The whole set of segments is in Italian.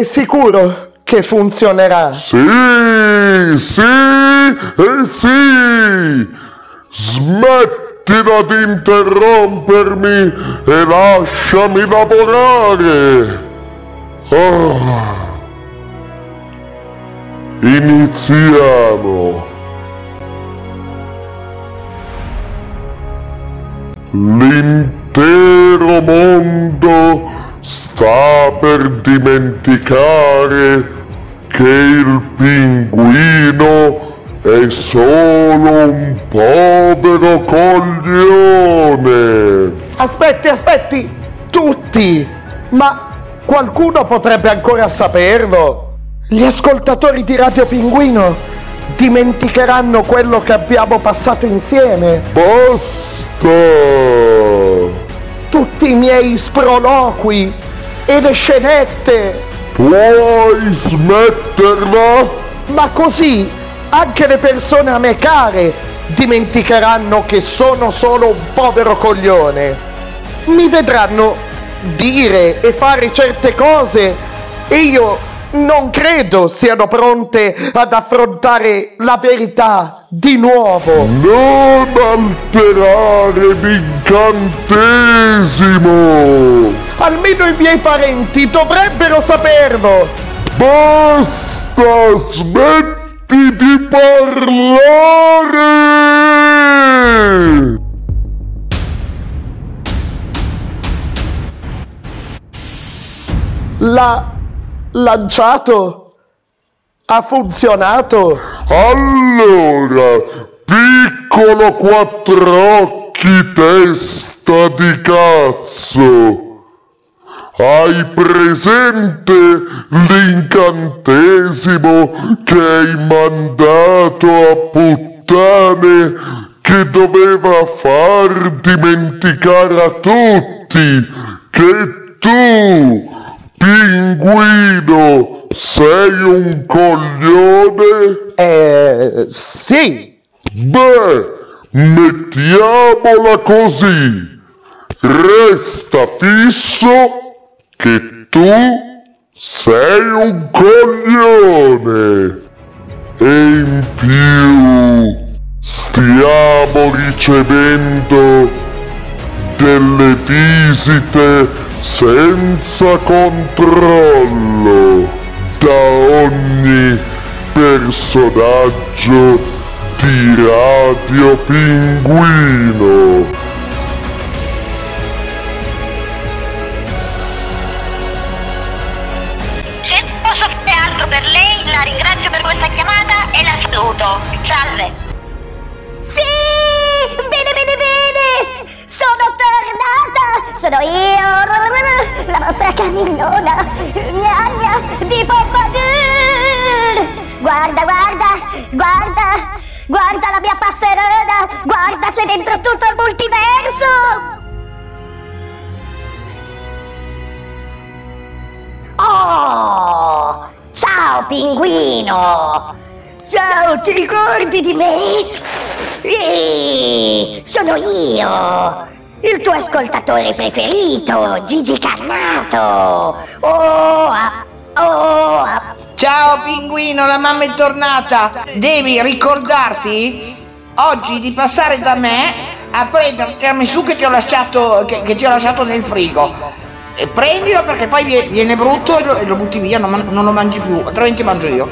è sicuro che funzionerà? Sì, sì e sì! Smettila di interrompermi e lasciami lavorare! Ah. Iniziamo! L'intero mondo sta per dimenticare che il pinguino è solo un povero coglione. Aspetti, aspetti, tutti! Ma qualcuno potrebbe ancora saperlo? Gli ascoltatori di Radio Pinguino dimenticheranno quello che abbiamo passato insieme? Basta! Tutti i miei sproloqui e le scenette! Puoi smetterla? Ma così anche le persone a me care dimenticheranno che sono solo un povero coglione. Mi vedranno dire e fare certe cose e io non credo siano pronte ad affrontare la verità di nuovo. Non alterare l'incantesimo! Almeno i miei parenti dovrebbero saperlo. Basta, smetti di parlare! La lanciato? Ha funzionato? Allora, piccolo quattro occhi testa di cazzo! Hai presente l'incantesimo che hai mandato a puttane che doveva far dimenticare a tutti che tu Pinguino, sei un coglione? Eh, sì. Beh, mettiamola così. Resta fisso che tu sei un coglione. E in più stiamo ricevendo delle visite senza controllo da ogni personaggio di Radio Pinguino. Sono io, la vostra cannellona, gnagna di Pompadour! Guarda, guarda, guarda, guarda la mia passerella! Guarda, c'è dentro tutto il multiverso! Oh! Ciao, pinguino! Ciao, ti ricordi di me? Sì, sono io, il tuo ascoltatore preferito, Gigi Cannato. Oh, ah, oh, ah. Ciao pinguino, la mamma è tornata. Devi ricordarti oggi di passare da me a prendere il tiramisù che ti ho lasciato, che, che ti ho lasciato nel frigo. E prendilo perché poi vie- viene brutto e lo, e lo butti via, non, non lo mangi più, altrimenti mangio io.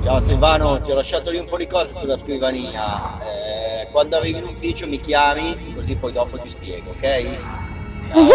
Ciao Silvano, ti ho lasciato lì un po' di cose sulla scrivania. Eh, quando arrivi in ufficio mi chiami, così poi dopo ti spiego, ok? Sono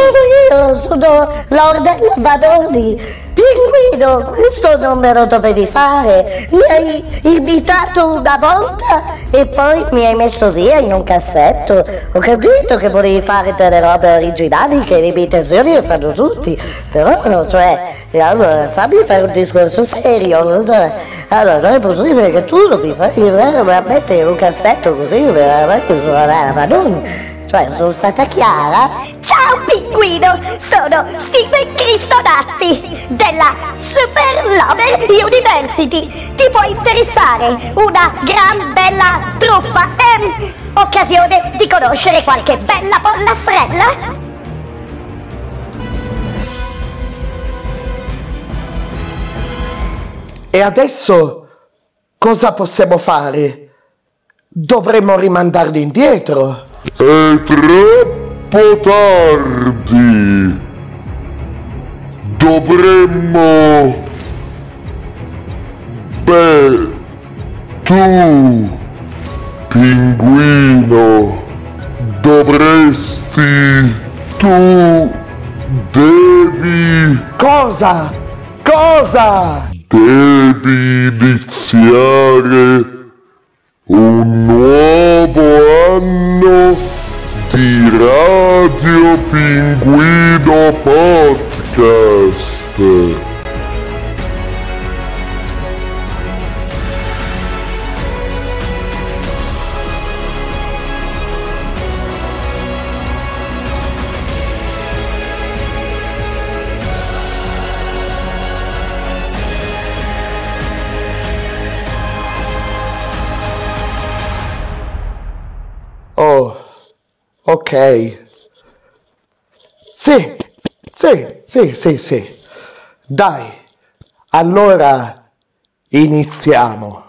io, sono Laurdella Baroni. Pinguino, questo numero dovevi fare. Mi hai invitato una volta e poi mi hai messo via in un cassetto. Ho capito che volevi fare delle robe originali che le imitazioni le fanno tutti. Però, cioè, allora, fammi fare un discorso serio. Cioè, allora, non è possibile che tu non mi fai veramente in un cassetto così, veramente sono la Baroni. Cioè, sono stata chiara? Ciao Pinguino, sono Steven Cristonazzi della Super Lover University. Ti può interessare una gran bella truffa e ehm, occasione di conoscere qualche bella pollastrella? E adesso cosa possiamo fare? Dovremmo rimandarli indietro. È troppo! Tardi. Dovremmo... Beh, tu, pinguino, dovresti... Tu devi... Cosa? Cosa? Devi iniziare un nuovo anno di Radio Pinguino Podcast. Ok. Sì, sì, sì, sì, sì. Dai, allora iniziamo.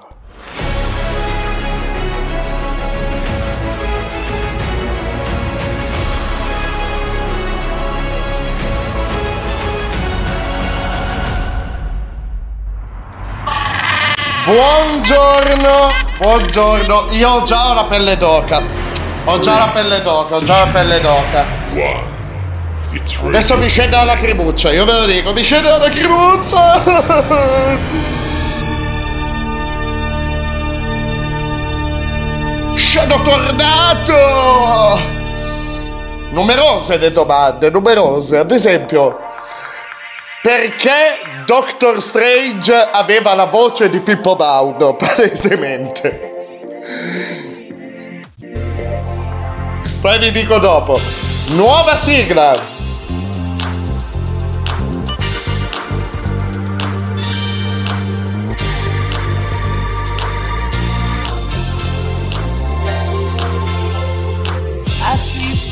Buongiorno, buongiorno. Io ho già la pelle d'oca. Ho già la pelle d'oca, ho già la pelle d'oca. Adesso mi scende la lacrimuccia, io ve lo dico, mi scende la lacrimuccia! Sono tornato! Numerose le domande, numerose. Ad esempio, perché Doctor Strange aveva la voce di Pippo Baudo, palesemente? Poi vi dico dopo. Nuova sigla!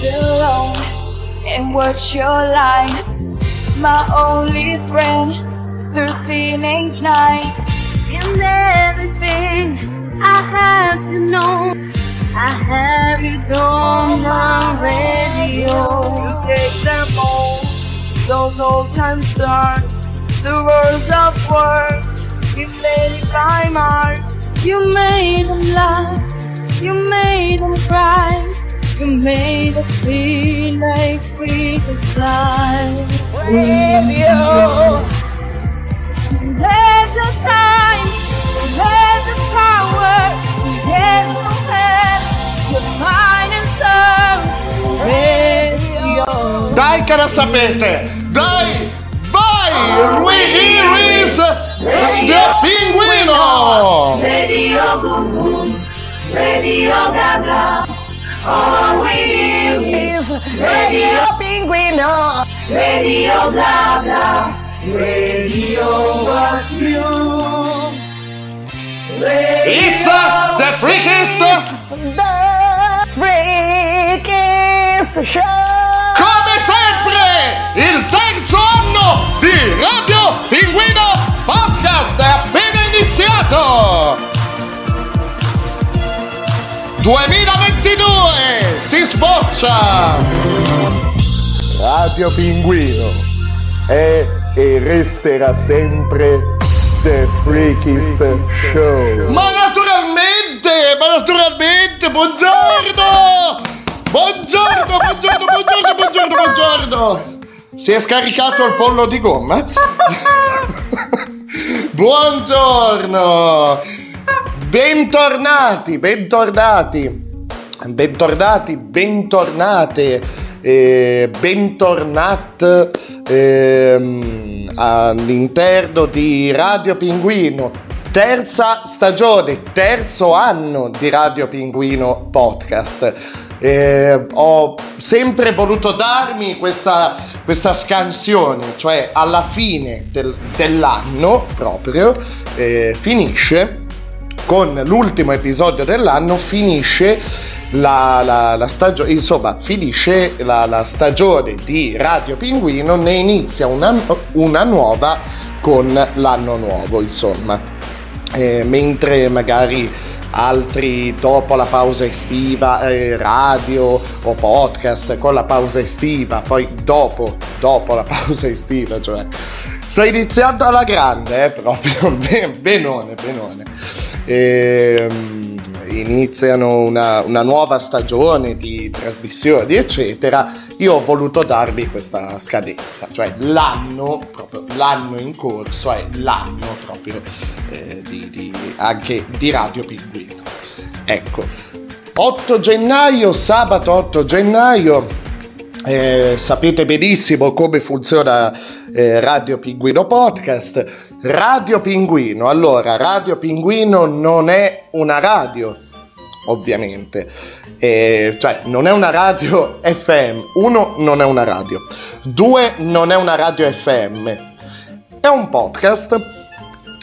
Alone and watch your line. My only friend through teenage night. And everything I had to know, I have you on my radio. You take them all, those old time stars, the words of words. You made it by Mars. You made them laugh, you made them cry. You made us feel like we could fly. Radio. There's the time, there's the power, there's no Dai che la sapete! Dai! Vai! We here is the pinguino! Radio boom boom, radio gaga. All we hear is radio Pinguino! Radio blah. Radio was you. It's uh, the freakiest The Freakiest Show! come sempre il terzo anno di Radio Pinguino Podcast è appena iniziato 2022 si sboccia Radio Pinguino è e resterà sempre The Freakiest Show. Ma naturalmente ma naturalmente buongiorno! Buongiorno buongiorno buongiorno buongiorno buongiorno! Si è scaricato il pollo di gomma? Buongiorno! Bentornati bentornati bentornati bentornate eh, bentornat ehm, all'interno di Radio Pinguino terza stagione terzo anno di Radio Pinguino podcast. Eh, ho sempre voluto darmi questa, questa scansione cioè alla fine del- dell'anno proprio eh, finisce con l'ultimo episodio dell'anno finisce la, la, la stagione, insomma, finisce la, la, stagione di Radio Pinguino, ne inizia una, una nuova con l'anno nuovo, insomma. Eh, mentre magari altri dopo la pausa estiva, eh, radio o podcast con la pausa estiva, poi dopo, dopo la pausa estiva, cioè sta iniziando alla grande, eh, proprio benone, benone. Ehm, iniziano una, una, nuova stagione di trasmissioni, eccetera. Io ho voluto darvi questa scadenza, cioè l'anno, proprio l'anno in corso è l'anno proprio eh, di, di, anche di Radio Pinguino. Ecco, 8 gennaio, sabato 8 gennaio. Eh, sapete benissimo come funziona eh, Radio Pinguino Podcast. Radio Pinguino, allora, Radio Pinguino non è una radio, ovviamente, eh, cioè non è una radio FM, uno non è una radio, due non è una radio FM, è un podcast,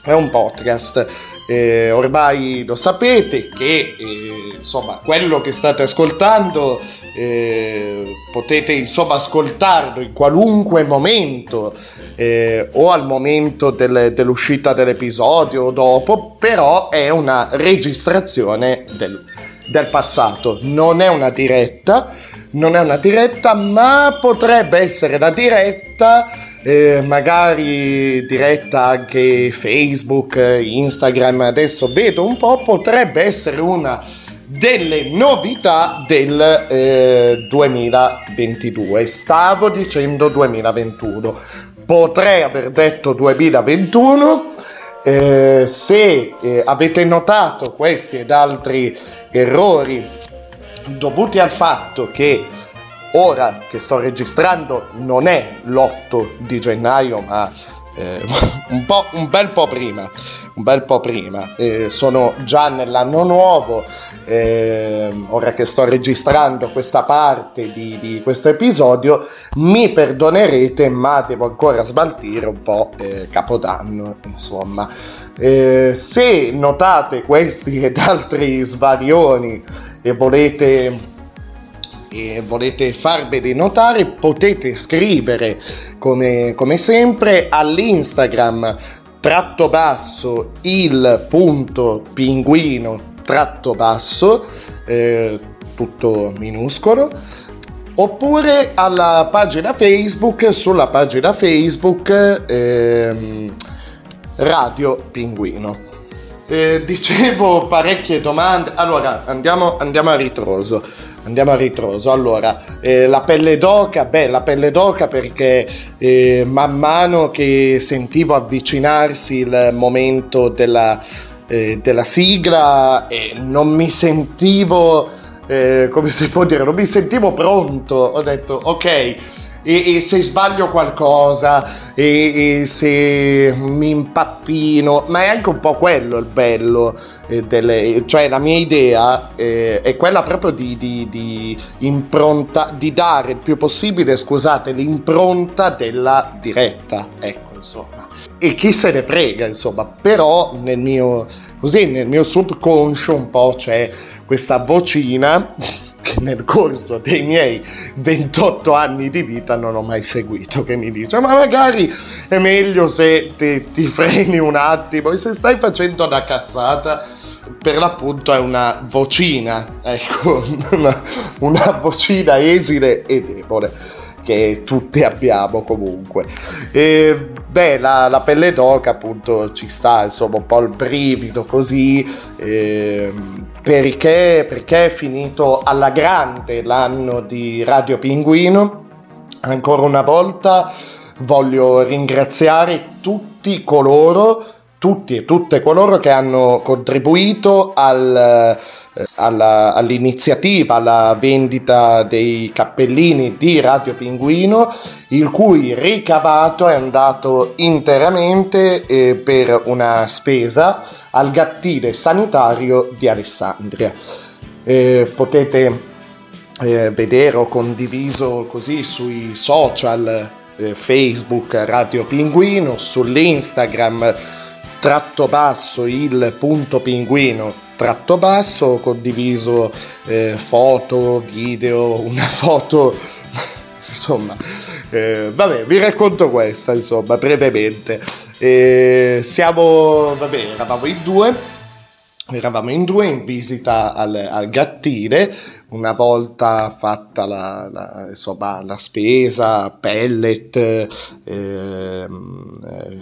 è un podcast eh, ormai lo sapete che eh, insomma quello che state ascoltando eh, potete insomma ascoltarlo in qualunque momento eh, o al momento del, dell'uscita dell'episodio o dopo però è una registrazione del, del passato. Non è una diretta non è una diretta ma potrebbe essere la diretta magari diretta anche Facebook, Instagram, adesso vedo un po', potrebbe essere una delle novità del eh, 2022. Stavo dicendo 2021, potrei aver detto 2021. Eh, se eh, avete notato questi ed altri errori dovuti al fatto che ora che sto registrando non è l'8 di gennaio, ma eh, un, un, bel po' prima. Un bel po' prima. Eh, sono già nell'anno nuovo. Eh, ora che sto registrando questa parte di, di, questo episodio, mi perdonerete, ma devo ancora smaltire un po' eh, Capodanno. Insomma, eh, se notate questi ed altri svarioni e volete e volete farveli notare potete scrivere come, come sempre all'Instagram tratto basso il punto pinguino tratto basso eh, tutto minuscolo oppure alla pagina Facebook sulla pagina Facebook eh, Radio Pinguino eh, dicevo parecchie domande allora andiamo, andiamo a ritroso andiamo a ritroso. Allora, eh, la pelle d'oca, beh, la pelle d'oca perché eh, man mano che sentivo avvicinarsi il momento della, eh, della sigla non mi sentivo, eh, come si può dire, non mi sentivo pronto. Ho detto, ok e, e se sbaglio qualcosa e, e, se mi impappino, ma è anche un po' quello il bello, eh, delle, cioè la mia idea eh, è quella proprio di, di, di, impronta, di dare il più possibile, scusate, l'impronta della diretta, ecco insomma. E chi se ne frega, insomma, però nel mio, così, nel mio subconscio un po' c'è questa vocina che nel corso dei miei 28 anni di vita non ho mai seguito, che mi dice ma magari è meglio se ti, ti freni un attimo e se stai facendo una cazzata per l'appunto è una vocina, ecco, una, una vocina esile e debole che tutti abbiamo comunque. E, beh, la, la, pelle d'oca appunto ci sta, insomma, un po' il brivido così, eh, perché, perché è finito alla grande l'anno di Radio Pinguino. Ancora una volta voglio ringraziare tutti coloro tutti e tutte coloro che hanno contribuito al, eh, alla, all'iniziativa, alla vendita dei cappellini di Radio Pinguino, il cui ricavato è andato interamente eh, per una spesa al gattile sanitario di Alessandria. Eh, potete eh, vedere o condiviso così sui social eh, Facebook Radio Pinguino, sull'Instagram tratto basso il punto pinguino tratto basso ho condiviso eh, foto video una foto insomma eh, vabbè vi racconto questa insomma brevemente. Eh, siamo vabbè eravamo in due eravamo in due in visita al, al gattile, una volta fatta la, la, insomma, la spesa, pellet, eh,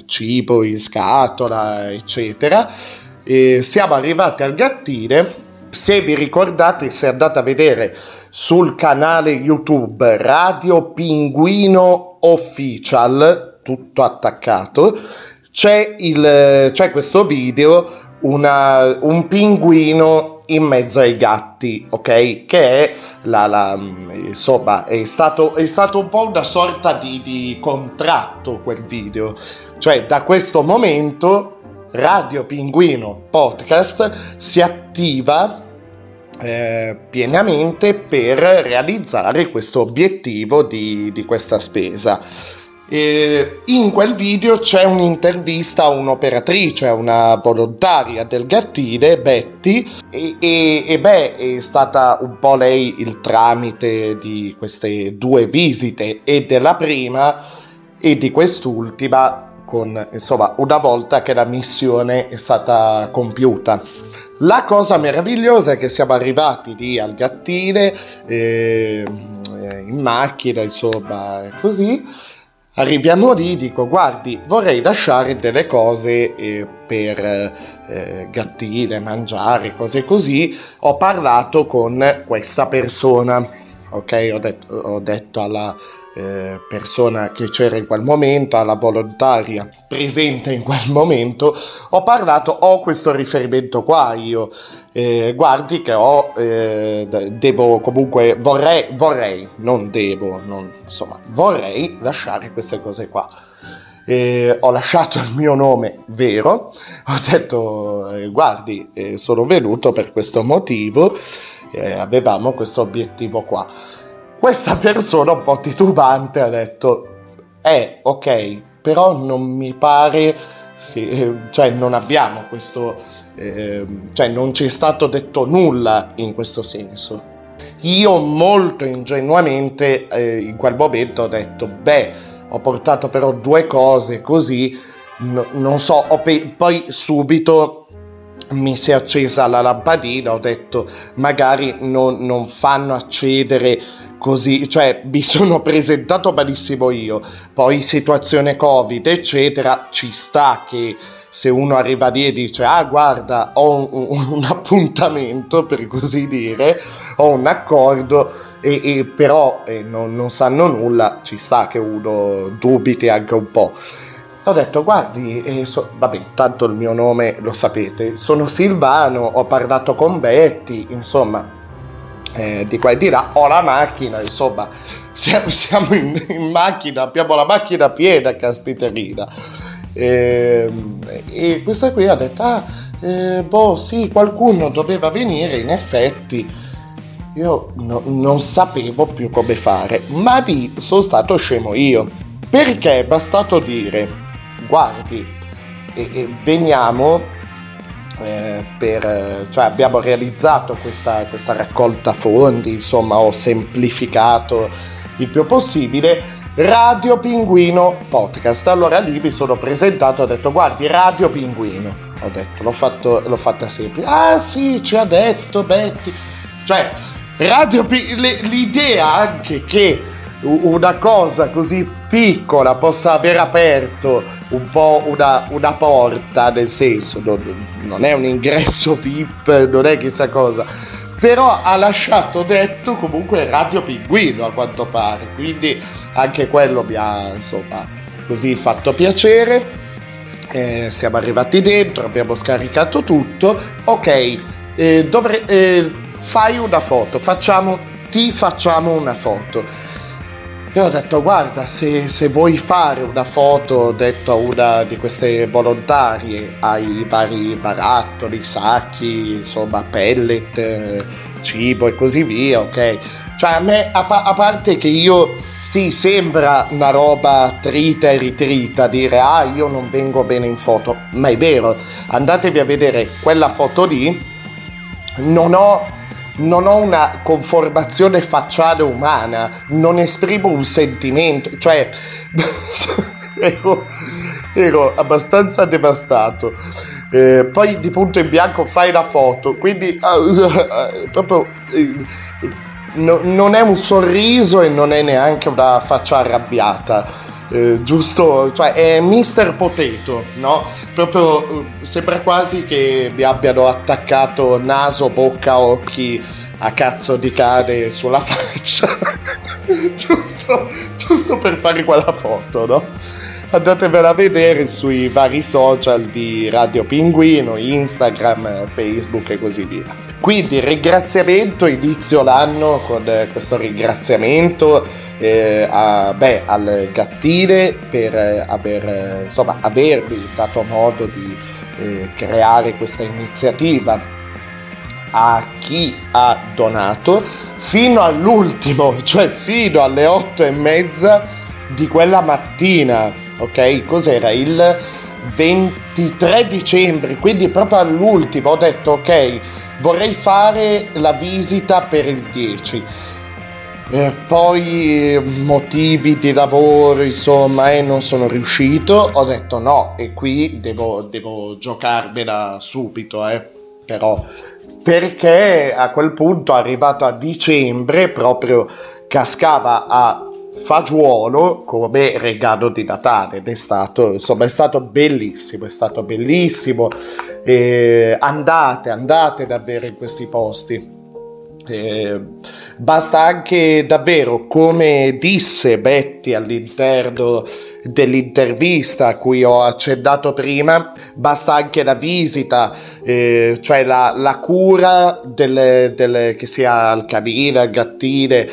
cibo in scatola, eccetera. E siamo arrivati al gattile. Se vi ricordate, se andate a vedere sul canale YouTube Radio Pinguino Official, tutto attaccato, c'è, il, c'è questo video una, un pinguino in mezzo ai gatti, ok? Che è la, la insomma, è stato, è stato, un po' una sorta di, di contratto quel video. Cioè, da questo momento Radio Pinguino Podcast si attiva eh, pienamente per realizzare questo obiettivo di, di questa spesa. E in quel video c'è un'intervista a un'operatrice, a una volontaria del Gattile, Betty, e, e, e, beh, è stata un po' lei il tramite di queste due visite e della prima e di quest'ultima, con, insomma, una volta che la missione è stata compiuta. La cosa meravigliosa è che siamo arrivati lì al Gattile, eh, in macchina, insomma, così Arriviamo lì, dico guardi, vorrei lasciare delle cose eh, per eh, gattine, mangiare, cose così. Ho parlato con questa persona, ok? Ho detto, ho detto alla eh, persona che c'era in quel momento, alla volontaria presente in quel momento, ho parlato, ho questo riferimento qua io, eh, guardi che ho, eh, devo comunque, vorrei, vorrei, non devo, non, insomma, vorrei lasciare queste cose qua. Eh, ho lasciato il mio nome vero, ho detto eh, guardi eh, sono venuto per questo motivo, eh, avevamo questo obiettivo qua. Questa persona un po' titubante ha detto, eh, ok, però non mi pare, sì, cioè non abbiamo questo, eh, cioè non ci è stato detto nulla in questo senso. Io molto ingenuamente eh, in quel momento ho detto, beh, ho portato però due cose così, no, non so, pe- poi subito mi si è accesa la lampadina, ho detto magari non, non fanno accedere così, cioè mi sono presentato malissimo io, poi situazione covid eccetera, ci sta che se uno arriva lì e dice ah guarda ho un, un appuntamento per così dire, ho un accordo e, e però eh, non, non sanno nulla, ci sta che uno dubiti anche un po' ho detto guardi, eh, so, vabbè, tanto il mio nome lo sapete, sono Silvano, ho parlato con Betty, insomma, eh, di qua e di là, ho la macchina, insomma, siamo, in, in, macchina, abbiamo la macchina piena, caspiterina. Eh, e questa qui ha detto, ah, eh, boh, sì, qualcuno doveva venire, in effetti io no, non sapevo più come fare, ma lì sono stato scemo io, perché è bastato dire guardi e, e veniamo eh, per, cioè abbiamo realizzato questa, questa raccolta fondi, insomma ho semplificato il più possibile. Radio Pinguino Podcast. Allora lì mi sono presentato, ho detto guardi Radio Pinguino, ho detto, l'ho, fatto, l'ho fatta semplice. Ah sì, ci ha detto Betty. Cioè, Radio Pinguino, l'idea anche che una cosa così piccola possa aver aperto un po' una, una porta, nel senso, non, non, è un ingresso VIP, non è chissà cosa, però ha lasciato detto comunque Radio Pinguino a quanto pare, quindi anche quello mi ha insomma così fatto piacere. Eh, siamo arrivati dentro, abbiamo scaricato tutto, ok, eh, dovre- eh, fai una foto, facciamo, ti facciamo una foto io ho detto guarda se, se, vuoi fare una foto, ho detto a una di queste volontarie, ai vari barattoli, sacchi, insomma pellet, cibo e così via, ok? Cioè, a me, a, pa- a parte che io, sì, sembra una roba trita e ritrita dire, ah, io non vengo bene in foto, ma è vero, andatevi a vedere quella foto lì, non ho, non ho una conformazione facciale umana, non esprimo un sentimento, cioè, ero, ero abbastanza devastato. Eh, poi di punto in bianco fai la foto, quindi uh, proprio eh, no, non è un sorriso e non è neanche una faccia arrabbiata. Eh, giusto, cioè è Mister Potato, no? Proprio eh, sembra quasi che mi abbiano attaccato naso, bocca, occhi a cazzo di cane sulla faccia, giusto, giusto per fare quella foto, no? Andatevela a vedere sui vari social di Radio Pinguino, Instagram, Facebook e così via. Quindi ringraziamento, inizio l'anno con questo ringraziamento eh, a, beh, al Gattile per aver, insomma, avermi dato modo di eh, creare questa iniziativa a chi ha donato fino all'ultimo, cioè fino alle otto e mezza di quella mattina ok? Cos'era? Il 23 dicembre, quindi proprio all'ultimo ho detto ok, vorrei fare la visita per il 10. Eh, poi motivi di lavoro, insomma, e eh, non sono riuscito. Ho detto no, e qui devo, devo giocarmela subito, eh. Però perché a quel punto, arrivato a dicembre, proprio cascava a fagiolo come regalo di Natale ed è stato, insomma, è stato bellissimo, è stato bellissimo. Eh, andate, andate davvero in questi posti. Eh, basta anche davvero, come disse Betty all'interno dell'intervista a cui ho accennato prima, basta anche la visita, eh, cioè la, la cura delle, delle, che sia al canile, al gattile,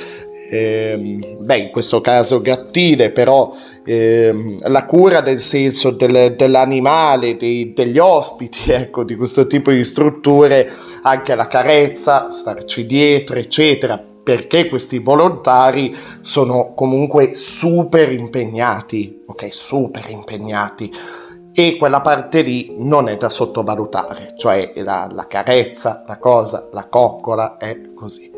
ehm, beh, in questo caso gattile, però ehm, la cura nel senso del, dell'animale, dei, degli ospiti, ecco, di questo tipo di strutture, anche la carezza, starci dietro, eccetera, perché questi volontari sono comunque super impegnati, ok, super impegnati e quella parte lì non è da sottovalutare, cioè la, la carezza, la cosa, la coccola è così.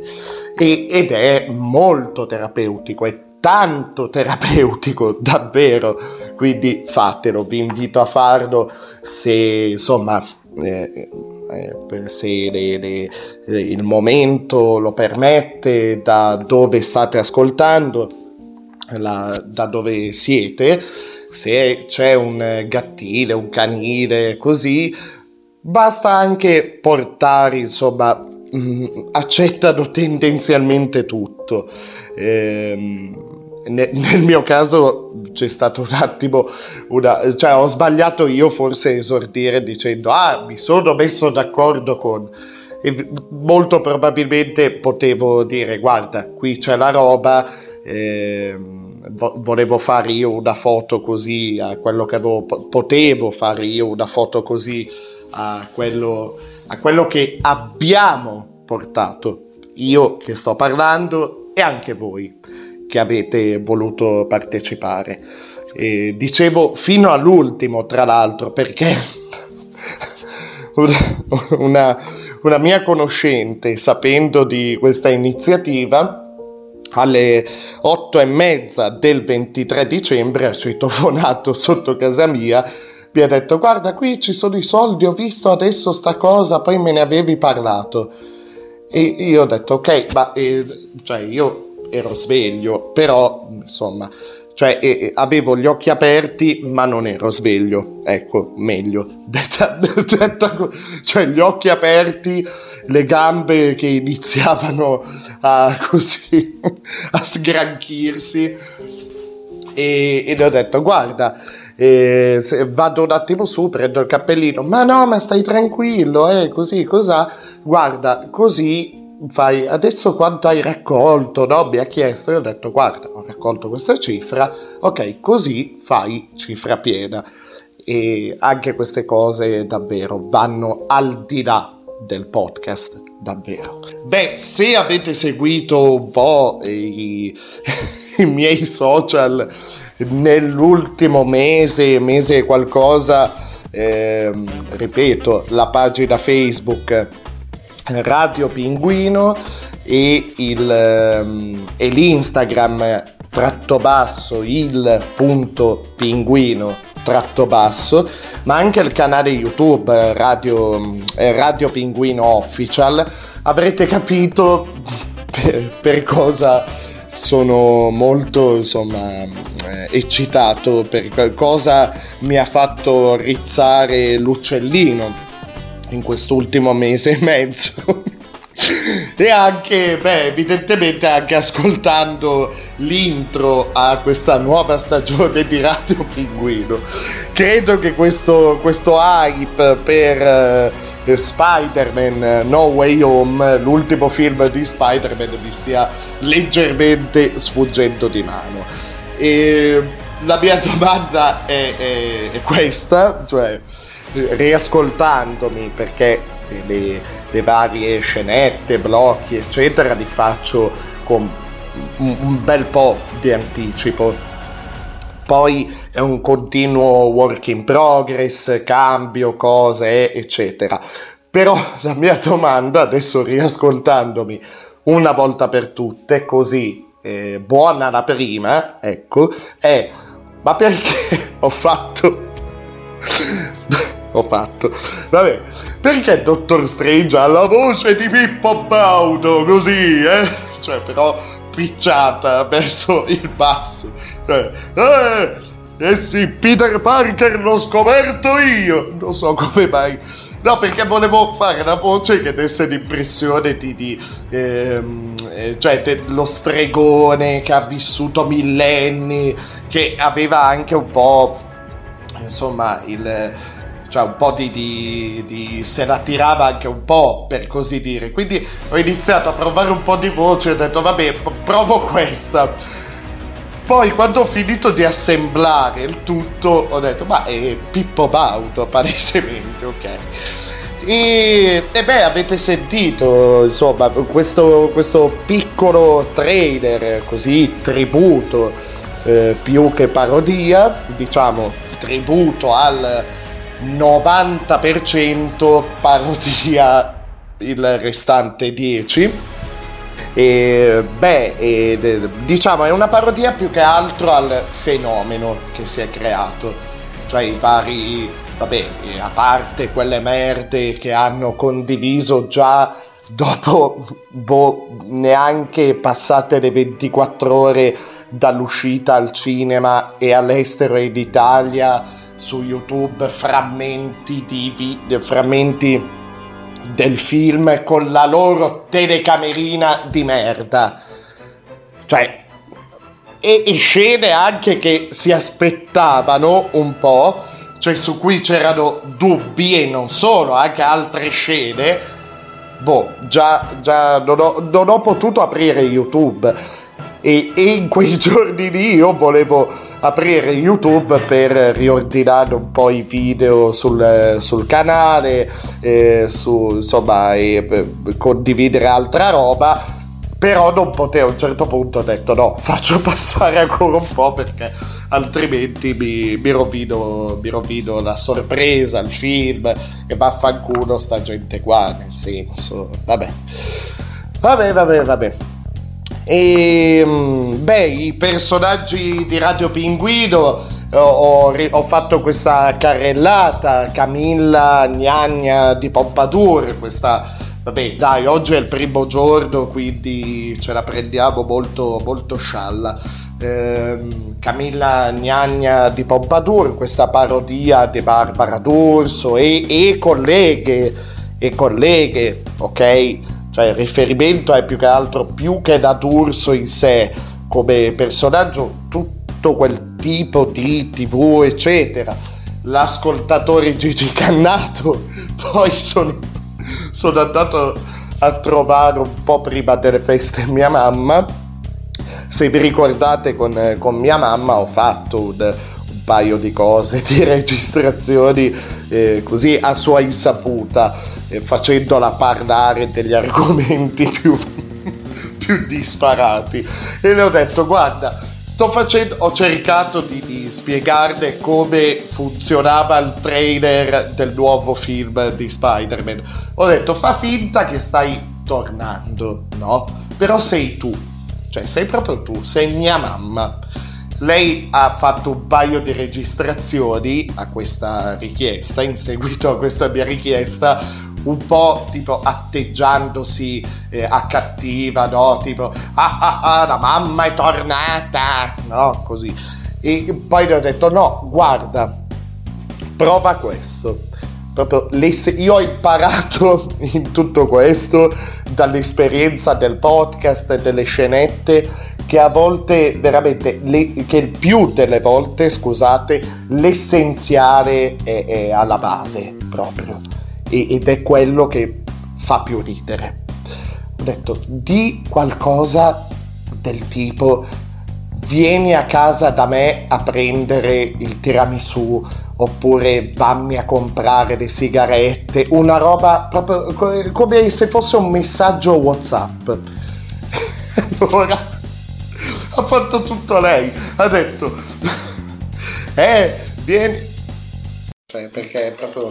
E, ed è molto terapeutico, è tanto terapeutico, davvero, quindi fatelo, vi invito a farlo se insomma... Eh, eh, se le, le, il momento lo permette, da dove state ascoltando, la, da dove siete, se c'è un gattile, un canile, così, basta anche portare, insomma, mm, accettano tendenzialmente tutto. Ehm, nel mio caso c'è stato un attimo una, cioè ho sbagliato io forse esordire dicendo ah mi sono messo d'accordo con e molto probabilmente potevo dire guarda qui c'è la roba ehm, vo- volevo fare io una foto così a quello che avevo, potevo fare io una foto così a quello, a quello che abbiamo portato, io che sto parlando e anche voi che avete voluto partecipare. E dicevo fino all'ultimo, tra l'altro, perché una, una mia conoscente, sapendo di questa iniziativa, alle otto e mezza del 23 dicembre ha citofonato sotto casa mia mi ha detto guarda qui ci sono i soldi ho visto adesso sta cosa poi me ne avevi parlato. E io ho detto ok ma eh, cioè io ero sveglio però insomma cioè eh, avevo gli occhi aperti ma non ero sveglio, ecco, meglio, detta, detta, cioè gli occhi aperti, le gambe che iniziavano a così, a sgranchirsi. E, e le ho detto guarda, eh, vado un attimo su, prendo il cappellino, ma no, ma stai tranquillo, eh, così, cosa, guarda, così fai adesso quanto hai raccolto, no? Mi ha chiesto, io ho detto guarda, ho raccolto questa cifra, ok, così fai cifra piena. E anche queste cose davvero vanno al di là del podcast davvero. Beh, se avete seguito un po' i, i miei social nell'ultimo mese, mese qualcosa, eh, ripeto, la pagina Facebook Radio Pinguino e, il, ehm, e l'Instagram tratto basso il punto pinguino tratto basso ma anche il canale youtube radio, eh, radio pinguino official. Avrete capito per, per cosa sono molto insomma eh, eccitato per cosa mi ha fatto rizzare l'uccellino in quest'ultimo mese e mezzo e anche, beh, evidentemente anche ascoltando l'intro a questa nuova stagione di Radio Pinguino. Credo che questo, questo hype per uh, Spider-Man No Way Home, l'ultimo film di Spider-Man, mi stia leggermente sfuggendo di mano. E la mia domanda è, è, è questa, cioè riascoltandomi perché le, le, varie scenette, blocchi, eccetera, li faccio con un, un bel po' di anticipo. Poi è un continuo work in progress, cambio, cose, eccetera. Però la mia domanda, adesso riascoltandomi una volta per tutte, così eh, buona la prima, ecco, è ma perché ho fatto ho fatto. Vabbè, perché Dottor Strange ha la voce di Pippo Baudo così, eh? Cioè, però picciata verso il basso. Cioè, eh, eh sì, Peter Parker l'ho scoperto io. Non so come mai. No, perché volevo fare una voce che desse l'impressione di, di ehm, eh, cioè dello stregone che ha vissuto millenni, che aveva anche un po', insomma, il cioè un po' di, di, di, se la tirava anche un po' per così dire. Quindi ho iniziato a provare un po' di voce ho detto vabbè provo questa. Poi quando ho finito di assemblare il tutto ho detto ma è Pippo Baudo palesemente ok. E, e beh avete sentito insomma questo, questo piccolo trailer così tributo eh, più che parodia diciamo tributo al 90% parodia il restante 10 e beh e, diciamo è una parodia più che altro al fenomeno che si è creato. Cioè i vari vabbè a parte quelle merde che hanno condiviso già dopo boh, neanche passate le 24 ore dall'uscita al cinema e all'estero ed Italia su YouTube frammenti di vi- frammenti del film con la loro telecamerina di merda. Cioè, e, e scene anche che si aspettavano un po', cioè su cui c'erano dubbi e non solo, anche altre scene. Boh, già, già non, ho, non ho potuto aprire YouTube e, e in quei giorni lì io volevo aprire YouTube per riordinare un po' i video sul, sul canale, eh, su, insomma, e eh, condividere altra roba. Però non potevo, a un certo punto ho detto no, faccio passare ancora un po' perché altrimenti mi, mi, rovino, mi rovino la sorpresa, il film e vaffanculo sta gente qua, nel senso, vabbè. Vabbè, vabbè, vabbè. E mm, beh, i personaggi di Radio Pinguino ho, ho, ho, fatto questa carrellata, Camilla Gnagna di Pompadour, questa vabbè dai, oggi è il primo giorno, quindi ce la prendiamo molto, molto scialla. Eh, Camilla Gnagna di Pompadour, questa parodia di Barbara D'Urso e, e colleghe e colleghe, ok? Cioè il riferimento è più che altro più che da D'Urso in sé come personaggio, tutto quel tipo di tv eccetera. L'ascoltatore Gigi Cannato, poi sono, sono andato a trovare un po' prima delle feste mia mamma. Se vi ricordate con, con mia mamma ho fatto un, paio di cose, di registrazioni eh, così a sua insaputa, eh, facendola parlare degli argomenti più, più disparati. E le ho detto, guarda, sto facendo, ho cercato di, di spiegarle come funzionava il trailer del nuovo film di Spider-Man. Ho detto, fa finta che stai tornando, no? Però sei tu, cioè sei proprio tu, sei mia mamma. Lei ha fatto un paio di registrazioni a questa richiesta, in seguito a questa mia richiesta, un po' tipo atteggiandosi eh, a cattiva, no? Tipo, ah ah ah, la mamma è tornata, no? Così. E poi le ho detto, no, guarda, prova questo. Proprio io ho imparato in tutto questo dall'esperienza del podcast e delle scenette che a volte veramente le, che più delle volte scusate l'essenziale è, è alla base proprio e, ed è quello che fa più ridere ho detto di qualcosa del tipo vieni a casa da me a prendere il tiramisù oppure vammi a comprare le sigarette, una roba proprio come se fosse un messaggio WhatsApp. Allora ha fatto tutto lei, ha detto eh, vieni cioè perché è proprio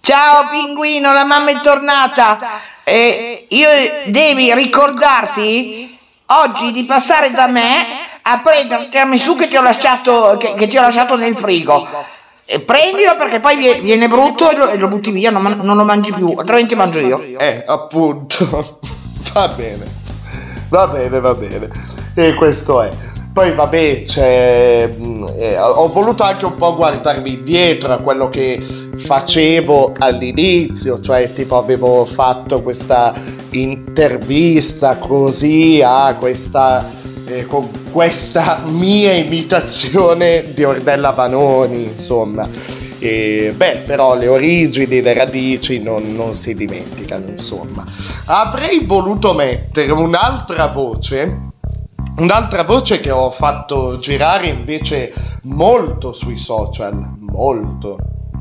Ciao pinguino, la mamma è tornata. E io devi ricordarti oggi di passare da me a prendere il tiramisù che ti ho lasciato, che, che ti ho lasciato nel frigo. E prendilo perché poi viene, viene brutto e lo, e lo, butti via, non, non, lo mangi più, altrimenti mangio io. Eh, appunto. va bene. Va bene, va bene. E questo è. Poi vabbè, cioè, eh, ho voluto anche un po' guardarmi indietro a quello che facevo all'inizio, cioè tipo avevo fatto questa intervista così a questa eh, con questa mia imitazione di Ornella Vanoni, insomma. E, beh, però le origini, le radici non, non si dimenticano, insomma. Avrei voluto mettere un'altra voce Un'altra voce che ho fatto girare invece molto sui social, molto,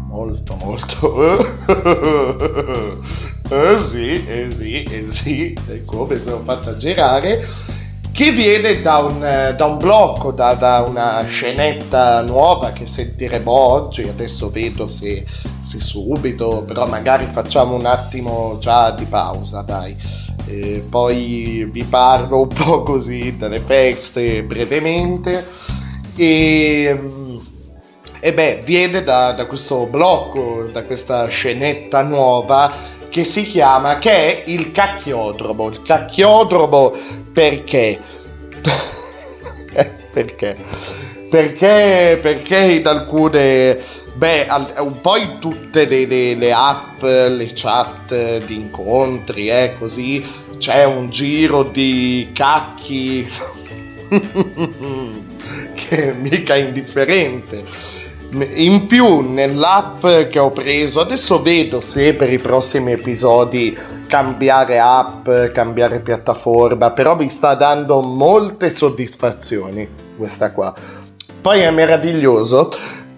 molto, molto. eh sì, eh sì, eh sì, è come l'ho fatta girare che viene da un, da un blocco, da, da, una scenetta nuova che sentiremo oggi, adesso vedo se, se, subito, però magari facciamo un attimo già di pausa, dai. E poi vi parlo un po' così delle feste brevemente e, e beh, viene da, da questo blocco, da questa scenetta nuova che si chiama, che è il cacchiodromo. Il cacchiodromo perché? perché? Perché, perché in alcune, beh, un po' in tutte le, le, le app, le chat di incontri, eh, così, c'è un giro di cacchi che è mica indifferente in più nell'app che ho preso, adesso vedo se per i prossimi episodi cambiare app, cambiare piattaforma, però mi sta dando molte soddisfazioni questa qua. Poi è meraviglioso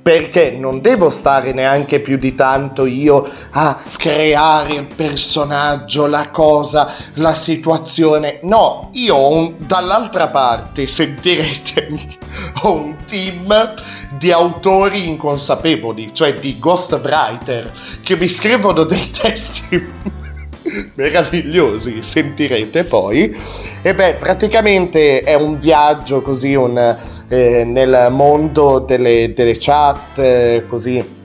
perché non devo stare neanche più di tanto io a creare il personaggio, la cosa, la situazione. No, io ho un, dall'altra parte, sentirete, ho un team di autori inconsapevoli, cioè di ghostwriter, che mi scrivono dei testi meravigliosi, sentirete poi. E beh, praticamente è un viaggio così un, eh, nel mondo delle, delle chat, eh, così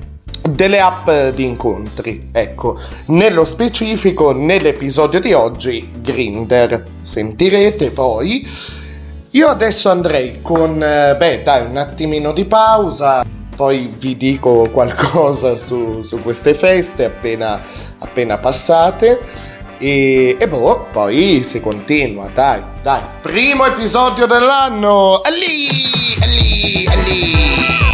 delle app di incontri. Ecco, nello specifico, nell'episodio di oggi, Grinder. Sentirete poi. Io adesso andrei con, eh, beh, dai, un attimino di pausa poi vi dico qualcosa su, su queste feste appena, appena passate. E, e, boh, poi si continua, dai, dai. Primo episodio dell'anno! Allì, allì, allì.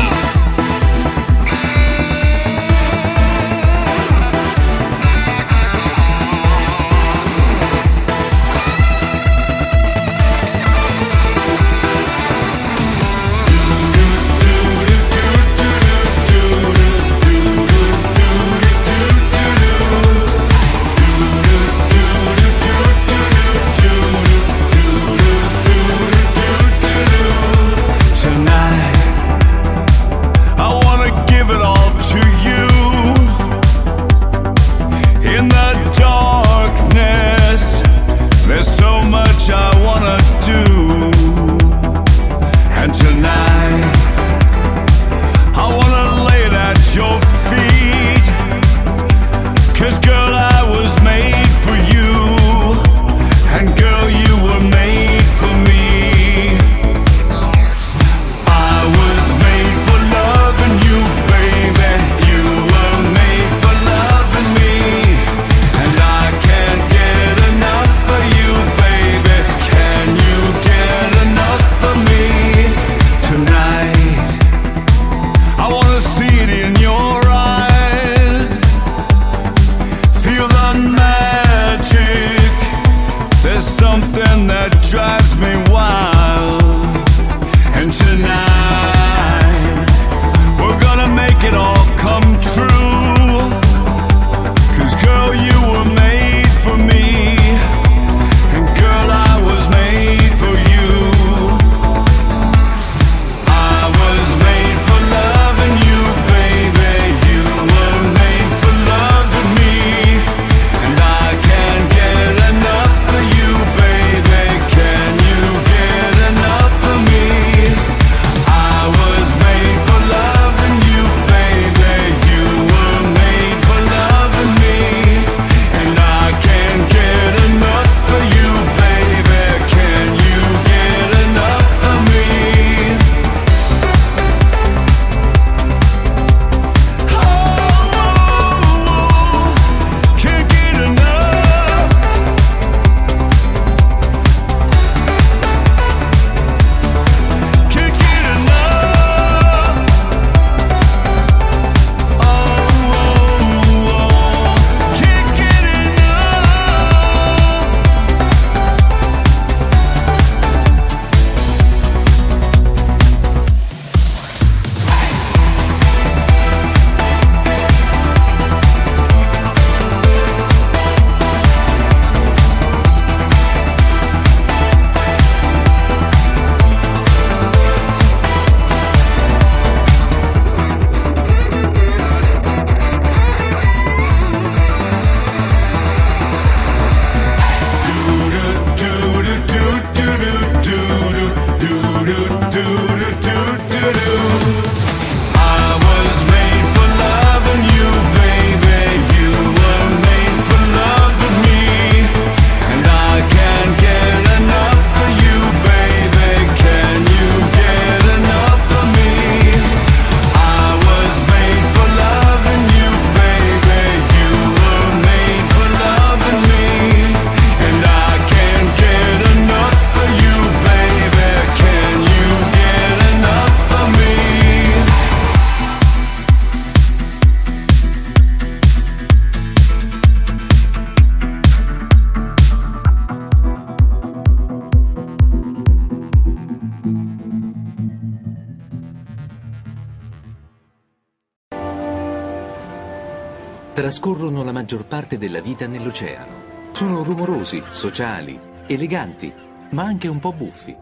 Maggior parte della vita nell'oceano. Sono rumorosi, sociali, eleganti, ma anche un po' buffi.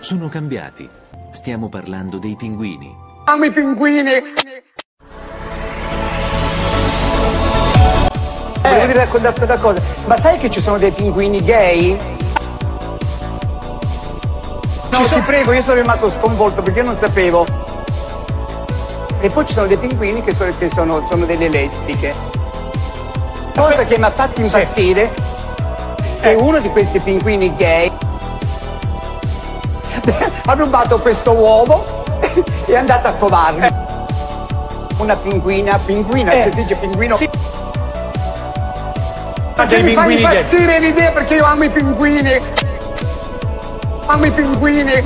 Sono cambiati. Stiamo parlando dei pinguini. Amo i pinguini! Volevo raccontarti una cosa, ma sai che ci sono dei pinguini gay? No, ti prego, io sono rimasto sconvolto perché non sapevo. E poi ci sono dei pinguini che sono, che sono, sono delle lesbiche. Cosa che mi ha fatto impazzire è uno di questi pinguini gay ha rubato questo uovo e è andato a covarmi. Una pinguina, pinguina, Eh. cioè si dice pinguino. Sì. Perché mi fa impazzire l'idea perché io amo i pinguini. Amo i pinguini.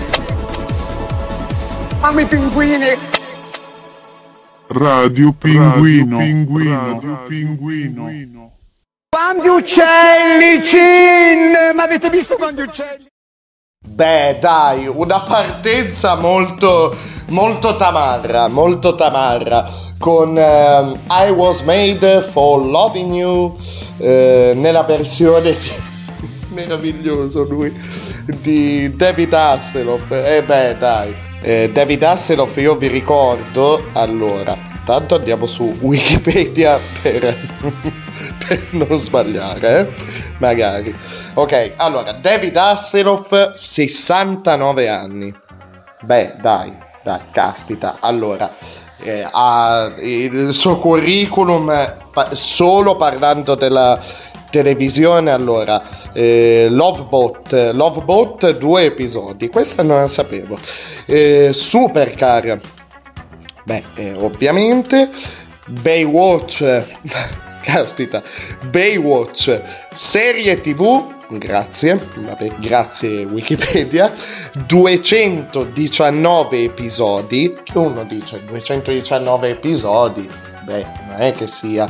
Amo i pinguini. Radio Pinguino. Radio Pinguino. Quanti uccelli, Cin! Ma avete visto quanti uccelli? Beh, dai, una partenza molto, molto tamarra, molto tamarra, con ehm, I Was Made for Loving You, eh, nella versione meraviglioso lui, di David Hasselhoff. E beh, dai, eh, David Hasselhoff io vi ricordo, allora, tanto andiamo su Wikipedia per, per non sbagliare, eh? magari. Ok, allora, David Hasselhoff, 69 anni. Beh, dai, dai, caspita. Allora, eh, ha il suo curriculum, solo parlando della televisione, allora, eh, Lovebot, Lovebot, due episodi, questa non la sapevo. Eh, Supercar, beh, eh, ovviamente, Baywatch, caspita, Baywatch, serie tv, grazie, vabbè, grazie Wikipedia, 219 episodi, uno dice 219 episodi, beh, non è che sia,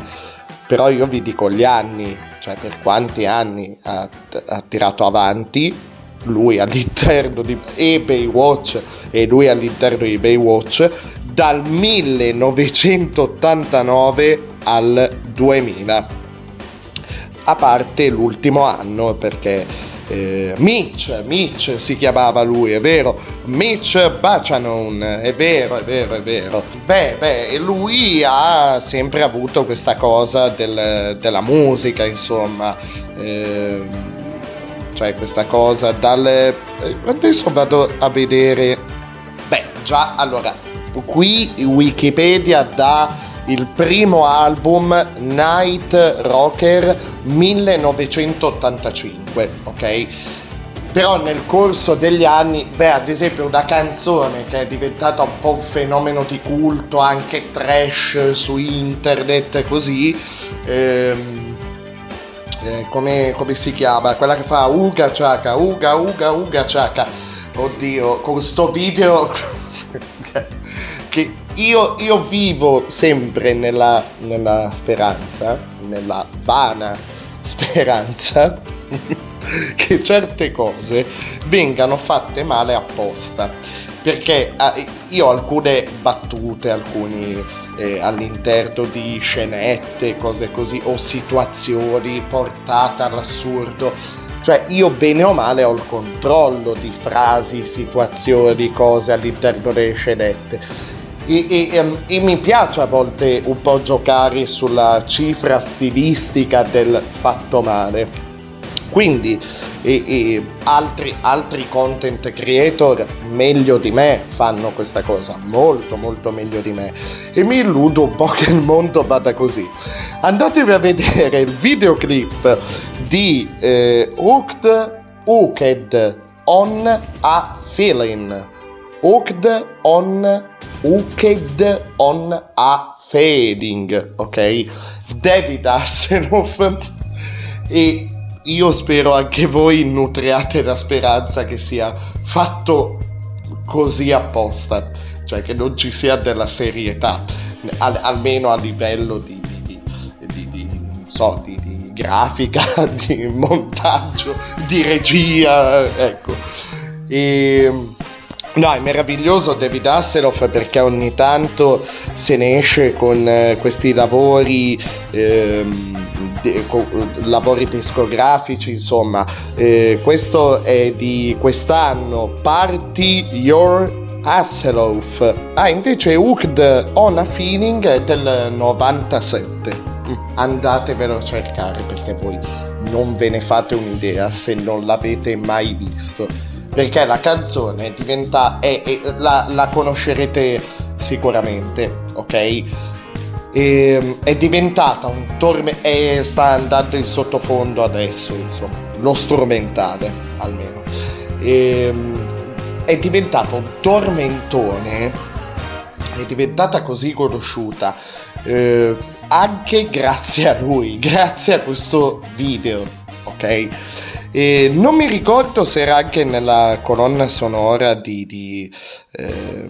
però io vi dico gli anni, cioè per quanti anni ha, ha tirato avanti lui all'interno di e Baywatch e lui all'interno di Baywatch dal 1989 al 2000 a parte l'ultimo anno perché eh, Mitch, Mitch si chiamava lui, è vero, Mitch Bacianon, è vero, è vero, è vero. Beh, beh, lui ha sempre avuto questa cosa del- della musica, insomma, ehm, cioè questa cosa dal... eh, Adesso vado a vedere... Beh, già, allora, qui Wikipedia dà il primo album Night Rocker 1985, ok? Però nel corso degli anni, beh, ad esempio una canzone che è diventata un po' un fenomeno di culto, anche trash su internet così, ehm, eh, come, come si chiama? Quella che fa Uga Chaka, Uga Uga Uga Chaka. Oddio, con sto video che io, io vivo sempre nella, nella speranza, nella vana speranza, che certe cose vengano fatte male apposta. Perché eh, io ho alcune battute, alcuni eh, all'interno di scenette, cose così, o situazioni portate all'assurdo. Cioè io bene o male ho il controllo di frasi, situazioni, cose all'interno delle scenette. E, e- ehm, e mi piace a volte un po' giocare sulla cifra stilistica del fatto male. Quindi e- altri, altri content creator meglio di me fanno questa cosa, molto molto meglio di me. E mi illudo un po' che il mondo vada così. Andatevi a vedere il videoclip di eh, Hooked, Hooked on a Feeling. Hooked on Hooked on a Fading, ok? David Hasselhoff e io spero anche voi nutriate la speranza che sia fatto così apposta, cioè che non ci sia della serietà, al- almeno a livello di, di- di- di- so, grafica, di montaggio, di regia, ecco. E No, è meraviglioso David Hasselhoff perché ogni tanto se ne esce con eh, questi lavori, ehm, de- co- lavori discografici, insomma. Eh, questo è di quest'anno, Party Your Hasselhoff. Ah, invece Hooked on a Feeling è del 97. Mm, Andatevelo a cercare perché voi non ve ne fate un'idea se non l'avete mai visto perché la canzone diventa è, è- la, la conoscerete sicuramente ok E, è diventata un tormento e sta andando in sottofondo adesso insomma lo strumentale almeno Ehm, è diventato un tormentone è diventata così conosciuta eh, anche grazie a lui, grazie a questo video, ok? E non mi ricordo se era anche nella colonna sonora di, di, ehm,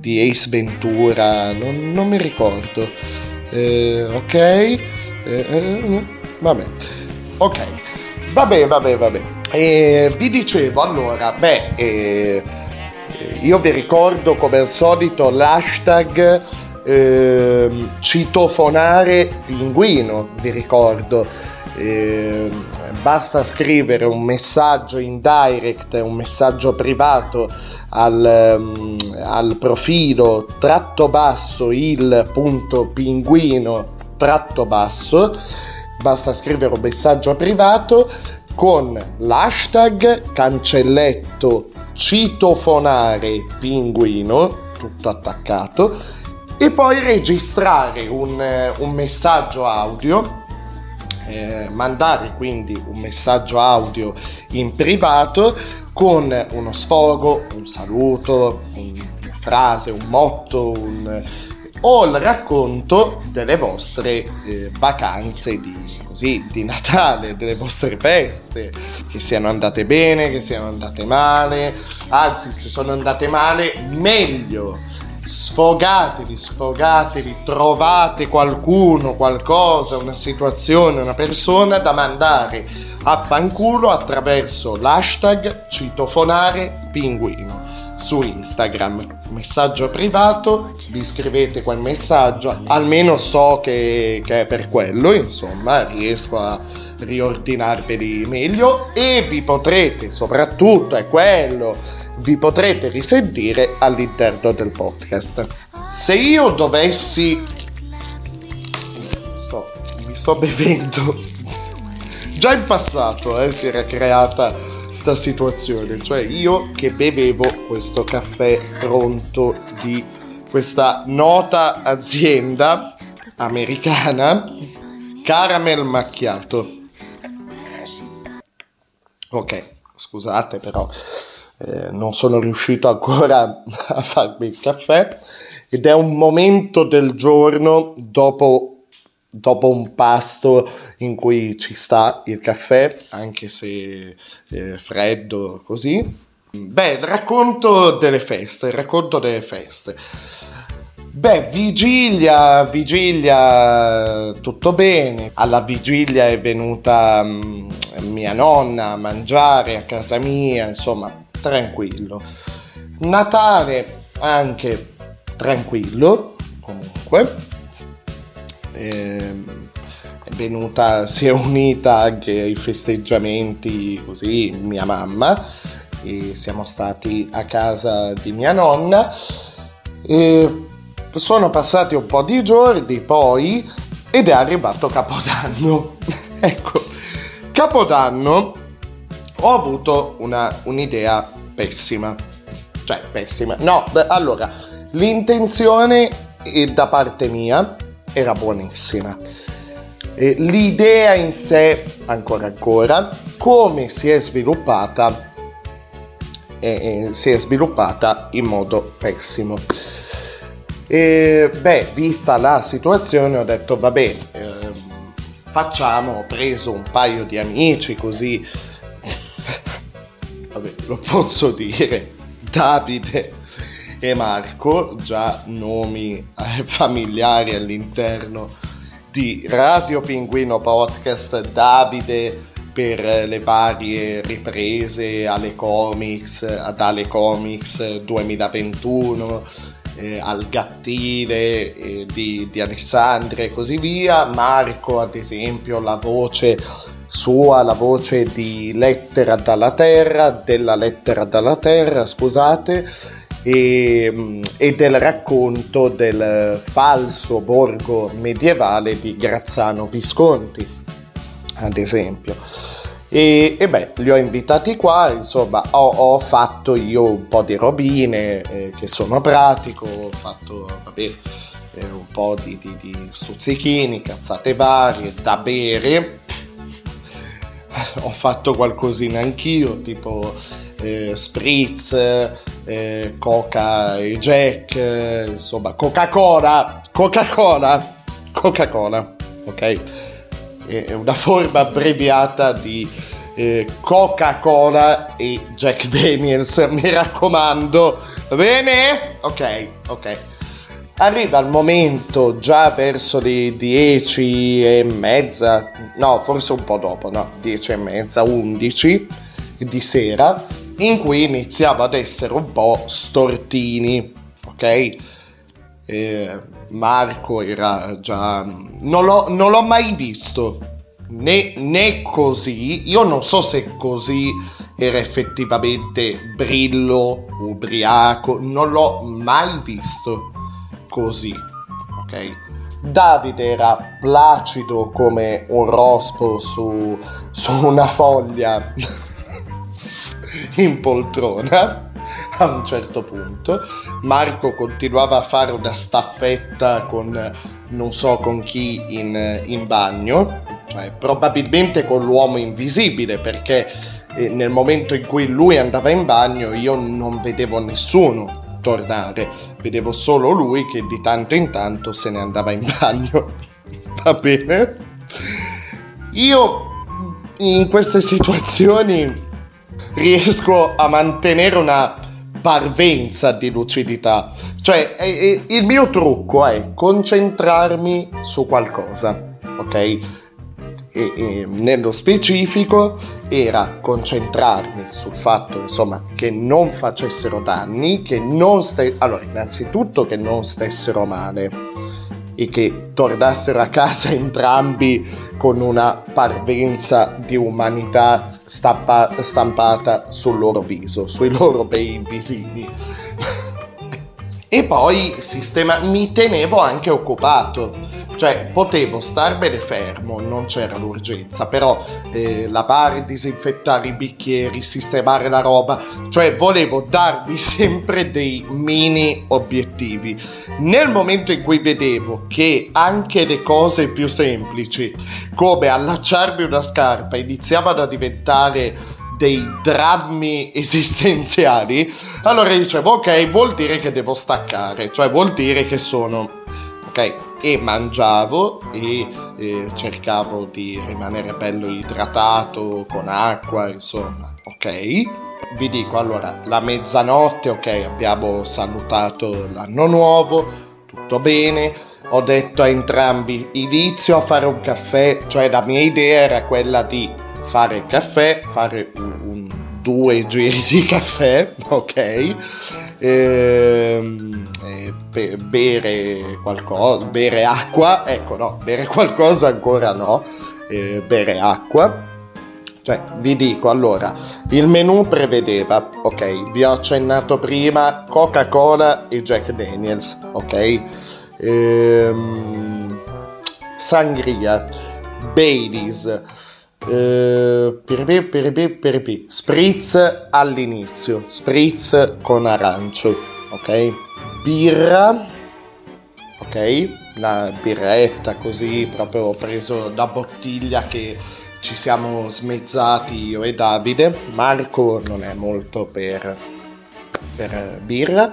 di Ace Ventura, non, non mi ricordo. Eh, ok, Eh, eh, vabbè, ok, vabbè, vabbè, vabbè. E vi dicevo allora, beh, eh, io vi ricordo come al solito l'hashtag ehm, citofonare pinguino, vi ricordo. Ehm, basta scrivere un messaggio in direct, un messaggio privato al, ehm, al profilo tratto basso il punto pinguino tratto basso. Basta scrivere un messaggio privato con l'hashtag cancelletto citofonare pinguino, tutto attaccato, e poi registrare un, eh, un messaggio audio, eh, mandare quindi un messaggio audio in privato con uno sfogo, un saluto, una frase, un motto, un, o il racconto delle vostre eh, vacanze di, così, di Natale, delle vostre feste, che siano andate bene, che siano andate male, anzi se sono andate male meglio, sfogatevi, sfogatevi, trovate qualcuno, qualcosa, una situazione, una persona da mandare a fanculo attraverso l'hashtag citofonare pinguino su Instagram. Messaggio privato, vi scrivete quel messaggio, almeno so che, che è per quello, insomma, riesco a riordinarveli meglio e vi potrete, soprattutto è quello, vi potrete risentire all'interno del podcast. Se io dovessi... Sto, mi sto bevendo. Già in passato eh, si era creata sta situazione, cioè io che bevevo questo caffè pronto di questa nota azienda americana caramel macchiato. Ok, scusate però eh, non sono riuscito ancora a farmi il caffè ed è un momento del giorno dopo, dopo un pasto in cui ci sta il caffè, anche se eh, freddo così. Beh, il racconto delle feste, il racconto delle feste. Beh, vigilia, vigilia, tutto bene. Alla vigilia è venuta mm, mia nonna a mangiare a casa mia, insomma, tranquillo. Natale anche tranquillo, comunque. Ehm, è venuta, si è unita anche ai festeggiamenti così mia mamma e siamo stati a casa di mia nonna. E sono passati un po' di giorni poi ed è arrivato Capodanno. ecco, Capodanno ho avuto una, un'idea pessima. Cioè, pessima. No, beh, allora, l'intenzione eh, da parte mia era buonissima. E l'idea in sé, ancora ancora, come si è sviluppata, eh, eh, si è sviluppata in modo pessimo. E beh, vista la situazione, ho detto vabbè, ehm, facciamo, ho preso un paio di amici così, vabbè, lo posso dire, Davide e Marco, già nomi eh, familiari all'interno di Radio Pinguino Podcast, Davide per le varie riprese alle comics, ad Ale Comics 2021, eh, al gattile eh, di, di Alessandria e così via. Marco, ad esempio, la voce sua, la voce di Lettera dalla Terra, della Lettera dalla Terra, scusate, e, e del racconto del falso borgo medievale di Grazzano Visconti, ad esempio. E, e, beh, li ho invitati qua, insomma, ho, ho fatto io un po' di robine eh, che sono pratico, ho fatto, vabbè, eh, un po' di, di, di stuzzichini, cazzate varie, da bere. ho fatto qualcosina anch'io, tipo eh, spritz, eh, coca e jack, eh, insomma, Coca-Cola, Coca-Cola, Coca-Cola, ok? È una forma abbreviata di eh, Coca-Cola e Jack Daniels, mi raccomando, va bene? Ok, ok. Arriva il momento già verso le 10 e mezza, no, forse un po' dopo, no, 10 e mezza, 11 di sera, in cui iniziamo ad essere un po' stortini, ok? Eh, Marco era già... Non l'ho, non l'ho mai visto, né, né così, io non so se così era effettivamente brillo, ubriaco, non l'ho mai visto così, ok? Davide era placido come un rospo su, su una foglia in poltrona a un certo punto. Marco continuava a fare una staffetta con non so con chi in, in bagno, cioè probabilmente con l'uomo invisibile perché eh, nel momento in cui lui andava in bagno io non vedevo nessuno tornare, vedevo solo lui che di tanto in tanto se ne andava in bagno. Va bene? Io in queste situazioni riesco a mantenere una parvenza di lucidità. Cioè, il mio trucco è concentrarmi su qualcosa, ok? E, e, nello specifico era concentrarmi sul fatto insomma che non facessero danni che non ste- allora innanzitutto che non stessero male e che tornassero a casa entrambi con una parvenza di umanità stampa- stampata sul loro viso, sui loro bei visini. e poi sistema- mi tenevo anche occupato cioè, potevo starmene fermo, non c'era l'urgenza, però eh, lavare, disinfettare i bicchieri, sistemare la roba, cioè volevo darmi sempre dei mini obiettivi. Nel momento in cui vedevo che anche le cose più semplici, come allacciarmi una scarpa, iniziavano a diventare dei drammi esistenziali, allora dicevo ok, vuol dire che devo staccare, cioè vuol dire che sono ok e mangiavo e eh, cercavo di rimanere bello idratato con acqua, insomma, ok. Vi dico allora, la mezzanotte, ok, abbiamo salutato l'anno nuovo, tutto bene. Ho detto a entrambi, inizio a fare un caffè, cioè la mia idea era quella di fare il caffè, fare un, un due giri di caffè, ok? Ehm, e bere qualcosa, bere acqua, ecco no, bere qualcosa ancora no, eh, bere acqua. Cioè, vi dico allora, il menù prevedeva, ok, vi ho accennato prima Coca-Cola e Jack Daniels, ok? Ehm, sangria, Baileys, eh, peripi, peripi, peripi. Spritz all'inizio, spritz con arancio, ok? Birra, ok? Una birretta così, proprio preso da bottiglia che ci siamo smezzati io e Davide. Marco non è molto per, per birra.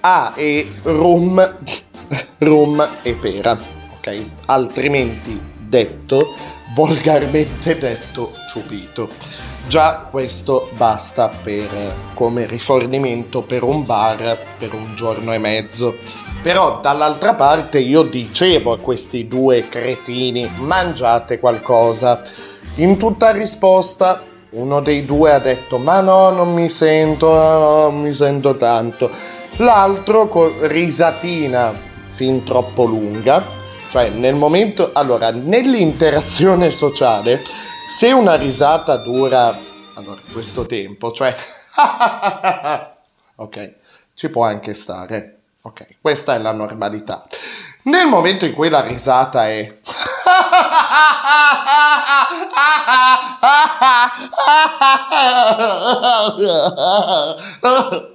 Ah, e rum, rum e pera, ok? Altrimenti detto, volgarmente detto, ciupito. Già questo basta per, come rifornimento per un bar per un giorno e mezzo. Però dall'altra parte io dicevo a questi due cretini mangiate qualcosa In tutta risposta, uno dei due ha detto: Ma no, non mi sento, non mi sento tanto. L'altro con risatina fin troppo lunga, cioè nel momento, allora, nell'interazione sociale, se una risata dura allora, questo tempo, cioè ok, ci può anche stare. Ok, questa è la normalità. Nel momento in cui la risata è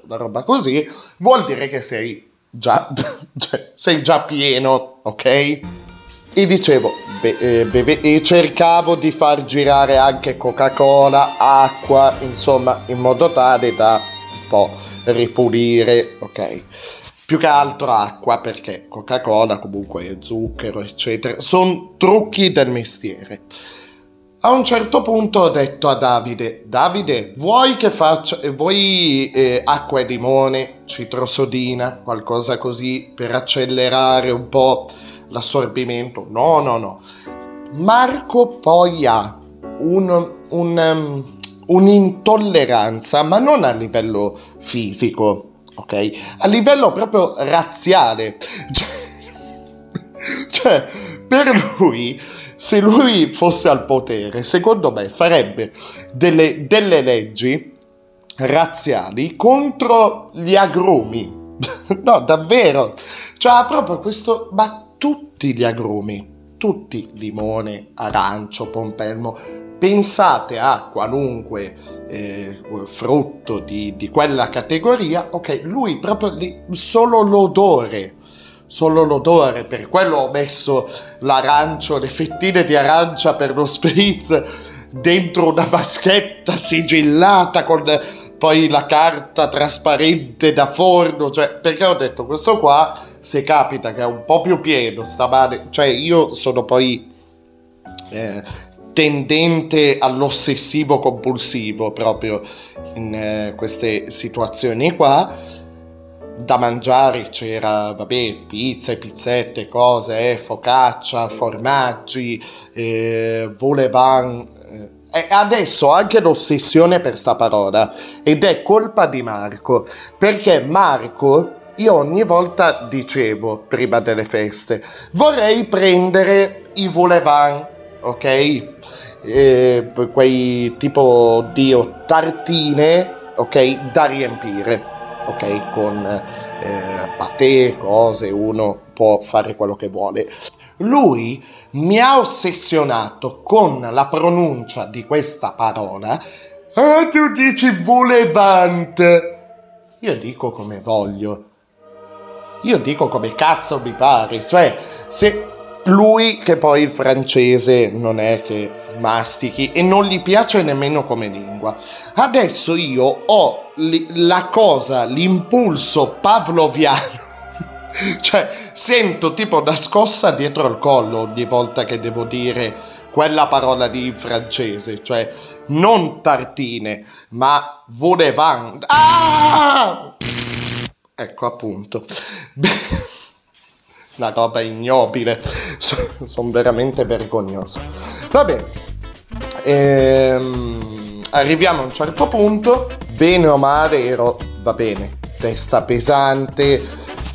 una roba così, vuol dire che sei già, cioè, sei già pieno, ok? E dicevo, be- eh, beve- e cercavo di far girare anche Coca-Cola, acqua, insomma, in modo tale da un po' ripulire, ok? Più che altro acqua, perché Coca-Cola comunque è zucchero, eccetera. Sono trucchi del mestiere. A un certo punto ho detto a Davide, Davide, vuoi che faccia, vuoi eh, acqua e limone, citrosodina, qualcosa così per accelerare un po' l'assorbimento? No, no, no. Marco poi ha un, un, um, un'intolleranza, ma non a livello fisico, ok? A livello proprio razziale. Cioè, cioè per lui se lui fosse al potere, secondo me farebbe delle, delle leggi razziali contro gli agrumi. no, davvero. Cioè, proprio questo... Ma tutti gli agrumi, tutti, limone, arancio, pompelmo, pensate a qualunque eh, frutto di, di, quella categoria, ok, lui proprio li, solo l'odore solo l'odore, per quello ho messo l'arancio, le fettine di arancia per lo spritz dentro una vaschetta sigillata con poi la carta trasparente da forno, cioè perché ho detto questo qua se capita che è un po' più pieno sta male, cioè io sono poi eh, tendente all'ossessivo compulsivo proprio in eh, queste situazioni qua da mangiare c'era, vabbè, pizze, pizzette, cose, eh, focaccia, formaggi, eh, volevan... Eh, e adesso anche l'ossessione per sta parola ed è colpa di Marco, perché Marco, io ogni volta dicevo, prima delle feste, vorrei prendere i volevan, ok? Eh, quei tipo, dio, tartine, ok, da riempire ok? Con eh, patè, cose, uno può fare quello che vuole. Lui mi ha ossessionato con la pronuncia di questa parola. Ah, tu dici volevant. Io dico come voglio. Io dico come cazzo mi pare. Cioè, se lui che poi il francese non è che mastichi e non gli piace nemmeno come lingua. Adesso io ho li, la cosa, l'impulso pavloviano. cioè, sento tipo una scossa dietro il collo ogni volta che devo dire quella parola lì in francese, cioè non tartine, ma volevant. Ah! Ecco appunto una roba ignobile, sono veramente vergognoso. Va bene, ehm, arriviamo a un certo punto, bene o male ero, va bene, testa pesante,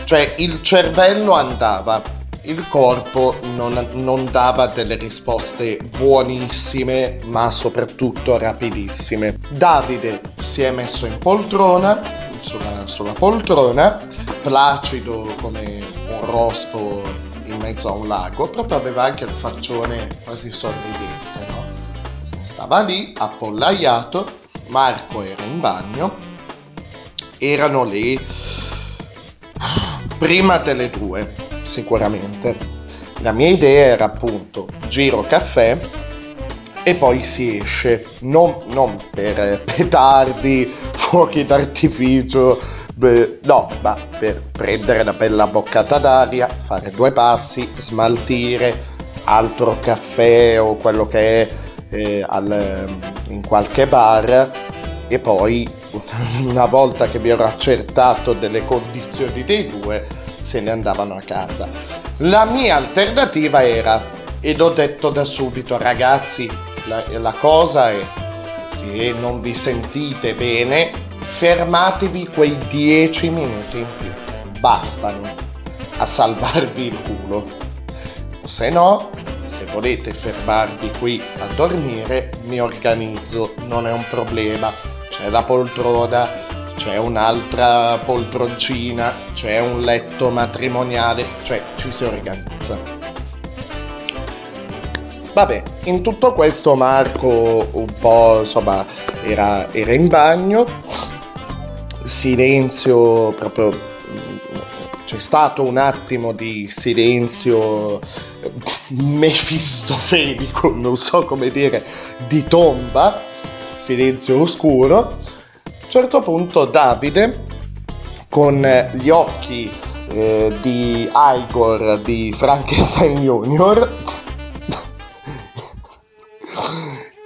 cioè il cervello andava, il corpo non, non, dava delle risposte buonissime, ma soprattutto rapidissime. Davide si è messo in poltrona, sulla, sulla poltrona, placido come rospo in mezzo a un lago, proprio aveva anche il faccione quasi sorridente, no? Stava lì, appollaiato, Marco era in bagno, erano lì prima delle due, sicuramente. La mia idea era appunto giro caffè e poi si esce, non, non per petardi, fuochi d'artificio, Beh, no, ma per prendere una bella boccata d'aria, fare due passi, smaltire altro caffè o quello che è eh, al, in qualche bar e poi una volta che mi ero accertato delle condizioni dei due se ne andavano a casa. La mia alternativa era, e l'ho detto da subito ragazzi, la, la cosa è, se non vi sentite bene, fermatevi quei 10 minuti in più. Bastano a salvarvi il culo. O se no, se volete fermarvi qui a dormire, mi organizzo, non è un problema. C'è la poltrona, c'è un'altra poltroncina, c'è un letto matrimoniale, cioè ci si organizza. Vabbè, in tutto questo Marco un po' insomma era, era in bagno, silenzio proprio c'è stato un attimo di silenzio mefistofelico, non so come dire, di tomba, silenzio oscuro. A un certo punto Davide, con gli occhi eh, di Igor di Frankenstein Junior,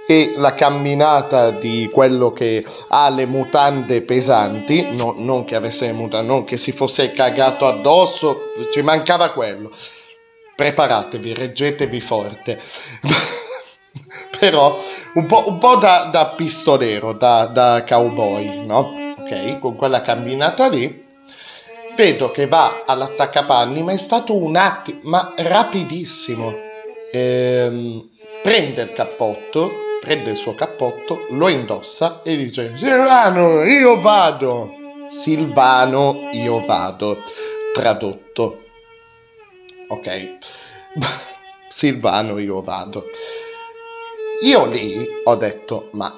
e la camminata di quello che ha le mutande pesanti, no, non che avesse le mutande, non che si fosse cagato addosso, ci mancava quello. Preparatevi, reggetevi forte. Però un po', un po da, da, pistolero, da, da cowboy, no? Ok, con quella camminata lì vedo che va all'attaccapanni, ma è stato un attimo, ma rapidissimo. Ehm, prende il cappotto, prende il suo cappotto, lo indossa e dice Silvano, io vado. Silvano, io vado. Tradotto. Ok. Silvano, io vado. Io lì ho detto, ma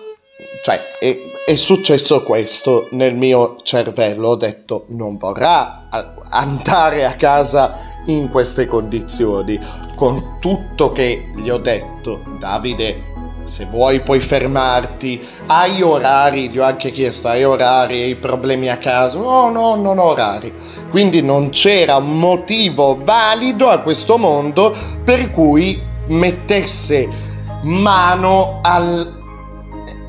cioè è, è, successo questo nel mio cervello, ho detto non vorrà andare a casa in queste condizioni, con tutto che gli ho detto, Davide, se vuoi puoi fermarti, hai orari, gli ho anche chiesto, hai orari, hai problemi a casa? No, no, non ho orari. Quindi non c'era un motivo valido a questo mondo per cui mettesse mano al,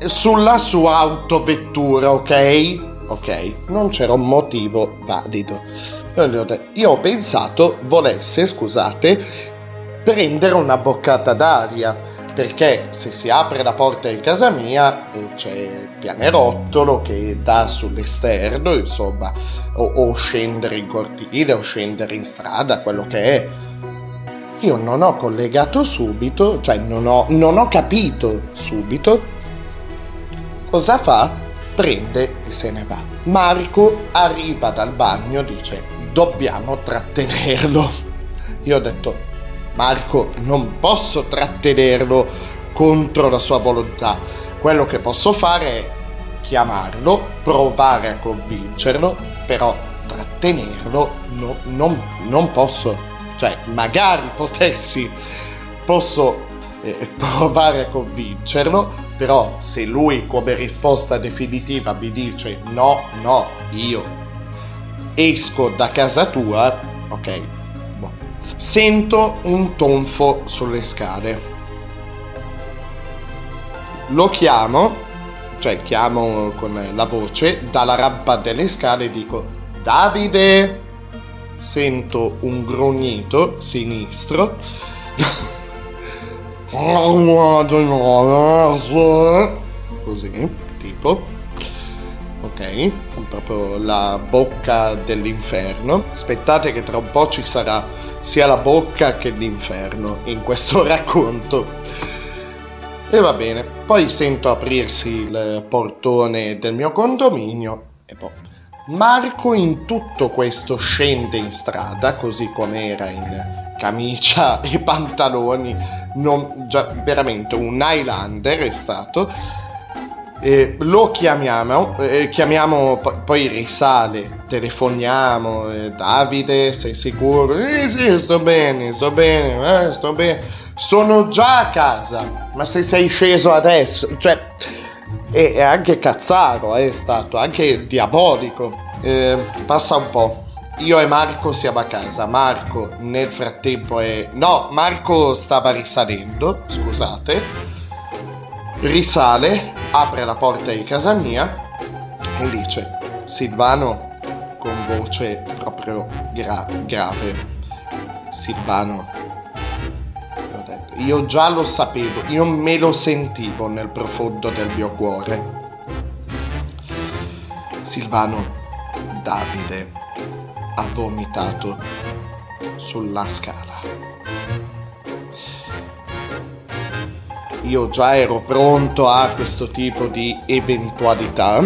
sulla sua autovettura, ok? Ok, non c'era un motivo valido. Io, ho pensato volesse, scusate, prendere una boccata d'aria perché se si apre la porta di casa mia eh, c'è il pianerottolo che dà sull'esterno, insomma, o, o, scendere in cortile o scendere in strada, quello che è. Io non ho collegato subito, cioè non ho, non ho capito subito cosa fa, prende e se ne va. Marco arriva dal bagno, dice dobbiamo trattenerlo. Io ho detto Marco non posso trattenerlo contro la sua volontà. Quello che posso fare è chiamarlo, provare a convincerlo, però trattenerlo no, non, non, posso. Cioè, magari potessi, posso eh, provare a convincerlo, però se lui come risposta definitiva mi dice no, no, io esco da casa tua, ok, Sento un tonfo sulle scale. Lo chiamo, cioè chiamo con la voce, dalla rampa delle scale e dico Davide! Sento un grugnito sinistro. Così, tipo. Ok, proprio la bocca dell'inferno. Aspettate che tra un po' ci sarà sia la bocca che l'inferno in questo racconto. E va bene, poi sento aprirsi il portone del mio condominio e poi Marco in tutto questo scende in strada, così come era in camicia e pantaloni, non, già, veramente un Highlander è stato eh, lo chiamiamo, eh, chiamiamo, poi risale, telefoniamo, eh, Davide sei sicuro? Eh sì, sto bene, sto bene, eh, sto bene, sono già a casa, ma se sei sceso adesso, cioè, è, anche cazzaro è stato, anche diabolico, eh, passa un po'. Io e Marco siamo a casa. Marco nel frattempo è. No, Marco stava risalendo, scusate risale, apre la porta di casa mia e dice Silvano con voce proprio gra- grave. Silvano, io già lo sapevo, io me lo sentivo nel profondo del mio cuore. Silvano Davide ha vomitato sulla scala. Io già ero pronto a questo tipo di eventualità.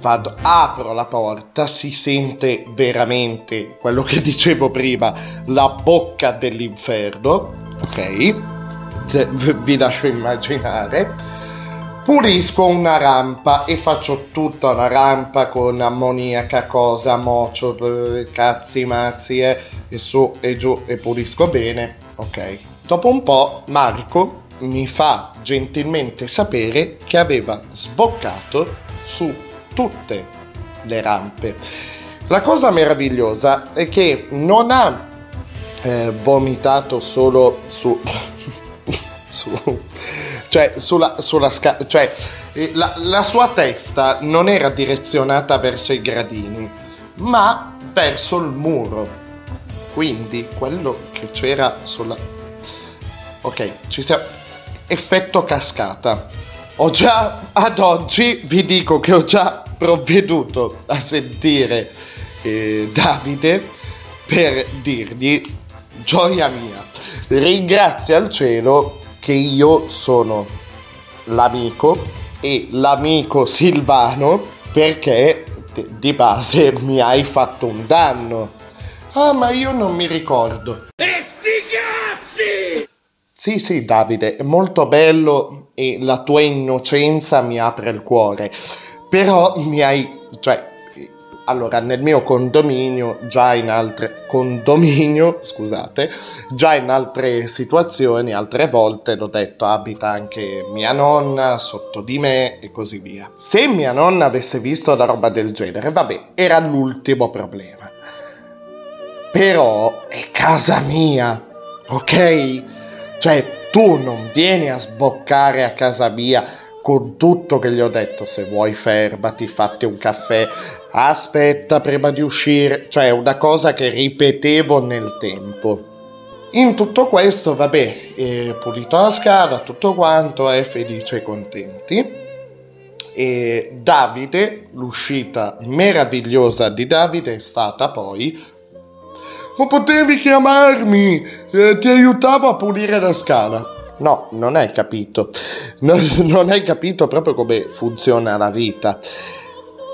Vado, apro la porta, si sente veramente quello che dicevo prima, la bocca dell'inferno, ok? Vi lascio immaginare pulisco una rampa e faccio tutta una rampa con ammoniaca, cosa, mocio, cazzi, mazzi eh, e su e giù e pulisco bene. Ok. Dopo un po' Marco mi fa gentilmente sapere che aveva sboccato su tutte le rampe. La cosa meravigliosa è che non ha eh, vomitato solo su, su cioè sulla, sulla scala, cioè eh, la, la sua testa non era direzionata verso i gradini, ma verso il muro. Quindi quello che c'era sulla... Ok, ci siamo... Effetto cascata. Ho già, ad oggi, vi dico che ho già provveduto a sentire eh, Davide per dirgli, gioia mia, ringrazia il cielo che io sono l'amico e l'amico Silvano perché di base mi hai fatto un danno. Ah, ma io non mi ricordo. E cazzi! Sì, sì, Davide, è molto bello e la tua innocenza mi apre il cuore. Però mi hai, cioè, allora, nel mio condominio, già in altre condominio, scusate, già in altre situazioni, altre volte l'ho detto, abita anche mia nonna sotto di me e così via. Se mia nonna avesse visto una roba del genere, vabbè, era l'ultimo problema. Però è casa mia, ok? Cioè, tu non vieni a sboccare a casa mia con tutto che gli ho detto, se vuoi fermati, fatti un caffè, aspetta prima di uscire, cioè una cosa che ripetevo nel tempo. In tutto questo, vabbè, è pulito la scala, tutto quanto, è felice e contenti. E Davide, l'uscita meravigliosa di Davide è stata poi ma potevi chiamarmi, eh, ti aiutavo a pulire la scala. No, non hai capito. Non, non hai capito proprio come funziona la vita.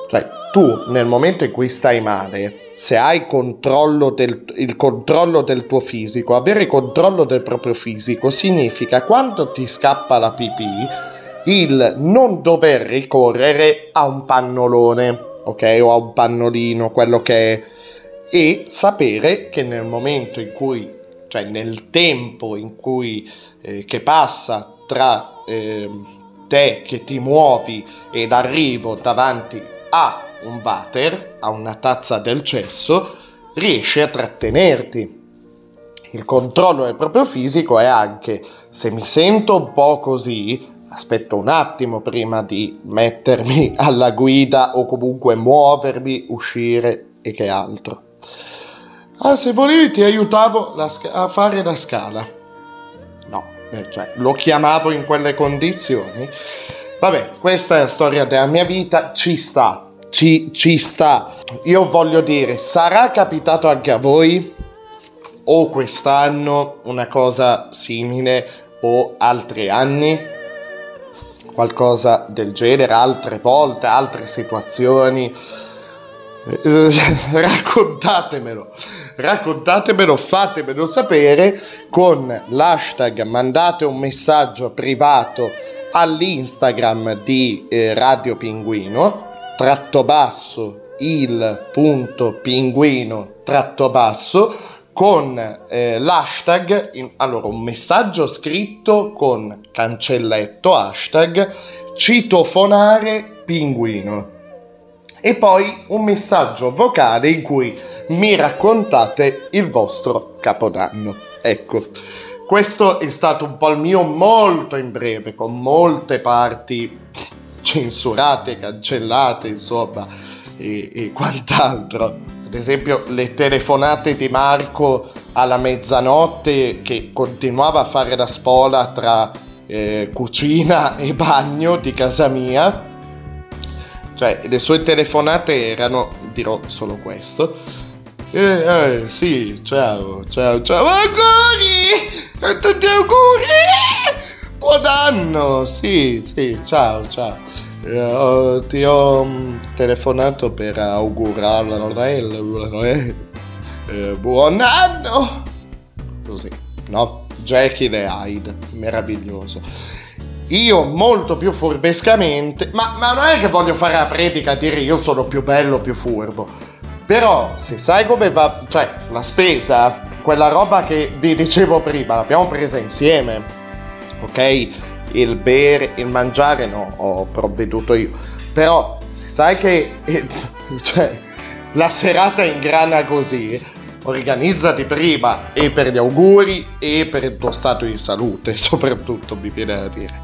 Cioè, tu nel momento in cui stai male, se hai controllo del, il controllo del tuo fisico, avere controllo del proprio fisico significa quando ti scappa la pipì, il non dover ricorrere a un pannolone, ok? O a un pannolino, quello che è, e sapere che nel momento in cui, cioè nel tempo in cui eh, che passa tra eh, te che ti muovi ed arrivo davanti a un water, a una tazza del cesso, riesce a trattenerti. Il controllo del proprio fisico è anche se mi sento un po' così, aspetto un attimo prima di mettermi alla guida o comunque muovermi, uscire e che altro. Ah, se volevi ti aiutavo sc- a fare la scala. No, eh, cioè, lo chiamavo in quelle condizioni. Vabbè, questa è la storia della mia vita, ci sta, ci, ci sta. Io voglio dire, sarà capitato anche a voi o quest'anno una cosa simile o altri anni? Qualcosa del genere, altre volte, altre situazioni? Eh, raccontatemelo, raccontatemelo, fatemelo sapere con l'hashtag mandate un messaggio privato all'Instagram di eh, Radio Pinguino tratto basso il punto pinguino tratto basso con eh, l'hashtag in, allora un messaggio scritto con cancelletto hashtag citofonare pinguino e poi un messaggio vocale in cui mi raccontate il vostro capodanno ecco questo è stato un po' il mio molto in breve con molte parti censurate, cancellate, insomma, e, e quant'altro. Ad esempio le telefonate di Marco alla mezzanotte che continuava a fare la spola tra eh, cucina e bagno di casa mia. Cioè, le sue telefonate erano, dirò solo questo. Eh, eh, sì, ciao, ciao, ciao, auguri! Tutti auguri! Buon anno! Sì, sì, ciao, ciao. Eh, ti ho mm, telefonato per augurare eh, buon anno! Così, no? Jekyll e Hyde, meraviglioso. Io molto più furbescamente, ma, ma non è che voglio fare la predica e dire io sono più bello, più furbo. Però se sai come va, cioè la spesa, quella roba che vi dicevo prima, l'abbiamo presa insieme, ok? Il bere, il mangiare no, ho provveduto io. Però se sai che eh, cioè, la serata ingrana così, organizzati prima e per gli auguri e per il tuo stato di salute, soprattutto mi viene da dire.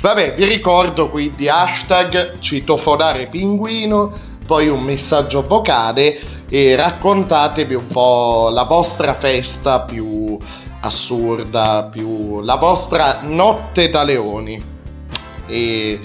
Vabbè, vi ricordo quindi hashtag citofonare pinguino poi un messaggio vocale e raccontatevi un po' la vostra festa più assurda, più la vostra notte da leoni. E,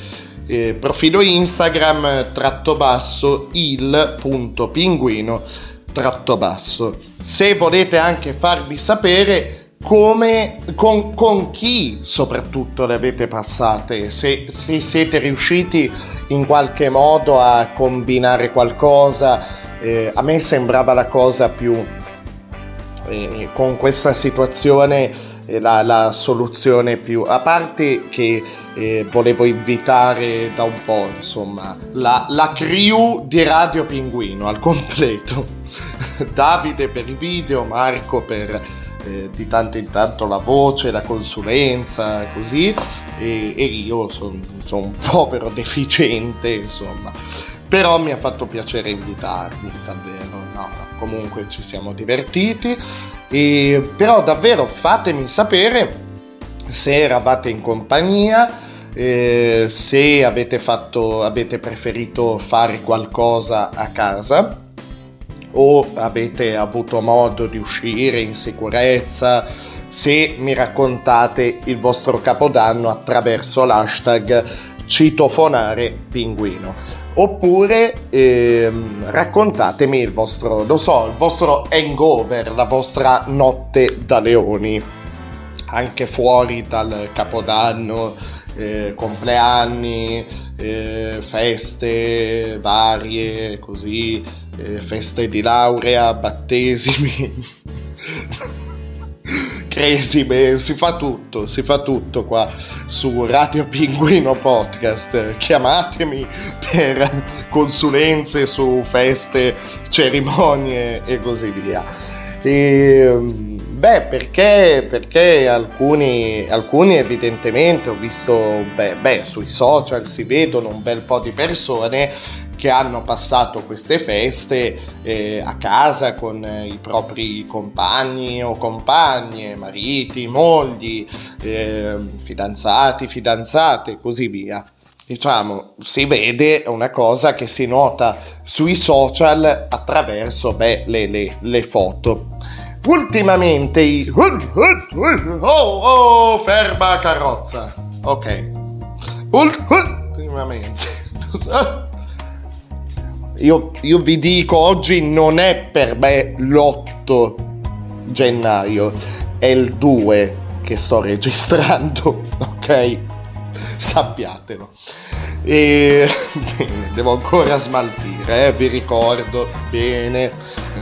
e profilo Instagram tratto basso il punto pinguino tratto basso. Se volete anche farvi sapere come, con, con, chi soprattutto le avete passate, se, se, siete riusciti in qualche modo a combinare qualcosa, eh, a me sembrava la cosa più eh, con questa situazione la, la, soluzione più a parte che eh, volevo invitare da un po' insomma la, la crew di Radio Pinguino al completo Davide per i video Marco per eh, di tanto in tanto la voce, la consulenza, così, e, e io sono son un povero deficiente, insomma. Però mi ha fatto piacere invitarvi, davvero, no, comunque ci siamo divertiti, e, però davvero fatemi sapere se eravate in compagnia, eh, se avete, fatto, avete preferito fare qualcosa a casa o avete avuto modo di uscire in sicurezza, se mi raccontate il vostro capodanno attraverso l'hashtag citofonare pinguino. Oppure ehm, raccontatemi il vostro lo so il vostro hangover la vostra notte da leoni. Anche fuori dal capodanno eh, compleanni eh, feste varie così eh, feste di laurea, battesimi, cresime, si fa tutto, si fa tutto qua su Radio Pinguino Podcast. Chiamatemi per consulenze su feste, cerimonie e così via. E, beh, perché, perché alcuni, alcuni, evidentemente ho visto, beh, beh, sui social si vedono un bel po' di persone che hanno passato queste feste eh, a casa con eh, i propri compagni o compagne, mariti, mogli, eh, fidanzati, fidanzate e così via. Diciamo, si vede una cosa che si nota sui social attraverso beh, le, le, le foto. Ultimamente i... Oh, oh, ferma carrozza. Ok. Ultimamente... Io, io vi dico, oggi non è per me l'8 gennaio, è il 2 che sto registrando, ok? Sappiatelo. E bene, devo ancora smaltire, eh, vi ricordo bene.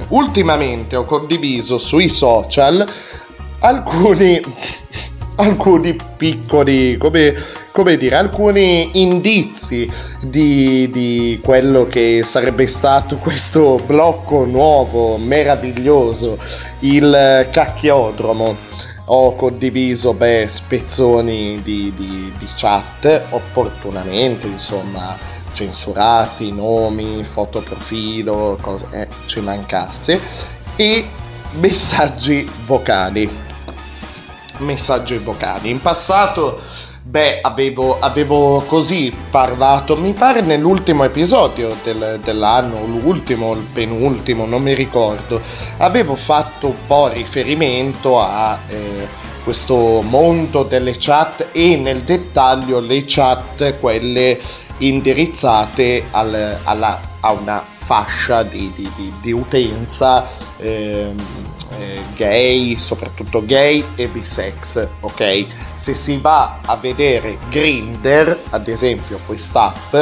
Ultimamente ho condiviso sui social alcuni alcuni piccoli, come, come dire, alcuni indizi di, di, quello che sarebbe stato questo blocco nuovo, meraviglioso, il cacchiodromo. Ho condiviso beh, spezzoni di, di, di chat, opportunamente, insomma, censurati, nomi, fotoprofilo, cose, eh, ci mancasse, e messaggi vocali messaggi vocali. In passato Beh, avevo, avevo così parlato, mi pare nell'ultimo episodio del- dell'anno, l'ultimo, il penultimo, non mi ricordo. Avevo fatto un po' riferimento a eh, questo mondo delle chat e nel dettaglio le chat, quelle indirizzate al- alla- a una fascia di, di- di- di utenza ehm, eh, gay, soprattutto gay e bisex, ok? Se si va a vedere Grinder, ad esempio quest'app,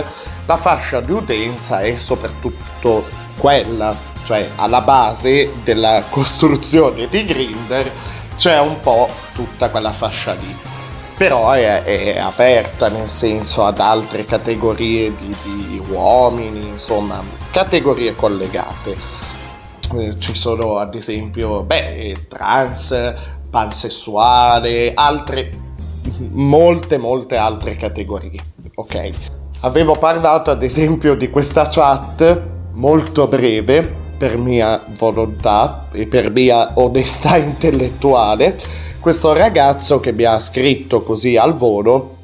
la fascia di utenza è soprattutto quella, cioè alla base della costruzione di Grinder c'è un po' tutta quella fascia lì però è, è aperta nel senso ad altre categorie di, di uomini, insomma, categorie collegate. Eh, ci sono ad esempio, beh, trans, pansessuale, altre, molte, molte altre categorie, ok? Avevo parlato ad esempio di questa chat molto breve per mia volontà e per mia onestà intellettuale questo ragazzo che mi ha scritto così al volo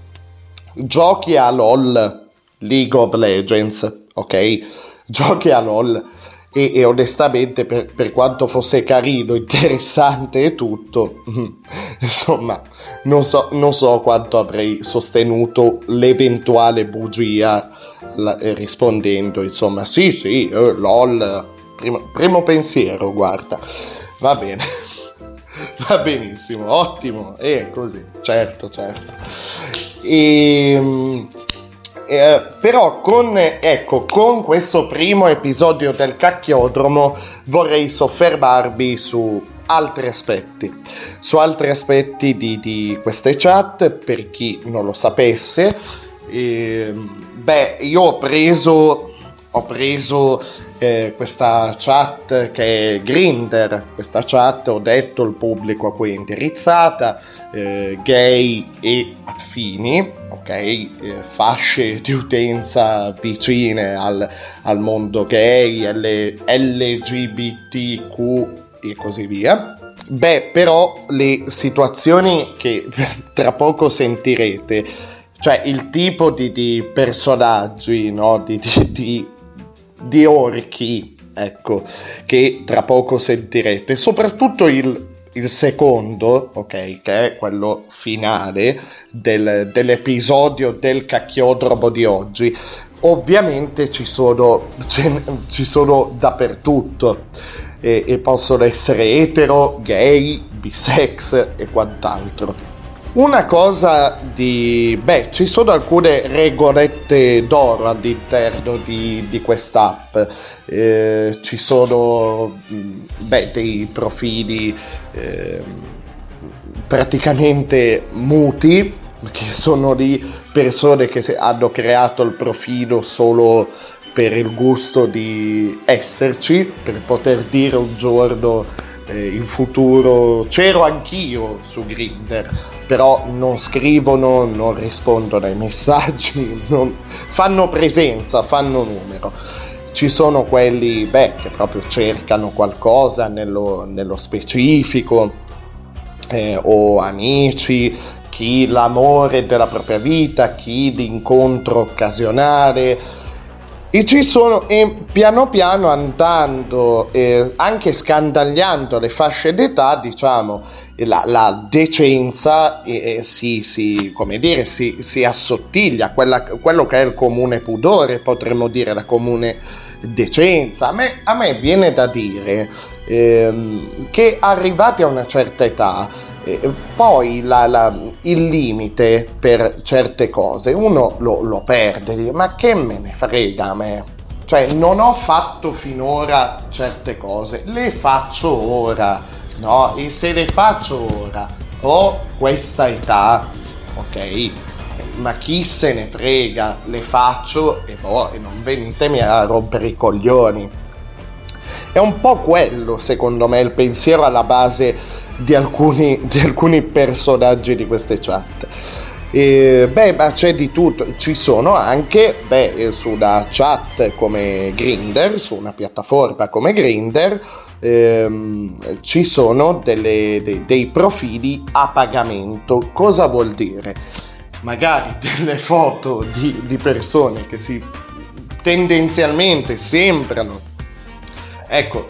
giochi a LOL League of Legends, ok? Giochi a LOL e, e onestamente per, per quanto fosse carino, interessante e tutto, insomma, non so, non so quanto avrei sostenuto l'eventuale bugia la- eh, rispondendo, insomma, sì, sì, eh, LOL, primo, primo pensiero, guarda, va bene. Va benissimo, ottimo, è così, certo, certo. E, eh, però con, ecco, con questo primo episodio del cacchiodromo vorrei soffermarmi su altri aspetti, su altri aspetti di, di queste chat, per chi non lo sapesse. E, beh, io ho preso, ho preso eh, questa chat che è Grinder, questa chat ho detto il pubblico a cui è indirizzata, eh, gay e affini, ok, eh, fasce di utenza vicine al, al mondo gay, L- LGBTQ e così via. Beh, però le situazioni che tra poco sentirete, cioè il tipo di, di personaggi, no? di, di, di di orchi, ecco, che tra poco sentirete. Soprattutto il, il secondo, ok, che è quello finale del- dell'episodio del cacchiodromo di oggi. Ovviamente ci sono, ce- ci sono dappertutto e, e possono essere etero, gay, bisex e quant'altro. Una cosa di... beh, ci sono alcune regolette d'oro all'interno di, di quest'app. Eh, ci sono, mh, beh, dei profili eh, praticamente muti, che sono di persone che hanno creato il profilo solo per il gusto di esserci, per poter dire un giorno eh, in futuro c'ero anch'io su Grinder, però non scrivono, non rispondono ai messaggi, non- fanno presenza, fanno numero. Ci sono quelli beh, che proprio cercano qualcosa nello, nello specifico, eh, o amici, chi l'amore della propria vita, chi l'incontro occasionale. E ci sono, e piano piano andando, eh, anche scandagliando le fasce d'età, diciamo, la, la decenza eh, si, si, come dire, si, si assottiglia quella- quello che è il comune pudore, potremmo dire la comune decenza. A me, a me viene da dire ehm, che arrivati a una certa età, eh, poi la- la- il limite per certe cose uno lo, lo perde, dice, ma che me ne frega a me? Cioè, non ho fatto finora certe cose, le faccio ora, no? E se le faccio ora, ho questa età, ok? Ma chi se ne frega, le faccio e boh, e non venitemi a rompere i coglioni. È un po' quello, secondo me, il pensiero alla base di alcuni, di alcuni personaggi di queste chat. E, beh, ma c'è di tutto. Ci sono anche, beh, eh, su una chat come Grinder, su una piattaforma come Grinder, ehm, ci sono delle- dei, dei profili a pagamento. Cosa vuol dire? Magari delle foto di, di persone che si tendenzialmente sembrano, ecco,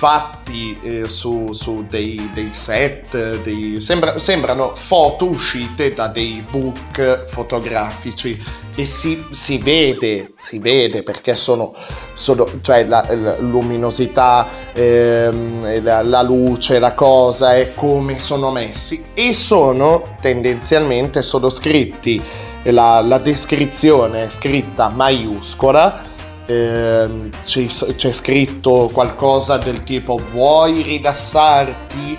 fatti eh, su, su dei, dei set, dei, sembra, sembrano foto uscite da dei book fotografici e si, si vede, si vede perché sono, sono cioè la, la luminosità, ehm, la, la luce, la cosa e come sono messi e sono tendenzialmente sono scritti. La, la descrizione è scritta maiuscola ehm, c'è, c'è scritto qualcosa del tipo vuoi rilassarti,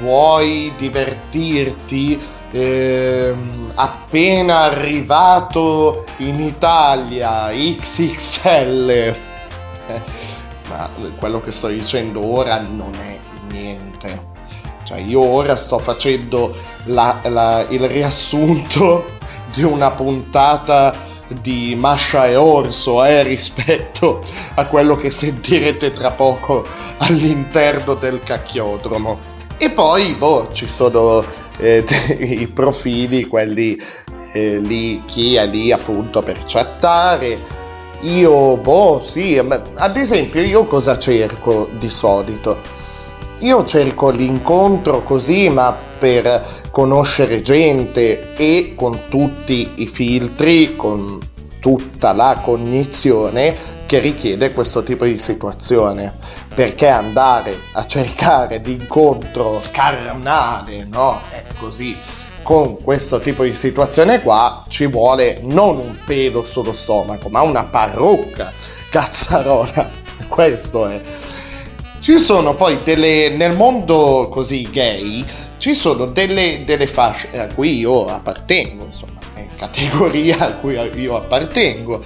vuoi divertirti, ehm, appena arrivato in Italia XXL. Ma quello che sto dicendo ora non è niente. Cioè io ora sto facendo la, la, il riassunto di una puntata di Masha e Orso eh, rispetto a quello che sentirete tra poco all'interno del cacchiodromo. E poi, boh, ci sono eh, i profili, quelli eh, lì, chi è lì appunto per chattare. Io, boh, sì, ad esempio, io cosa cerco di solito? Io cerco l'incontro così, ma per conoscere gente e con tutti i filtri, con tutta la cognizione che richiede questo tipo di situazione. Perché andare a cercare l'incontro carnale, no? È così. Con questo tipo di situazione qua ci vuole non un pelo sullo stomaco, ma una parrucca cazzarola. Questo è. Ci sono poi delle, nel mondo così gay, ci sono delle, delle fasce a cui io appartengo, insomma, è categoria a cui io appartengo,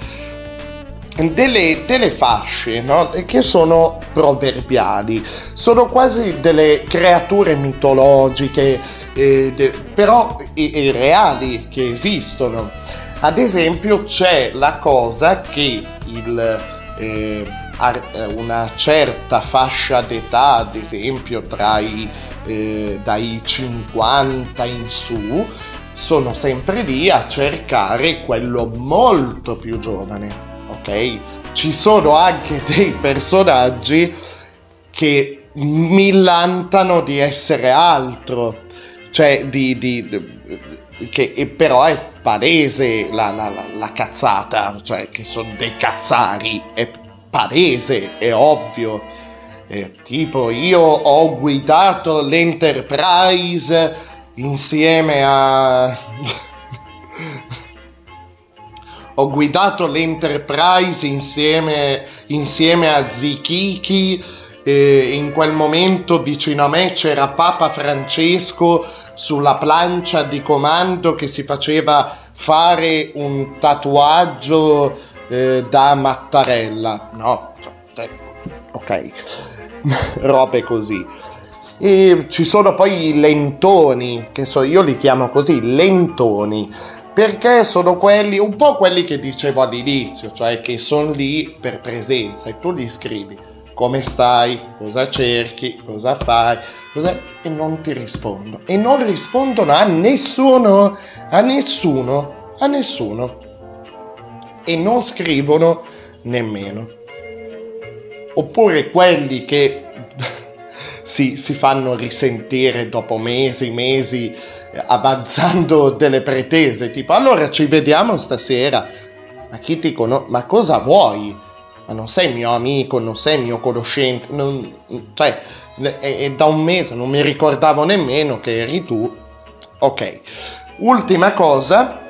delle, delle fasce no? che sono proverbiali, sono quasi delle creature mitologiche, eh, de, però eh, reali che esistono. Ad esempio c'è la cosa che il... Eh, eh, una certa fascia d'età, ad esempio tra i, eh, dai 50 in su, sono sempre lì a cercare quello molto più giovane, ok? Ci sono anche dei personaggi che millantano di essere altro, cioè di, di, di che però è palese la, la, la, cazzata, cioè che sono dei cazzari, è palese, è ovvio. Eh, tipo, io ho guidato l'Enterprise insieme a... ho guidato l'Enterprise insieme, insieme a Zikiki. Eh, in quel momento vicino a me c'era Papa Francesco sulla plancia di comando che si faceva fare un tatuaggio eh, da Mattarella, no? Cioè, ok, robe così. E ci sono poi i lentoni, che so, io li chiamo così, lentoni, perché sono quelli, un po' quelli che dicevo all'inizio, cioè che sono lì per presenza e tu li scrivi come stai, cosa cerchi, cosa fai, cosa... e non ti rispondo. E non rispondono a nessuno, a nessuno, a nessuno e non scrivono nemmeno. Oppure quelli che si, si fanno risentire dopo mesi, mesi, eh, avanzando delle pretese, tipo allora ci vediamo stasera. Ma chi ti conosce? Ma cosa vuoi? Ma non sei mio amico, non sei mio conoscente, non, cioè è, è da un mese, non mi ricordavo nemmeno che eri tu. Ok, ultima cosa,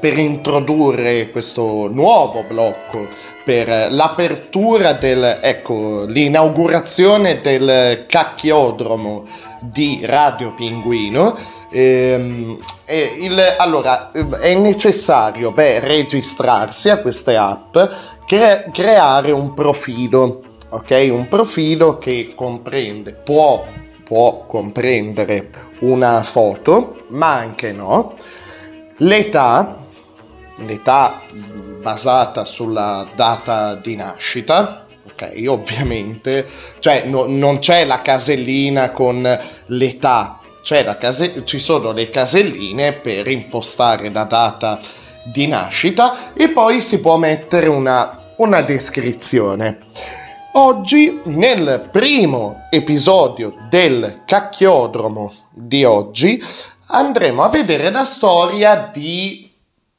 per introdurre questo nuovo blocco, per l'apertura del, ecco, l'inaugurazione del cacchiodromo di Radio Pinguino. Ehm, il, allora, è necessario beh, registrarsi a queste app, cre- creare un profilo, ok? Un profilo che comprende, può, può comprendere una foto, ma anche no L'età, l'età basata sulla data di nascita, ok, ovviamente, cioè no, non c'è la casellina con l'età, case- ci sono le caselline per impostare la data di nascita e poi si può mettere una, una descrizione. Oggi, nel primo episodio del cacchiodromo di oggi, andremo a vedere la storia di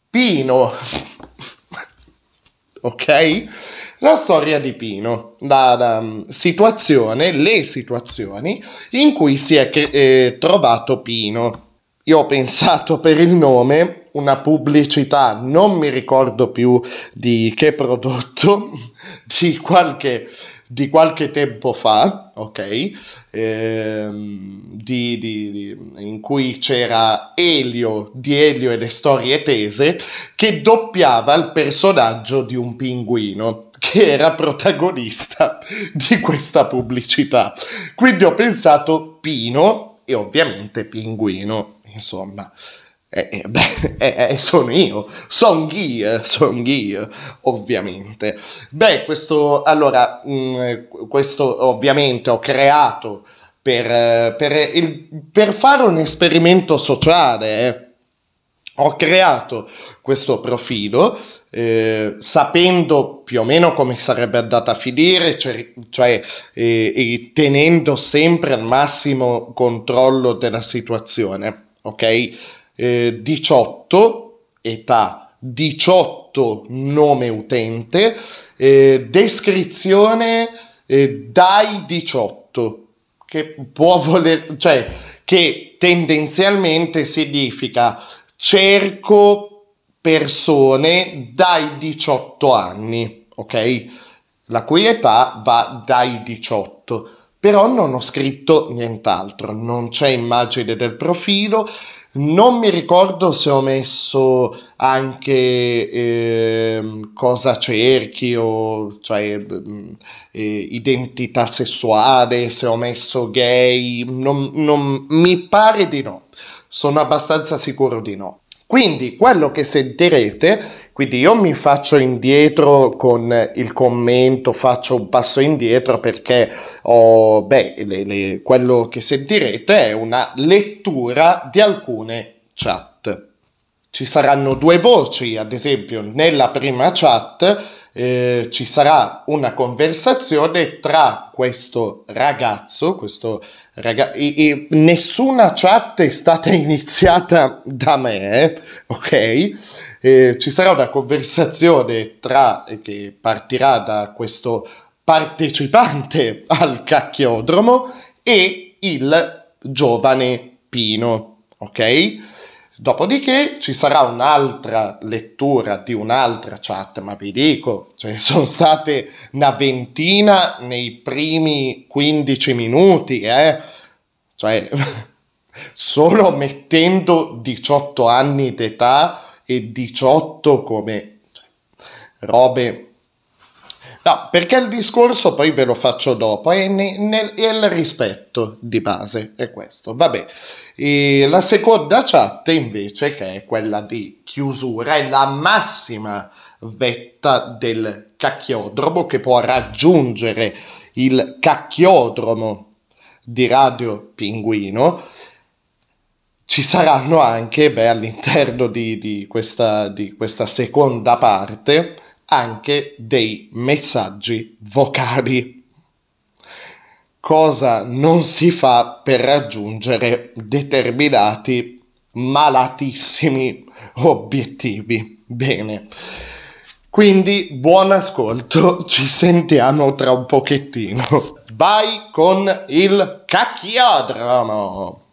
Pino. ok? La storia di Pino, la, la mm, situazione, le situazioni in cui si è eh, trovato Pino. Io ho pensato per il nome una pubblicità, non mi ricordo più di che prodotto, di qualche, di qualche tempo fa, ok? Ehm, di, di, di, in cui c'era Elio di Elio e le storie tese che doppiava il personaggio di un pinguino che era protagonista di questa pubblicità. Quindi ho pensato Pino e ovviamente Pinguino, insomma. Eh, eh, beh, eh, eh, sono io, son io, son io, ovviamente. Beh, questo, allora, mh, mm, questo ovviamente ho creato per, per, il, per fare un esperimento sociale, eh. Ho creato questo profilo eh, sapendo più o meno come sarebbe andata a finire, cioè, cioè eh, tenendo sempre al massimo controllo della situazione. Ok? Eh, 18 età, 18 nome utente, eh, descrizione eh, dai 18, che può voler, cioè che tendenzialmente significa cerco persone dai 18 anni, ok? La cui età va dai 18 però non ho scritto nient'altro, non c'è immagine del profilo, non mi ricordo se ho messo anche eh, cosa cerchi o cioè eh, identità sessuale, se ho messo gay, non, non, mi pare di no. Sono abbastanza sicuro di no. Quindi quello che sentirete, quindi io mi faccio indietro con il commento, faccio un passo indietro perché ho, beh, le, le, quello che sentirete è una lettura di alcune chat. Ci saranno due voci, ad esempio nella prima chat eh, ci sarà una conversazione tra questo ragazzo, questo ragazzo, e, e nessuna chat è stata iniziata da me, ok? Eh, ci sarà una conversazione tra, che partirà da questo partecipante al cacchiodromo e il giovane Pino, ok? Dopodiché ci sarà un'altra lettura di un'altra chat, ma vi dico, ce sono state una ventina nei primi 15 minuti, eh? Cioè, solo mettendo 18 anni d'età e 18 come robe No, perché il discorso poi ve lo faccio dopo, è, nel, è il rispetto di base, è questo. Vabbè, e la seconda chat invece, che è quella di chiusura, è la massima vetta del cacchiodromo che può raggiungere il cacchiodromo di Radio Pinguino. Ci saranno anche, beh, all'interno di, di, questa, di questa seconda parte, anche dei messaggi vocali. Cosa non si fa per raggiungere determinati malatissimi obiettivi. Bene. Quindi buon ascolto, ci sentiamo tra un pochettino. Vai con il cacchiodromo.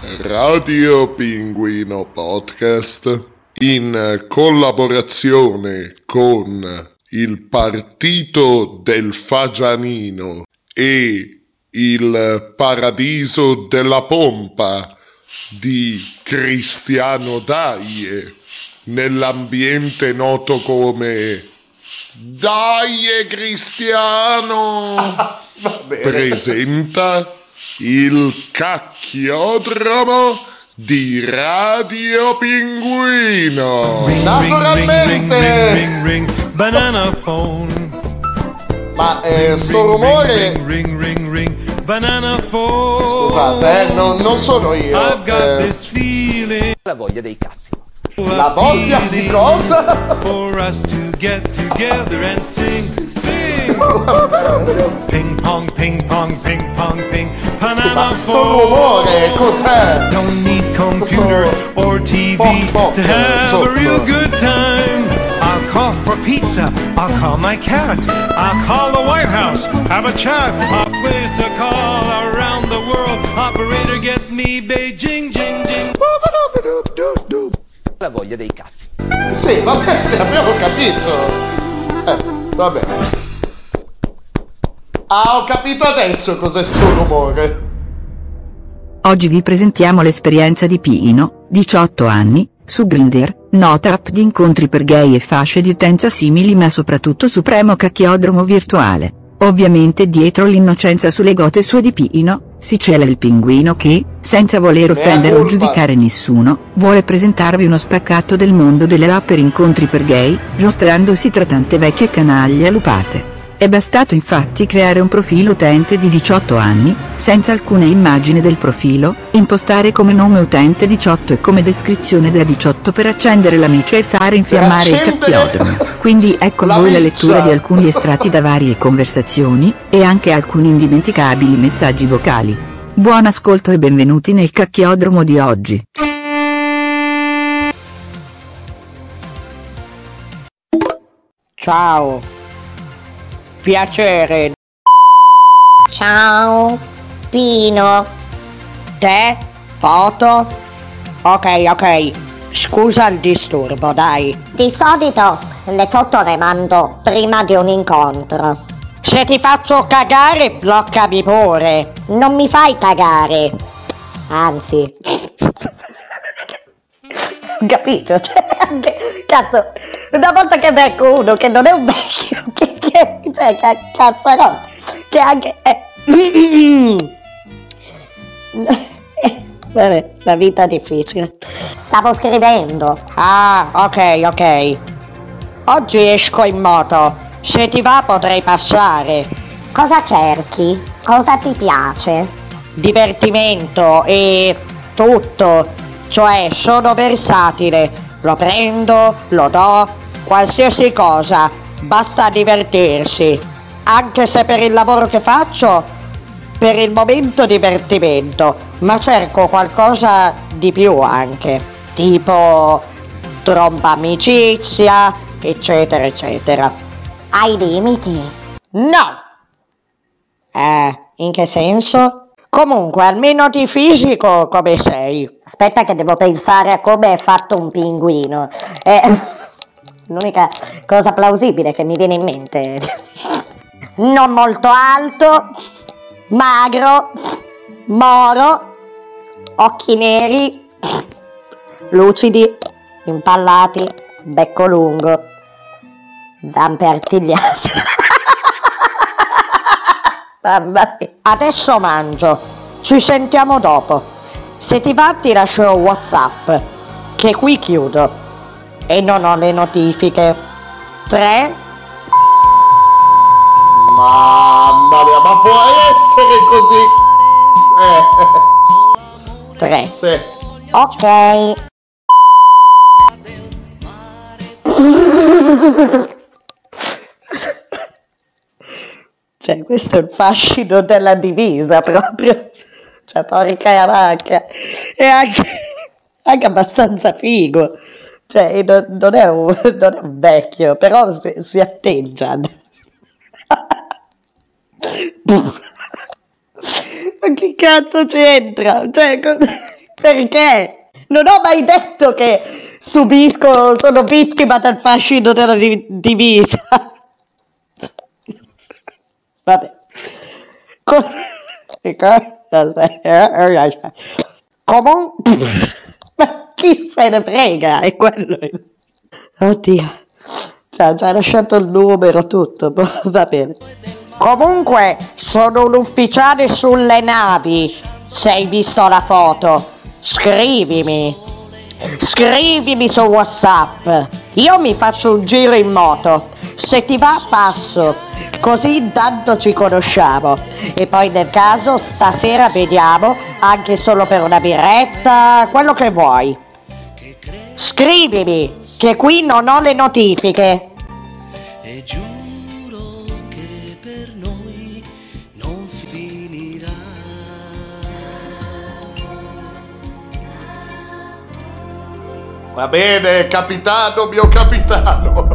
Radio Pinguino Podcast in collaborazione con il Partito del Fagianino e il Paradiso della Pompa di Cristiano Daie nell'ambiente noto come Daie Cristiano. Presenta il cacchiodromo di Radio Pinguino. Naturalmente. Ring, ring, ring, banana phone. Ma eh, sto rumore. Scusate, eh, non, non sono io. I've got eh. this feeling. La voglia dei cazzi. La voglia di cosa? For us to get together and sing, sing. ping pong, ping pong, ping pong, ping. Banana Ma sto for. rumore, cos'è? Don't need computer or TV to eh, have a real good time. I'll call for pizza. I'll call my cat. I'll call the White House. Have a chat. I'll place a call around the world. Operator, get me Beijing, jing, jing. La voglia dei cazzi. Sì, va bene, abbiamo capito. Eh, va bene. Ah, ho capito adesso cos'è sto rumore. Oggi vi presentiamo l'esperienza di Pino, 18 anni, su Grindr, nota app di incontri per gay e fasce di utenza simili ma soprattutto supremo cacchiodromo virtuale. Ovviamente dietro l'innocenza sulle gote sue di Pino, si cela il pinguino che, senza voler offendere o giudicare nessuno, vuole presentarvi uno spaccato del mondo delle app per incontri per gay, giostrandosi tra tante vecchie canaglie allupate. È bastato infatti creare un profilo utente di 18 anni, senza alcuna immagine del profilo, impostare come nome utente 18 e come descrizione da 18 per accendere la e fare infiammare il cacchiodromo. Quindi ecco a la voi la lettura di alcuni estratti da varie conversazioni, e anche alcuni indimenticabili messaggi vocali. Buon ascolto e benvenuti nel cacchiodromo di oggi. Ciao. Piacere. Ciao, Pino. Te? Foto? Ok, ok. Scusa il disturbo, dai. Di solito le foto le mando prima di un incontro. Se ti faccio cagare, bloccami pure. Non mi fai cagare. Anzi. Capito? Cioè, cazzo, una volta che becco uno che non è un vecchio, che, che cioè, che cazzo no, che anche... eh, Vabbè, la vita è difficile. Stavo scrivendo. Ah, ok, ok. Oggi esco in moto. Se ti va potrei passare. Cosa cerchi? Cosa ti piace? Divertimento e tutto. Cioè, sono versatile. Lo prendo, lo do, qualsiasi cosa. Basta divertirsi. Anche se per il lavoro che faccio, per il momento divertimento, ma cerco qualcosa di più anche. Tipo tromba amicizia, eccetera, eccetera. Hai limiti? No! Eh, in che senso? Comunque, almeno di fisico come sei. Aspetta che devo pensare a come è fatto un pinguino. È l'unica cosa plausibile che mi viene in mente. Non molto alto, magro, moro, occhi neri, lucidi, impallati, becco lungo, zampe artigliate. Mamma. Adesso mangio. Ci sentiamo dopo. Se ti va ti lascio Whatsapp, che qui chiudo. E non ho le notifiche. 3 Mamma mia, ma può essere così? Eh, 3 sì. Ok. Cioè, questo è il fascino della divisa proprio. Cioè, porca vacca. E anche, anche abbastanza figo. Cioè, non, non è un, non è un vecchio, però si, si atteggia. Ma che cazzo c'entra? Cioè, perché? Non ho mai detto che subisco, sono vittima del fascino della di- divisa. Vabbè. Co- Comunque, chi se ne frega? È quello. Oddio, ha già lasciato il numero, tutto. Va bene. Comunque, sono un ufficiale sulle navi. Se hai visto la foto, scrivimi. Scrivimi su WhatsApp. Io mi faccio un giro in moto. Se ti va, passo. Così intanto ci conosciamo. E poi nel caso stasera vediamo, anche solo per una birretta, quello che vuoi. Scrivimi, che qui non ho le notifiche. E giuro che per noi non finirà. Va bene, capitano, mio capitano.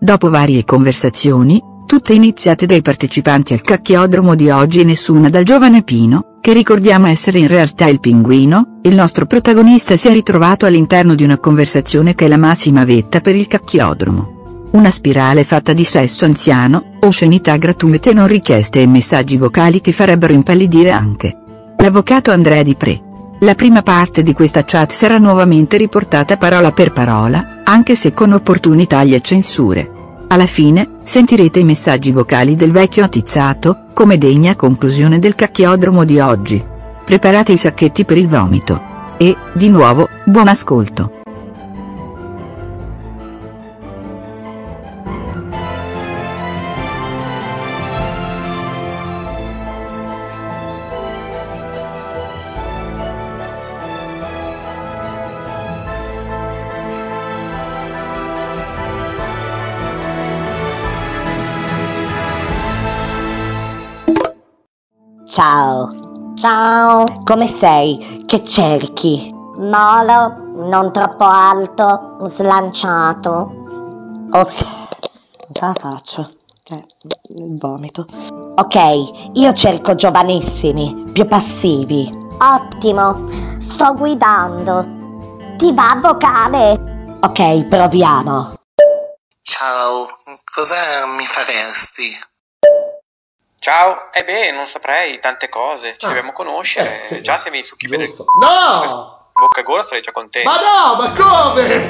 Dopo varie conversazioni, tutte iniziate dai partecipanti al cacchiodromo di oggi e nessuna dal giovane Pino, che ricordiamo essere in realtà il pinguino, il nostro protagonista si è ritrovato all'interno di una conversazione che è la massima vetta per il cacchiodromo. Una spirale fatta di sesso anziano, oscenità gratuite non richieste e messaggi vocali che farebbero impallidire anche l'avvocato Andrea Di Pre. La prima parte di questa chat sarà nuovamente riportata parola per parola, anche se con opportuni tagli e censure. Alla fine, sentirete i messaggi vocali del vecchio attizzato, come degna conclusione del cacchiodromo di oggi. Preparate i sacchetti per il vomito. E, di nuovo, buon ascolto. Ciao. Come sei? Che cerchi? Molo, non troppo alto, slanciato. Ok. Cosa faccio? Cioè, il vomito. Ok, io cerco giovanissimi, più passivi. Ottimo, sto guidando. Ti va vocale? Ok, proviamo. Ciao, cosa mi faresti? Ciao, eh beh, non saprei tante cose, ci Ah. dobbiamo conoscere. Eh, sì, già se mi succhi bene il No! bocca e gola sarei già contento. Ma no, ma come?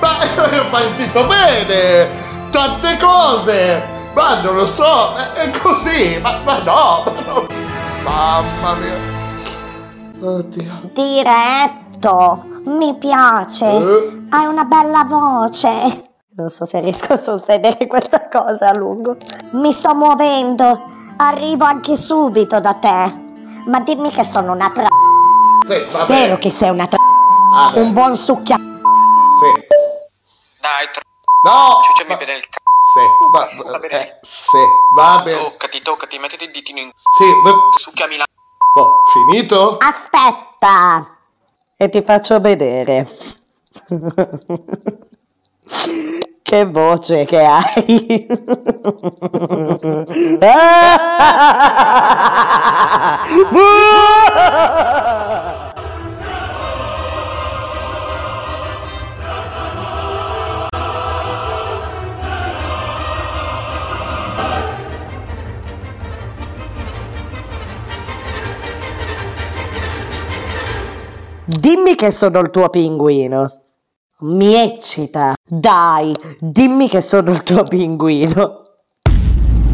Ma è partito bene! Tante cose! Ma non lo so, è, è così, ma, ma no, ma no! Mamma mia! Oddio. Diretto, mi piace. Eh? Hai una bella voce. Non so se riesco a sostenere questa cosa a lungo. Mi sto muovendo. Arrivo anche subito da te. Ma dimmi che sono una tra... Sì, va Spero bene. che sei una tra... Ah. Un buon succhia... Sì. Dai, tro- No! ciucciami bene il c***o. Sì, va, eh, sì, va bene. Toccati, toccati, mettiti il ditino in Sì, va... succhiami la Oh, finito? Aspetta. E ti faccio vedere. che voce che hai. Dimmi che sono il tuo pinguino. Mi eccita. Dai, dimmi che sono il tuo pinguino.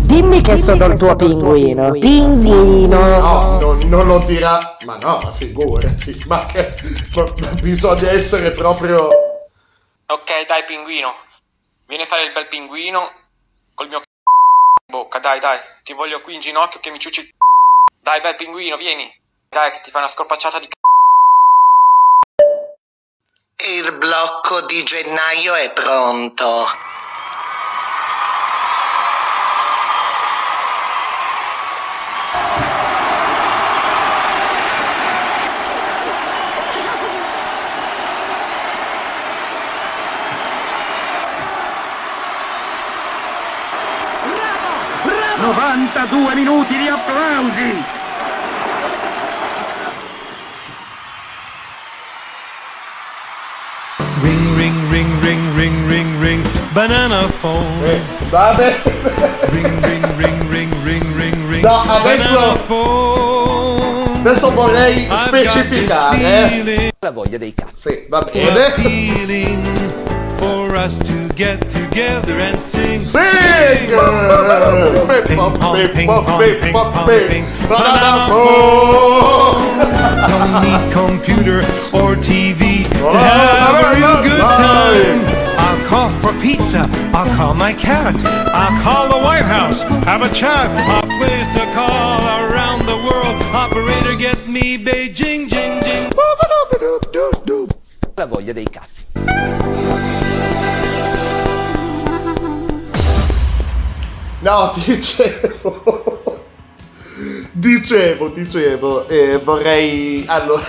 Dimmi che sono il tuo pinguino. Pinguino. No, non, non lo dirà. Ma no, ma figurati. Ma che. ma- ma bisogna essere proprio. Ok, dai, pinguino. Vieni a fare il bel pinguino col mio c***o in bocca, dai, dai. Ti voglio qui in ginocchio che mi ciucci il c***o. Dai, bel pinguino, vieni. Dai, che ti fai una scorpacciata di c***o. Il blocco di gennaio è pronto. Bravo! 92 minuti di applausi! Ring, ring, ring, ring, ring, ring. Banana phone. Bene. Ring, ring, ring, ring, ring, ring, ring. No, adesso-. Adesso vorrei specificare. eh. La voglia dei cazzi. Sì, va bene. Feeling for us to get together and sing. Sing! Ping pong, ping pong, ping pong, ping. Banana Banana phone. Don't need computer or TV to have a real good time. I'll call call for pizza. I'll call my cat. I'll call the White House. Have a chat. I'll place a call around the world. Operator, get me Beijing, jing, jing. La voglia dei cazzi. No, dicevo. Dicevo, dicevo, eh, vorrei. Allora.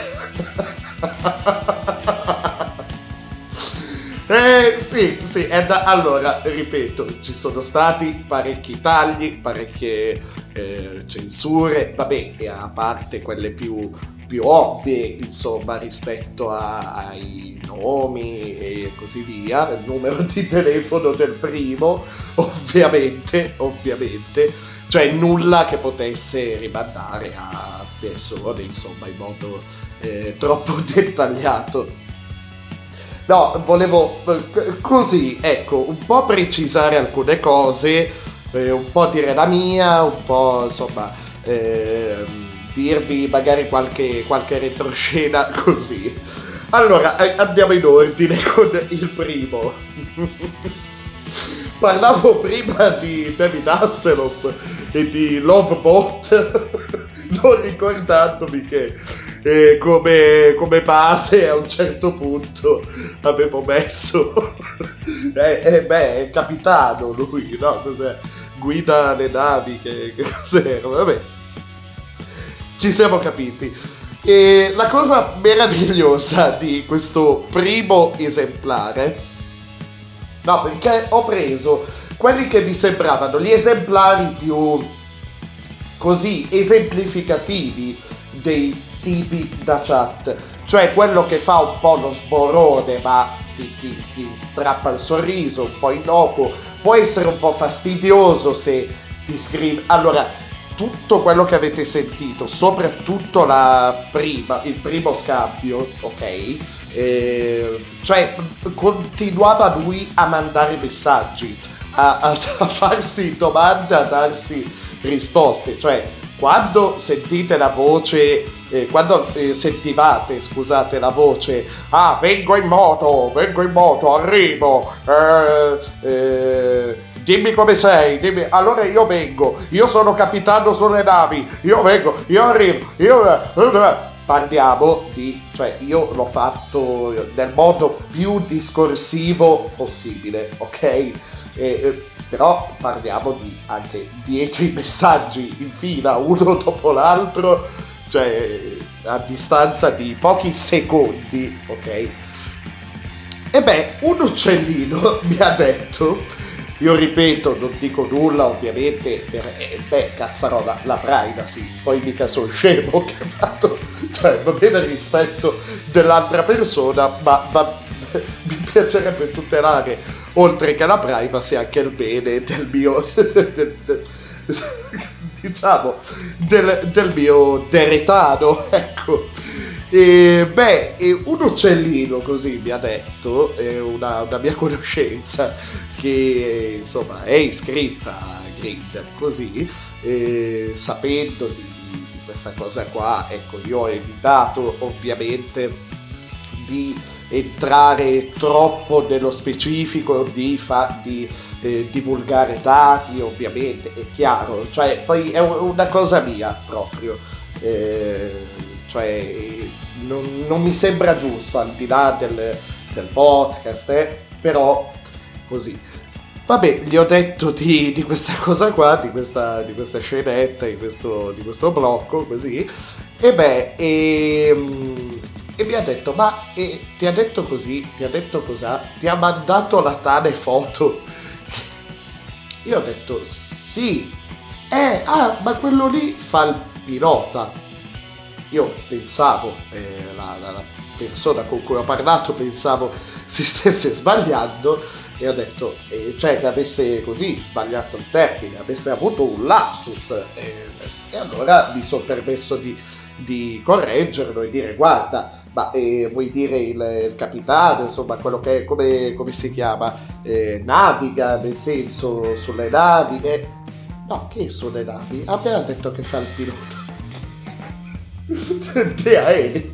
Eh sì, sì, da- allora, ripeto, ci sono stati parecchi tagli, parecchie eh, censure, vabbè, a parte quelle più, più ovvie, insomma, rispetto a- ai nomi e così via, il numero di telefono del primo, ovviamente, ovviamente, cioè nulla che potesse rimandare a persone, insomma, in modo eh, troppo dettagliato. No, volevo eh, così, ecco, un po' precisare alcune cose, eh, un po' dire la mia, un po' insomma, ehm, dirvi magari qualche, qualche retroscena così. Allora, eh, andiamo in ordine con il primo. Parlavo prima di David Hasselhoff e di Lovebot, non ricordandomi che eh, come, come base a un certo punto avevo messo eh, eh, beh, è capitano lui, no? Cos'è? Guida le navi, che, che cos'era? Vabbè, ci siamo capiti. E la cosa meravigliosa di questo primo esemplare, no, perché ho preso quelli che mi sembravano gli esemplari più così esemplificativi dei tipi da chat, cioè quello che fa un po' lo sborone ma ti, ti- ti strappa il sorriso, un po' innocuo, può essere un po' fastidioso se ti scrive... Allora, tutto quello che avete sentito, soprattutto prima, il primo scambio, ok? Eh, cioè, continuava lui a mandare messaggi, a, a- a farsi domande, a darsi risposte. Cioè, quando sentite la voce, eh, quando eh, sentivate, scusate, la voce, ah, vengo in moto, vengo in moto, arrivo, eh, eh, dimmi come sei, dimmi, allora io vengo, io sono capitano sulle navi, io vengo, io arrivo, io... eh, Parliamo di, cioè io l'ho fatto nel modo più discorsivo possibile, ok? Eh, eh, però parliamo di anche 10 messaggi in fila, uno dopo l'altro, cioè a distanza di pochi secondi, ok? E beh, un uccellino mi ha detto, io ripeto, non dico nulla ovviamente, per, eh, beh, cazzarola, la privacy, poi mica sono scemo che ha fatto, cioè va bene il rispetto dell'altra persona, ma, ma mi piacerebbe tutelare, oltre che la privacy, anche il bene del mio, del- del- diciamo, del, del mio deretano, ecco. E, beh, un uccellino così mi ha detto, eh, una, una mia conoscenza che insomma è iscritta a Grindr così, eh, sapendo di, di questa cosa qua, ecco, io ho evitato ovviamente di entrare troppo nello specifico di, fa- eh, divulgare dati, ovviamente, è chiaro, cioè poi è un- una cosa mia proprio. Eh, cioè non, non mi sembra giusto al di là del, del podcast, eh, però così. Vabbè, gli ho detto di, di questa cosa qua, di questa, di questa scenetta, di questo, di questo blocco, così. E beh, ehm, e, mi ha detto, ma eh, ti ha detto così, ti ha detto cos'ha, ti ha mandato la tale foto. Io ho detto, sì. Eh, ah, ma quello lì fa il pilota io pensavo, eh, la, la- persona con cui ho parlato pensavo si stesse sbagliando e ho detto, eh, cioè che avesse così sbagliato il termine, avesse avuto un lapsus eh, e allora mi sono permesso di, di correggerlo e dire guarda, ma eh, vuoi dire il, il capitano, insomma quello che è, come, come si chiama, Eh, naviga nel senso sulle navi, eh, no che sulle navi, appena detto che fa il pilota aerei.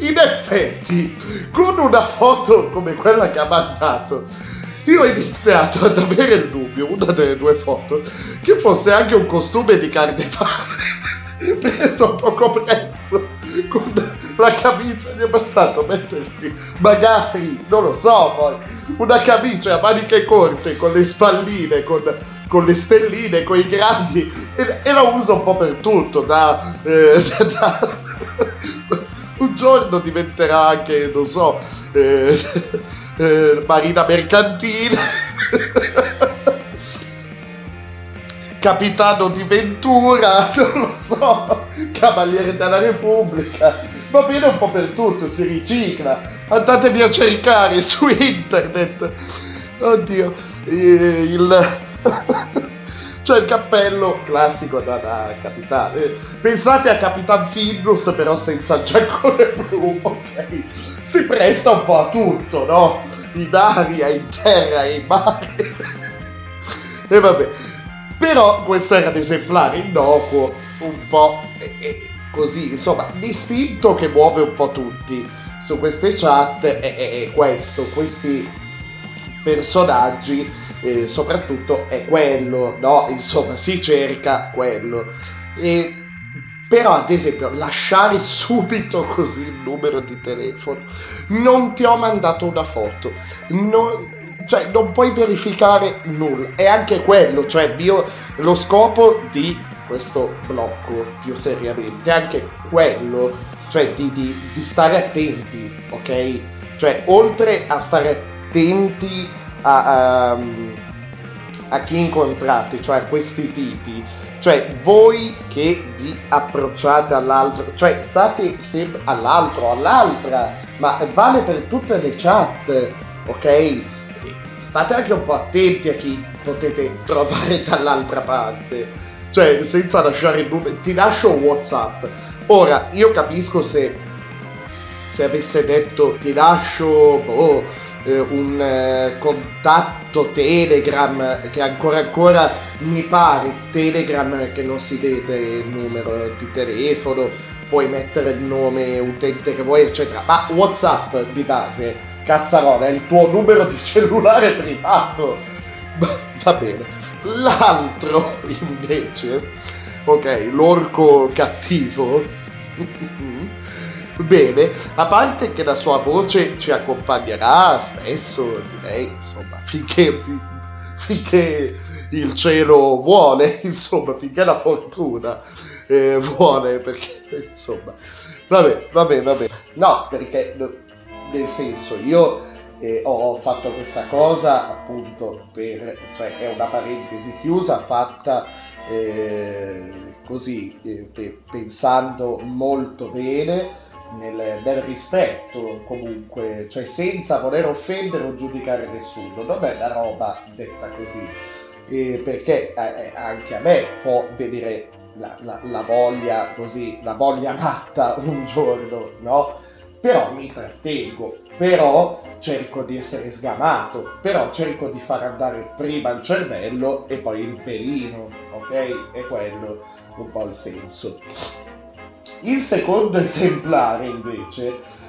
in effetti, con una foto come quella che ha mandato, io ho iniziato ad avere il dubbio, una delle due foto, che fosse anche un costume di carnevale preso a poco prezzo con la camicia gli è bastato mettersi magari non lo so poi una camicia a maniche corte con le spalline con, con le stelline con i gradi e, e la uso un po' per tutto da, eh, da- un giorno diventerà anche non so eh, eh, marina mercantile capitano di Ventura, non lo so, cavaliere della Repubblica. Va bene un po' per tutto, si ricicla. Andatevi a cercare su internet. Oddio, eh, il... C'è il cappello classico da, da capitano. Eh, Pensate a Capitan Findus, però senza il blu, ok? Si presta un po' a tutto, no? In aria, in terra, in mare. E vabbè. Però questo era un esemplare innocuo, un po' così, insomma, l'istinto che muove un po' tutti su queste chat è- è questo, questi personaggi, eh, soprattutto è quello, no? Insomma, si cerca quello. E, però, ad esempio, lasciare subito così il numero di telefono, non ti ho mandato una foto, non, cioè non puoi verificare nulla. E anche quello, cioè mio, lo scopo di questo blocco più seriamente, è anche quello, cioè di, di- di stare attenti, ok? Cioè, oltre a stare attenti a, a- a chi incontrate, cioè a questi tipi, cioè voi che vi approcciate all'altro, cioè state sempre all'altro, all'altra, ma vale per tutte le chat, ok? State anche un po' attenti a chi potete trovare dall'altra parte, cioè senza lasciare il numero, ti lascio Whatsapp. Ora, io capisco se, se avesse detto ti lascio boh, eh, un eh, contatto Telegram che ancora ancora mi pare Telegram che non si vede il numero di telefono puoi mettere il nome utente che vuoi eccetera ma Whatsapp di base cazzarola è il tuo numero di cellulare privato. Va- bene. L'altro invece ok l'orco cattivo Bene, a parte che la sua voce ci accompagnerà spesso, direi, insomma, finché, fi- finché il cielo vuole, insomma, finché la fortuna eh, vuole, perché, insomma, vabbè, vabbè, vabbè. No, perché, nel senso, io eh, ho fatto questa cosa appunto per, cioè è una parentesi chiusa fatta eh, così, eh, pe- pensando molto bene nel, nel rispetto comunque, cioè senza voler offendere o giudicare nessuno, non è una roba detta così, Eh, perché eh, anche a me può venire la, la- la voglia così, la voglia matta un giorno, no? Però mi trattengo, però cerco di essere sgamato, però cerco di far andare prima il cervello e poi il pelino, ok? È quello un po' il senso. Il secondo esemplare invece.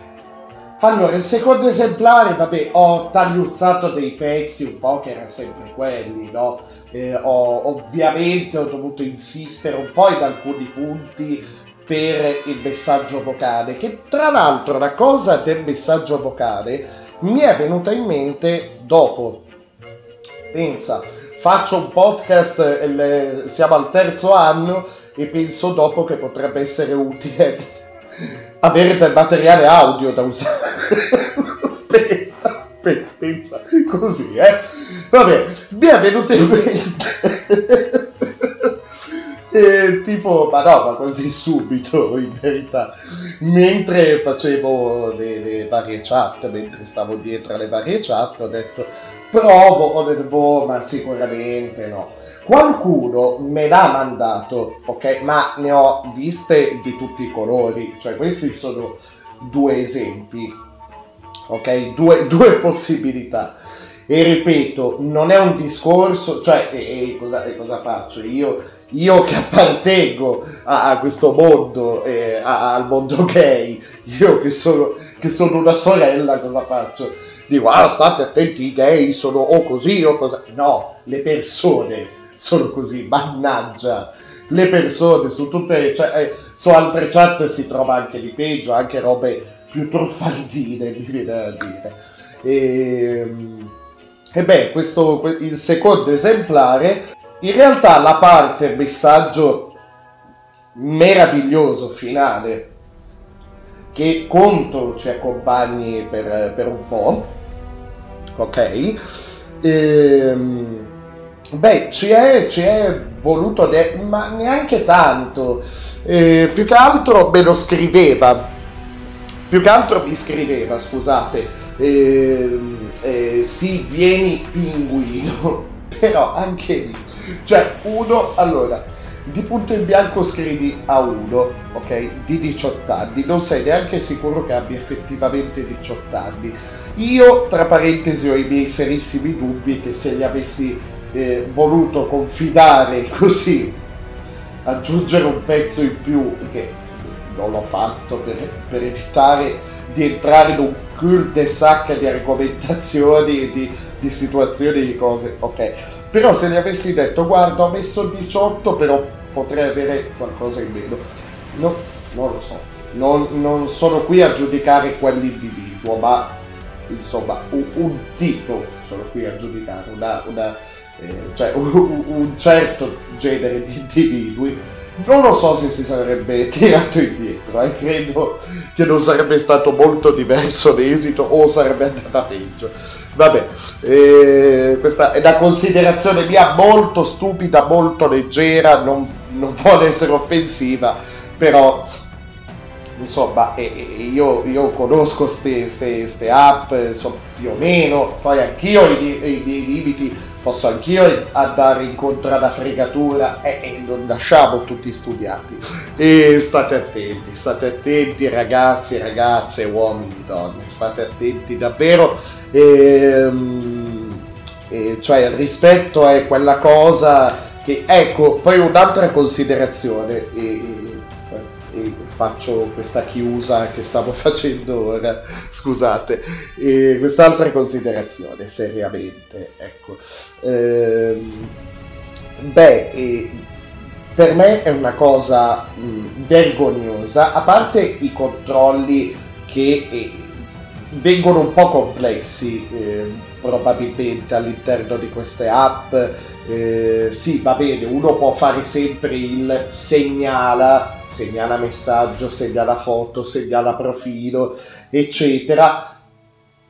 Allora, il secondo esemplare, vabbè, ho tagliuzzato dei pezzi un po' che erano sempre quelli, no? Eh, ho- ovviamente ho dovuto insistere un po' in alcuni punti per il messaggio vocale, che tra l'altro la cosa del messaggio vocale mi è venuta in mente dopo. Pensa, faccio un podcast, eh, siamo al terzo anno e penso dopo che potrebbe essere utile avere del materiale audio da usare. pensa, pe- pensa così, eh. Vabbè, mi è venuto in mente. Eh, tipo, ma no, ma così subito in verità. Mentre facevo le, le varie chat, mentre stavo dietro alle varie chat, ho detto provo, ho detto boh, ma sicuramente no. Qualcuno me l'ha mandato, ok, ma ne ho viste di tutti i colori, cioè questi sono due esempi, ok, due, due possibilità. E ripeto, non è un discorso, cioè, e, e cosa, e cosa faccio? Io io che appartengo a, a questo mondo, eh, a- al mondo gay, io che sono, che sono una sorella, cosa faccio? Dico, ah, state attenti, i gay sono o così o così. No, le persone sono così, mannaggia. Le persone su tutte, cioè, eh, su altre chat si trova anche di peggio, anche robe più truffaldine, mi viene da dire. E, e beh, questo, que- il secondo esemplare, in realtà la parte messaggio meraviglioso finale che conto ci accompagni per, per un po', ok? Ehm, beh, ci è, ci è voluto, ne- ma neanche tanto, Eh, più che altro me lo scriveva, più che altro mi scriveva, scusate, ehm, eh, sì, vieni pinguino, però anche lì, cioè uno, allora, di punto in bianco scrivi a uno, ok, di 18 anni, non sei neanche sicuro che abbia effettivamente 18 anni. Io, tra parentesi, ho i miei serissimi dubbi che se gli avessi eh, voluto confidare così, aggiungere un pezzo in più, che non l'ho fatto per, per evitare di entrare in un cul-de-sac di argomentazioni, di, di situazioni, di cose, ok. Però se gli avessi detto, guarda, ho messo 18, però potrei avere qualcosa in meno. No, non lo so. Non, non sono qui a giudicare quell'individuo, ma insomma, un, un tipo sono qui a giudicare, una, una, eh, cioè un, un certo genere di individui. Non lo so se si sarebbe tirato indietro, eh, credo che non sarebbe stato molto diverso l'esito o sarebbe andata peggio. Vabbè, eh, questa è una considerazione mia molto stupida, molto leggera, non, non vuole essere offensiva, però insomma eh, eh, io, io conosco queste app insomma, più o meno, poi anch'io i, i miei limiti, posso anch'io andare incontro alla fregatura e, e non lasciamo tutti studiati. E state attenti, state attenti ragazzi, ragazze, uomini, donne, state attenti davvero. Ehm, cioè il rispetto è quella cosa che ecco poi un'altra considerazione e, e- e faccio questa chiusa che stavo facendo ora scusate e quest'altra considerazione seriamente ecco Ehm, beh e per me è una cosa mh, vergognosa a parte i controlli che eh, vengono un po' complessi eh, probabilmente all'interno di queste app. Eh, sì, va bene, uno può fare sempre il segnala, segnala messaggio, segnala foto, segnala profilo, eccetera.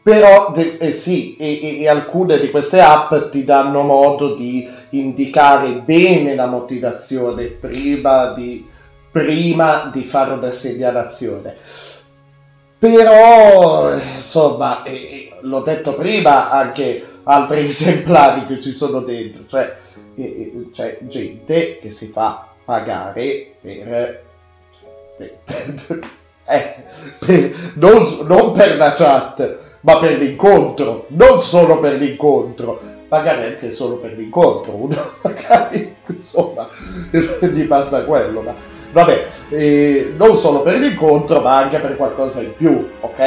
Però eh, sì, e, e- alcune di queste app ti danno modo di indicare bene la motivazione prima di, prima di fare una segnalazione. Però, insomma, eh, eh, l'ho detto prima, anche altri esemplari che ci sono dentro, cioè eh, c'è gente che si fa pagare per, eh, per- non, non per la chat, ma per l'incontro, non solo per l'incontro, magari anche solo per l'incontro, uno magari, insomma, gli basta quello, ma vabbè, eh, non solo per l'incontro, ma anche per qualcosa in più, ok?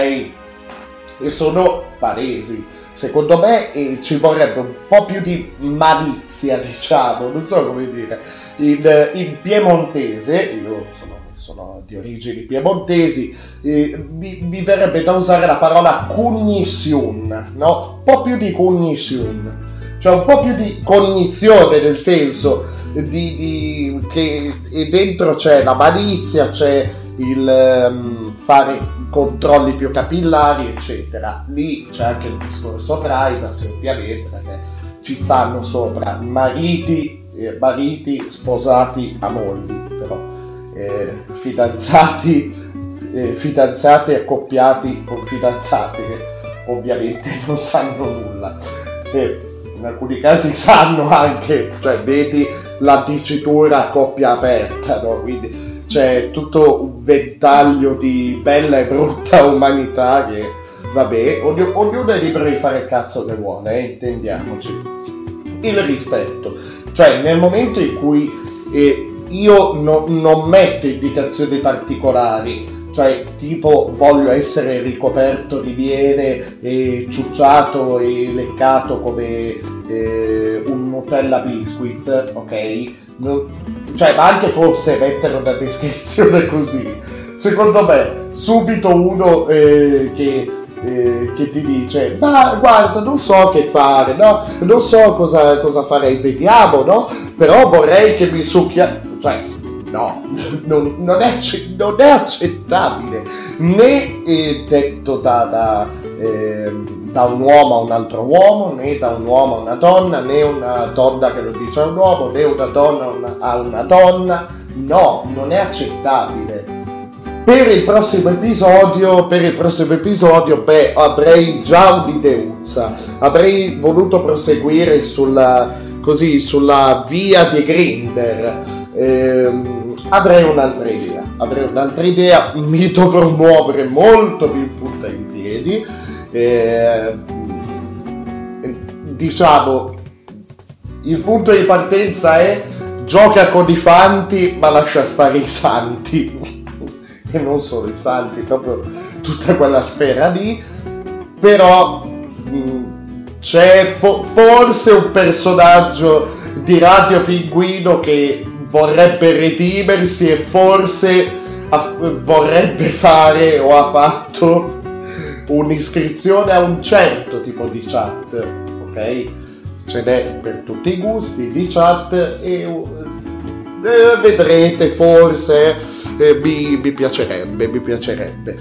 E sono palesi. Secondo me eh, ci vorrebbe un po' più di malizia, diciamo, non so come dire. In, in piemontese, io sono, sono di origini piemontesi, eh, mi, mi verrebbe da usare la parola cognition, no? Un po' più di cognition, cioè un po' più di cognizione, nel senso di, di- che e dentro c'è la malizia, c'è il ehm, fare controlli più capillari, eccetera. Lì c'è anche il discorso privacy, ovviamente, perché ci stanno sopra mariti, eh, mariti sposati a mogli, però eh, fidanzati, eh, fidanzati accoppiati con fidanzati che ovviamente non sanno nulla. E in alcuni casi sanno anche, cioè vedi la dicitura coppia aperta, no? Quindi c'è tutto un ventaglio di bella e brutta umanità che, vabbè, ogni- ognuno è libero di fare il cazzo che vuole, eh, intendiamoci. Il rispetto, cioè nel momento in cui eh, io no- non metto indicazioni particolari, cioè tipo voglio essere ricoperto di miele e ciucciato e leccato come eh, un Nutella biscuit, ok? Cioè, ma anche forse mettere una descrizione così. Secondo me, subito uno eh, che, eh, che ti dice, ma guarda, non so che fare, no? Non so cosa, cosa farei, vediamo, no? Però vorrei che mi succhia... Cioè, no, non, non è, non è accettabile, né è detto da, da, ehm, da un uomo a un altro uomo, né da un uomo a una donna, né una donna che lo dice a un uomo, né una donna a una, donna. No, non è accettabile. Per il prossimo episodio, per il prossimo episodio, beh, avrei già un'ideuzza. Avrei voluto proseguire sulla, così, sulla via di Grinder. Ehm, avrei un'altra idea. Avrei un'altra idea. Mi dovrò muovere molto più in punta in piedi. Ehm, diciamo, il punto di partenza è gioca con i fanti, ma lascia stare i santi. E non solo i santi, proprio tutta quella sfera lì, però mh, c'è fo- forse un personaggio di Radio Pinguino che vorrebbe redimersi e forse ha- vorrebbe fare o ha fatto un'iscrizione a un certo tipo di chat, ok? Ce n'è per tutti i gusti di chat e eh, vedrete forse eh, mi, mi piacerebbe, mi piacerebbe.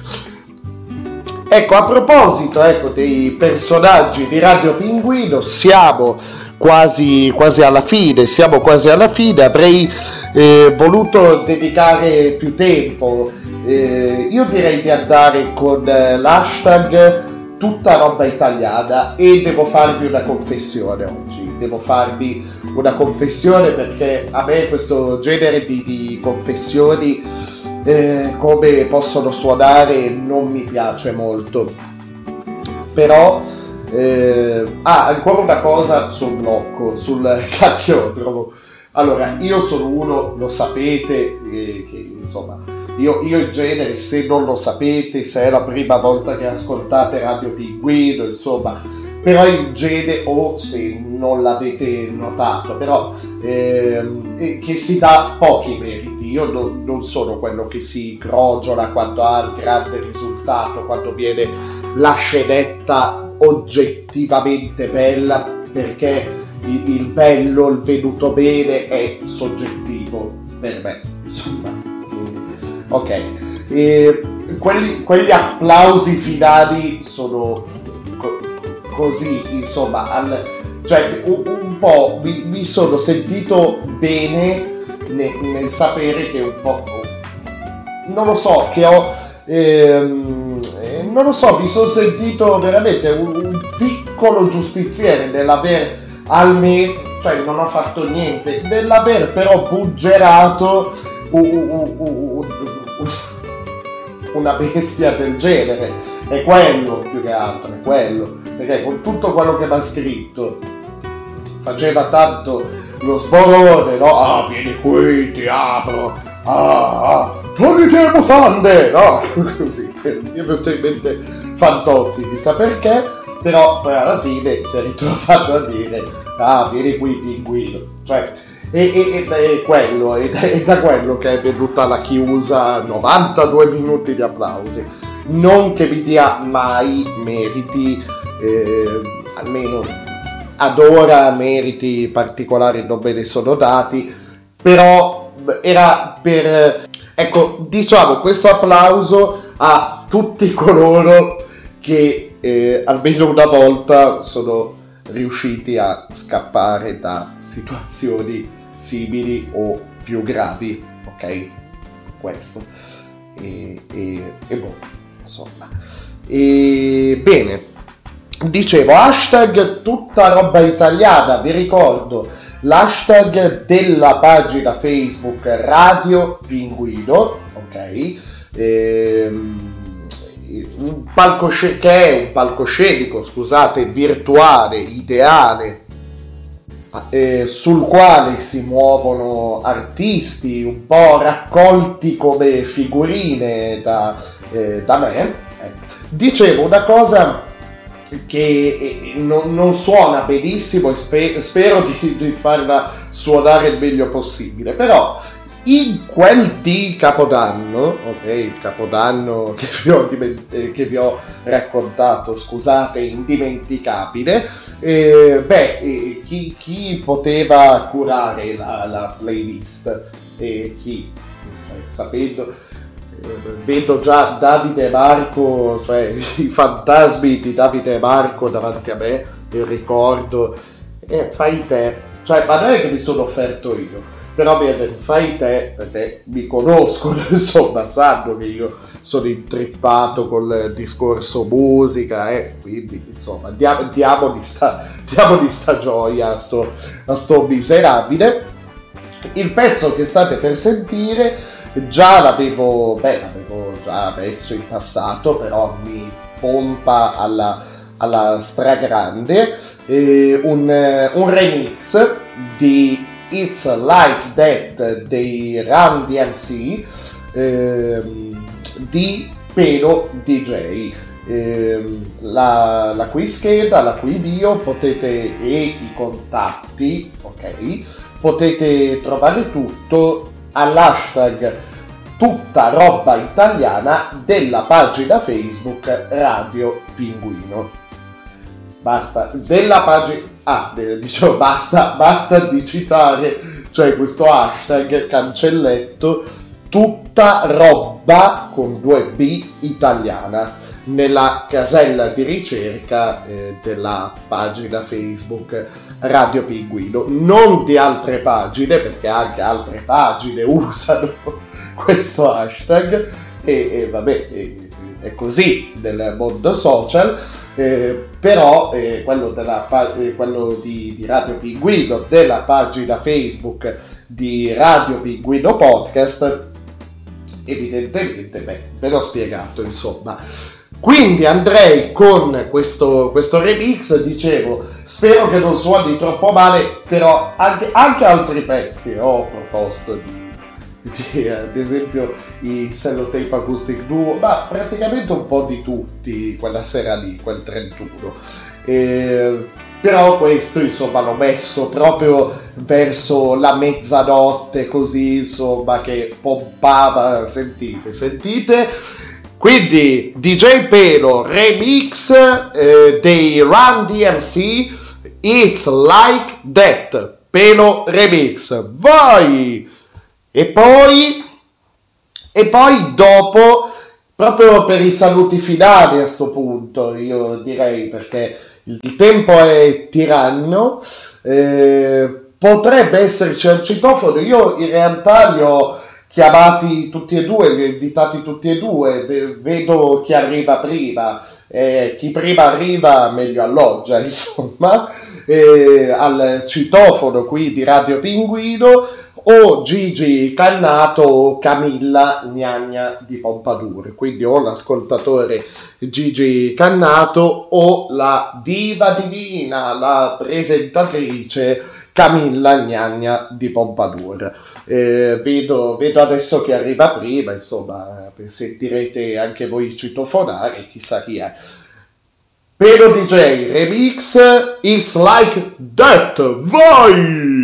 Ecco, a proposito ecco, dei personaggi di Radio Pinguino, siamo quasi, quasi alla fine, siamo quasi alla fine, avrei eh, voluto dedicare più tempo, eh, io direi di andare con l'hashtag tutta roba italiana e devo farvi una confessione oggi, devo farvi una confessione perché a me questo genere di, di confessioni eh, come possono suonare non mi piace molto. Però eh, ah ancora una cosa sul blocco sul cacchiodromo allora io sono uno lo sapete eh, che insomma io, io, in genere se non lo sapete se è la prima volta che ascoltate Radio Pinguino insomma però in genere o se non l'avete notato però ehm, che si dà pochi meriti. Io non, non, sono quello che si crogiola quando ha il grande risultato quando viene la scenetta oggettivamente bella perché il, il bello il venuto bene è soggettivo. Per me insomma ok. E quelli, quegli applausi finali sono co- così insomma al, cioè un, un po' mi, mi, sono sentito bene nel, nel, sapere che un po' non lo so che ho ehm, non lo so mi sono sentito veramente un, un piccolo giustiziere nell'aver almeno cioè non ho fatto niente nell'aver però buggerato una bestia del genere. È quello più che altro, è quello. Perché con tutto quello che ha scritto faceva tanto lo sborone, no? Ah, vieni qui, ti apro. Ah, ah, togliti le mutande, no? Così. Mi è venuto in mente Fantozzi, chissà perché, però poi alla fine si è ritrovato a dire, ah, vieni qui, pinguino. Cioè, e, e, è quello, ed è da quello che è venuta la chiusa 92 minuti di applausi. Non che vi dia mai meriti, eh, almeno ad ora meriti particolari non ve ne sono dati, però era per... Ecco, diciamo questo applauso a tutti coloro che eh, almeno una volta sono riusciti a scappare da situazioni simili o più gravi, ok? Questo. E, e, e boh, insomma. E, bene, dicevo, hashtag tutta roba italiana, vi ricordo, l'hashtag della pagina Facebook Radio Pinguino, ok? Ehm, un palcoscenico, che è un palcoscenico, scusate, virtuale, ideale, eh, sul quale si muovono artisti un po' raccolti come figurine da, eh, da me, eh, dicevo una cosa che eh, non, non suona benissimo e spe- spero di, di farla suonare il meglio possibile, però in quel di Capodanno, ok, il Capodanno che vi ho, diment- eh, che vi ho raccontato, scusate, indimenticabile, eh, beh, eh, chi, chi poteva curare la, la playlist? Eh, chi? Eh, sapendo, eh, vedo già Davide e Marco, cioè i fantasmi di Davide e Marco davanti a me, il ricordo, eh, fai te, cioè, ma non è che mi sono offerto io però mi ha detto fai te perché mi conoscono insomma sanno che io sono intrippato col discorso musica e eh, quindi insomma diamo, diamo, di, sta, diamo di sta gioia a sto, a sto miserabile. Il pezzo che state per sentire già l'avevo, beh, l'avevo già messo in passato però mi pompa alla, alla stragrande eh, un, un remix di It's Like That dei Run DMC ehm, di Pelo DJ. Ehm, la, la cui scheda, la cui bio potete, e i contatti, ok, potete trovare tutto all'hashtag tutta roba italiana della pagina Facebook Radio Pinguino. Basta, della pagina ah, dicevo basta, basta di citare, cioè questo hashtag cancelletto, tutta roba con due B italiana nella casella di ricerca eh, della pagina Facebook Radio Pinguino, non di altre pagine, perché anche altre pagine usano questo hashtag e, e vabbè, è, è così nel mondo social eh, però eh, quello, della, eh, quello di, di, Radio Pinguino, della pagina Facebook di Radio Pinguino Podcast, evidentemente, beh, ve l'ho spiegato, insomma. Quindi andrei con questo, questo remix, dicevo, spero che non suoni troppo male, però anche, anche altri pezzi ho proposto di di, ad esempio i Sellotape Acoustic Duo, ma praticamente un po' di tutti quella sera lì, quel 31. E, però questo insomma l'ho messo proprio verso la mezzanotte così insomma che pompava, sentite, sentite. Quindi DJ Pelo remix eh, dei Run DMC It's Like That Pelo remix vai e poi, e poi dopo, proprio per i saluti finali a questo punto, io direi perché il tempo è tiranno, eh, potrebbe esserci al citofono, io in realtà li ho chiamati tutti e due, li ho invitati tutti e due, vedo chi arriva prima, eh, chi prima arriva meglio alloggia, insomma, eh, al citofono qui di Radio Pinguino o Gigi Cannato o Camilla Gnagna di Pompadour. Quindi o l'ascoltatore Gigi Cannato o la diva divina, la presentatrice Camilla Gnagna di Pompadour. Eh, vedo, vedo, adesso che arriva prima, insomma, sentirete anche voi citofonare, chissà chi è. Pero DJ Remix, It's Like That, vai!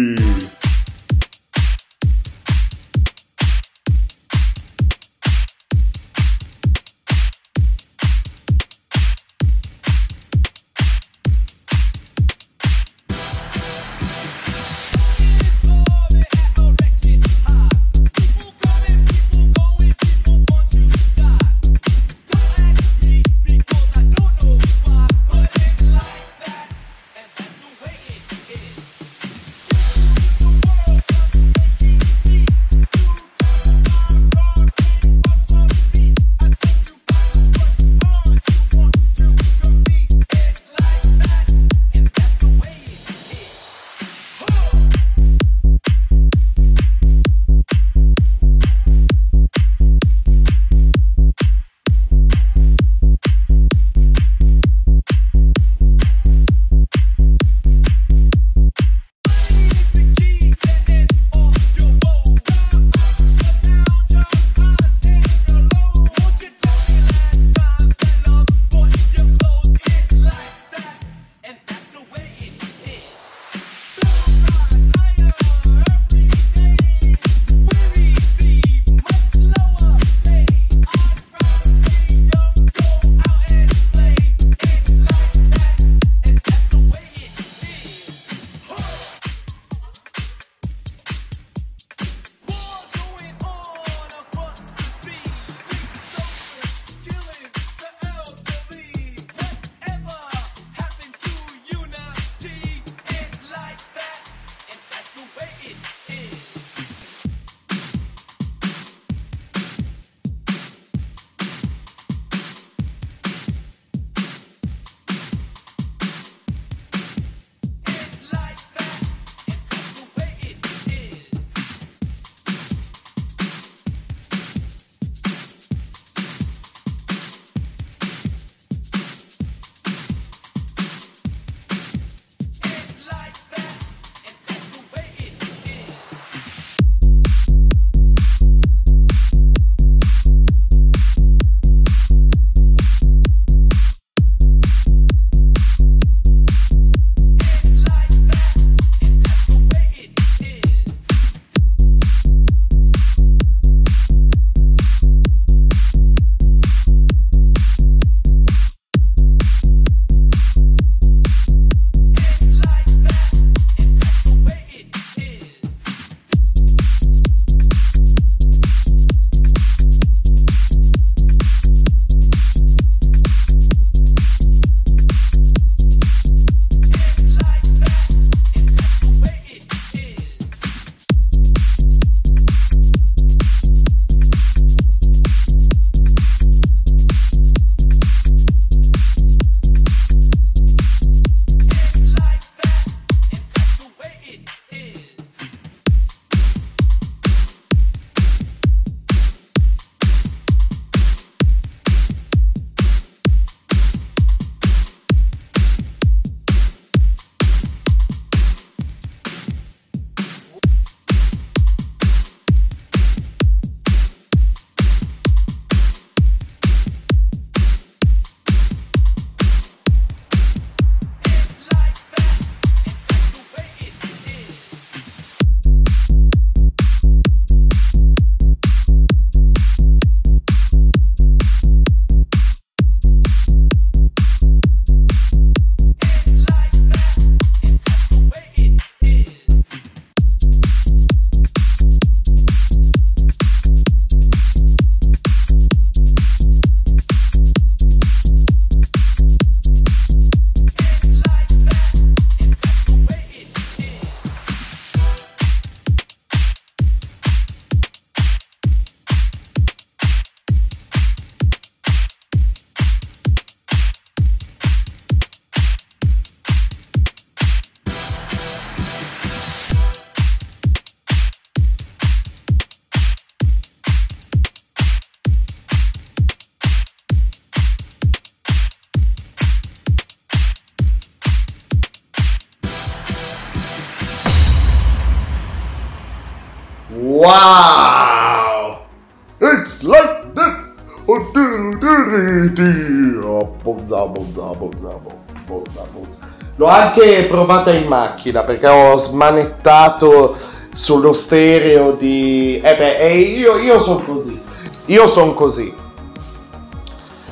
Bonza, bonza, bonza, bonza, bonza. L'ho anche provata in macchina perché ho smanettato sullo stereo di... Eh beh, eh, io, io sono così. Io sono così.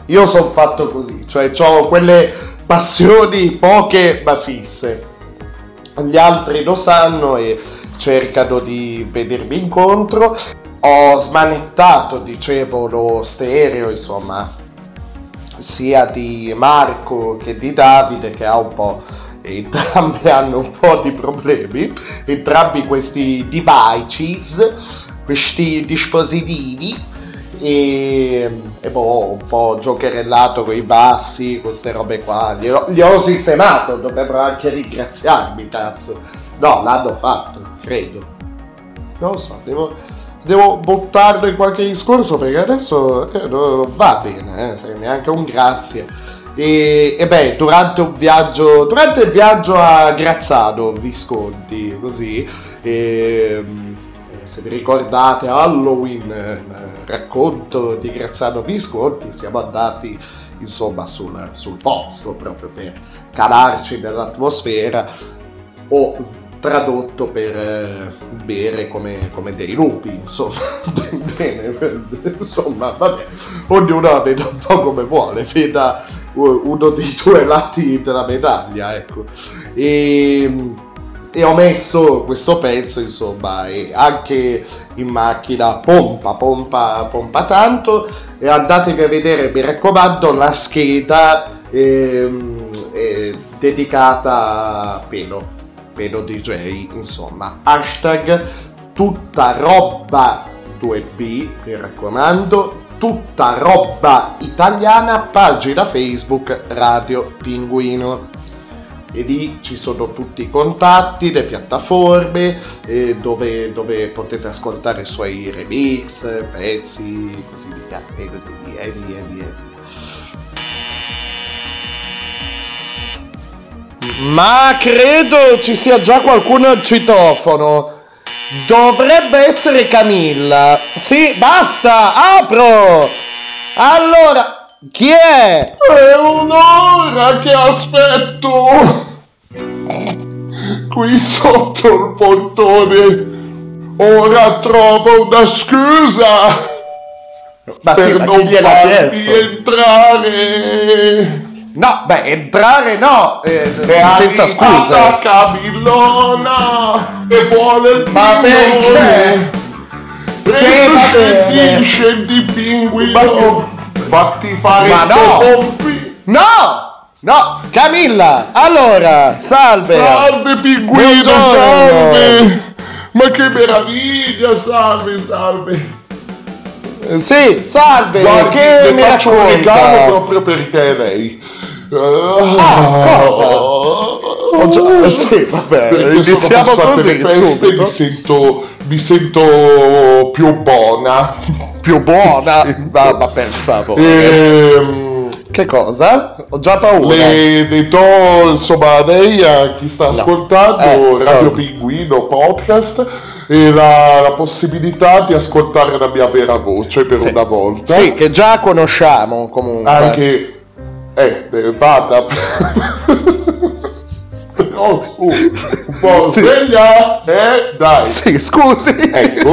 Io sono fatto così. Cioè, ho quelle passioni poche ma fisse. Gli altri lo sanno e cercano di venirmi incontro. Ho smanettato, dicevo, lo stereo, insomma, sia di Marco che di Davide che ha un po' entrambi hanno un po' di problemi. Entrambi questi devices questi dispositivi e, e boh, un po' giocherellato con i bassi queste robe qua. Li ho, li ho sistemato dovrebbero anche ringraziarmi cazzo. No l'hanno fatto credo. Non lo so devo devo buttarlo in qualche discorso perché adesso eh, va bene, eh, neanche un grazie. E, e, beh, durante un viaggio, durante il viaggio a Grazzano, Visconti, così, e, se vi ricordate Halloween, eh, racconto di Grazzano Visconti, siamo andati insomma sul, sul posto proprio per calarci nell'atmosfera o tradotto per eh, bere come, come, dei lupi, insomma, bene, insomma, vabbè, ognuno veda un po' come vuole, veda uno dei due lati della medaglia, ecco. E, e ho messo questo pezzo, insomma, e anche in macchina pompa, pompa, pompa tanto, e andatevi a vedere, mi raccomando, la scheda ehm, eh, dedicata a Pelo Pelo DJ, insomma, hashtag tutta roba 2B, mi raccomando, tutta roba italiana, pagina Facebook Radio Pinguino. E lì ci sono tutti i contatti, le piattaforme eh, dove, dove, potete ascoltare i suoi remix, pezzi, così via, e così via, e via, via. Ma credo ci sia già qualcuno al citofono. Dovrebbe essere Camilla. Sì, basta, apro. Allora, chi è? È un'ora che aspetto. Qui sotto il portone. Ora trovo una scusa. Ma per sì, ma non chiesto? entrare. No, beh, entrare no, eh, senza scuse. arrivata Camillona e vuole il Ma perché? E Sì, tu va scendi, bene. scendi pinguino. Fatti fare Ma i no! pompi. No! No! Camilla! Allora, salve! Salve pinguino, Buongiorno. salve. Ma che meraviglia, salve, salve. Eh, Sì, salve! Guardi, che le mi faccio un regalo proprio perché è lei. Ah, cosa? Già- sì, vabbè, iniziamo così, subito. Mi sento, mi sento più buona. Più buona? Ma, ma per favore. Ehm, Che cosa? Ho già paura. le, le do insomma a lei, a chi sta No. ascoltando Eh, Radio cosa? Pinguino Podcast e la, la possibilità di ascoltare la mia vera voce per Sì. una volta. Sì, che già conosciamo comunque. Anche eh, eh, vada. Però su, un po' Sì. sveglia, eh, dai. Sì, scusi. Ecco.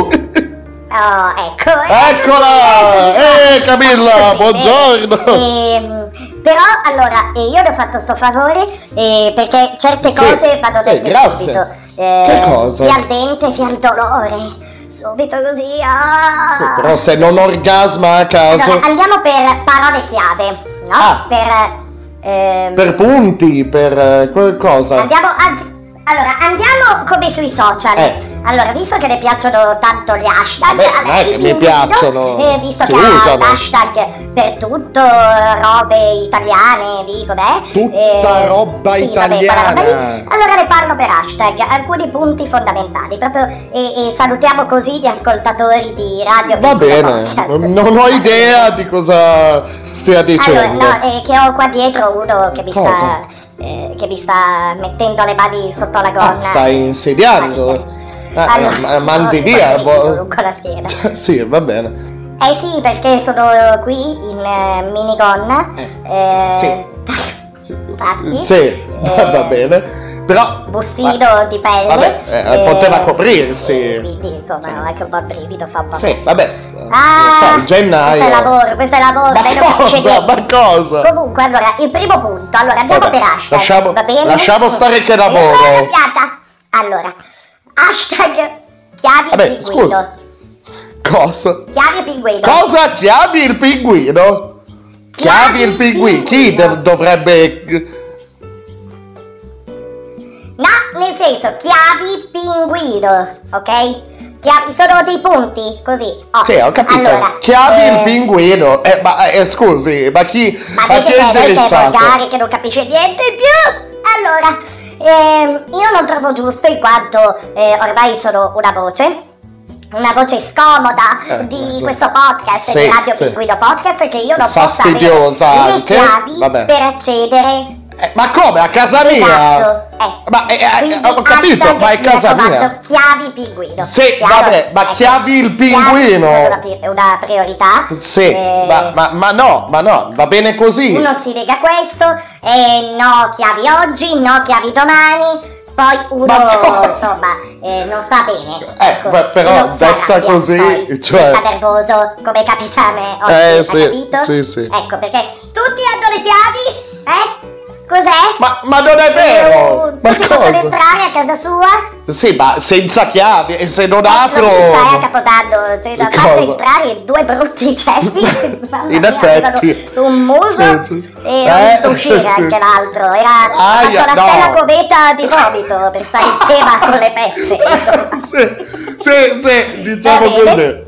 Oh, ecco. Eccola! Eh, Camilla, buongiorno! Ehm, però allora eh, io le ho fatto sto favore eh, perché certe Sì, cose vanno sì, dette grazie. subito. Eh, Che cosa? Via al dente, via al dolore. Subito così. ah. Però se non orgasma a caso, Allora, andiamo per parole chiave, no? Ah. Per. ehm, per punti, per eh, qualcosa. Andiamo, anzi, allora, andiamo come sui social. Eh. Allora, visto che le piacciono tanto gli hashtag, Vabbè, a non è lei, che mi piacciono, eh, visto si che usano. hashtag per tutto, robe italiane, dico, beh. Tutta roba sì, vabbè, italiana. roba lì. Allora le parlo per hashtag, alcuni punti fondamentali, proprio, e, e salutiamo così gli ascoltatori di Radio Va bene, non ho idea di cosa stia Allora, dicendo. no, eh, che ho qua dietro uno che mi Cosa? sta. Eh, che mi sta mettendo le mani sotto la gonna. Ah, stai insediando? Ah, Allora, ma- mandi no, via. boh. lungo la schiena. sì, va bene. Eh sì, perché sono qui in eh, minigonna. Eh, sì. tacchi, Sì, va bene. Però bustino di pelle. vabbè, eh, eh, poteva coprirsi. Quindi insomma anche un po' il brivido fa un po' Sì, vabbè. Ah, sai, gennaio. Questo è lavoro, questo è lavoro, Ma capisce cosa? Ma cosa? Comunque, allora, il primo punto, allora andiamo Vabbè, per hashtag, lasciamo- va bene? lasciamo stare che Eh, lavoro. Allora, hashtag chiavi Vabbè, pinguino. scusa. Cosa? Chiavi pinguino. Cosa? Chiavi il pinguino? Chiavi il pinguino? Chi dov- dovrebbe... No, nel senso, chiavi pinguino, ok? Chiavi, sono dei punti, così. Oh, Sì, ho capito. Allora, Chiavi eh, il pinguino. Eh, ma eh, scusi, ma chi, Ma ma chi vedi è che volgare, non capisce niente in più. Allora, ehm, io non trovo giusto in quanto eh, ormai sono una voce. Una voce scomoda Eh, di sì. questo podcast, Sì, di Radio sì. Pinguino Podcast, che io non posso avere le chiavi Vabbè. per accedere. Eh, ma come? A casa mia? Esatto, eh. Ma eh, eh, Quindi, ho capito, ma è casa mia. Chiavi pinguino. Sì, Chiaro? vabbè, ma Ecco, chiavi il pinguino. una, pri- una priorità. Sì, Eh, ma, ma- ma no, ma no, va bene così. Uno si lega a questo, e no chiavi oggi, no chiavi domani, poi uno Ma insomma eh, non sta bene. Eh, ecco, beh, però detta così, poi cioè- Sta nervoso come capita a me oggi, Eh, sì, capito? sì, sì. Ecco perché tutti hanno le chiavi, eh? Cos'è? Ma, ma non è vero! Eh, Ma cosa? entrare a casa sua? Sì, ma senza chiavi e se non Non si stai apro. a Capodanno, cioè da fatto entrare due brutti ceffi, In mia, effetti. un muso Sì, e Eh, ho visto uscire sì. anche l'altro, era Aia, fatto la no. stella cometa di vomito per stare in tema con le insomma. Sì, sì, sì, diciamo così.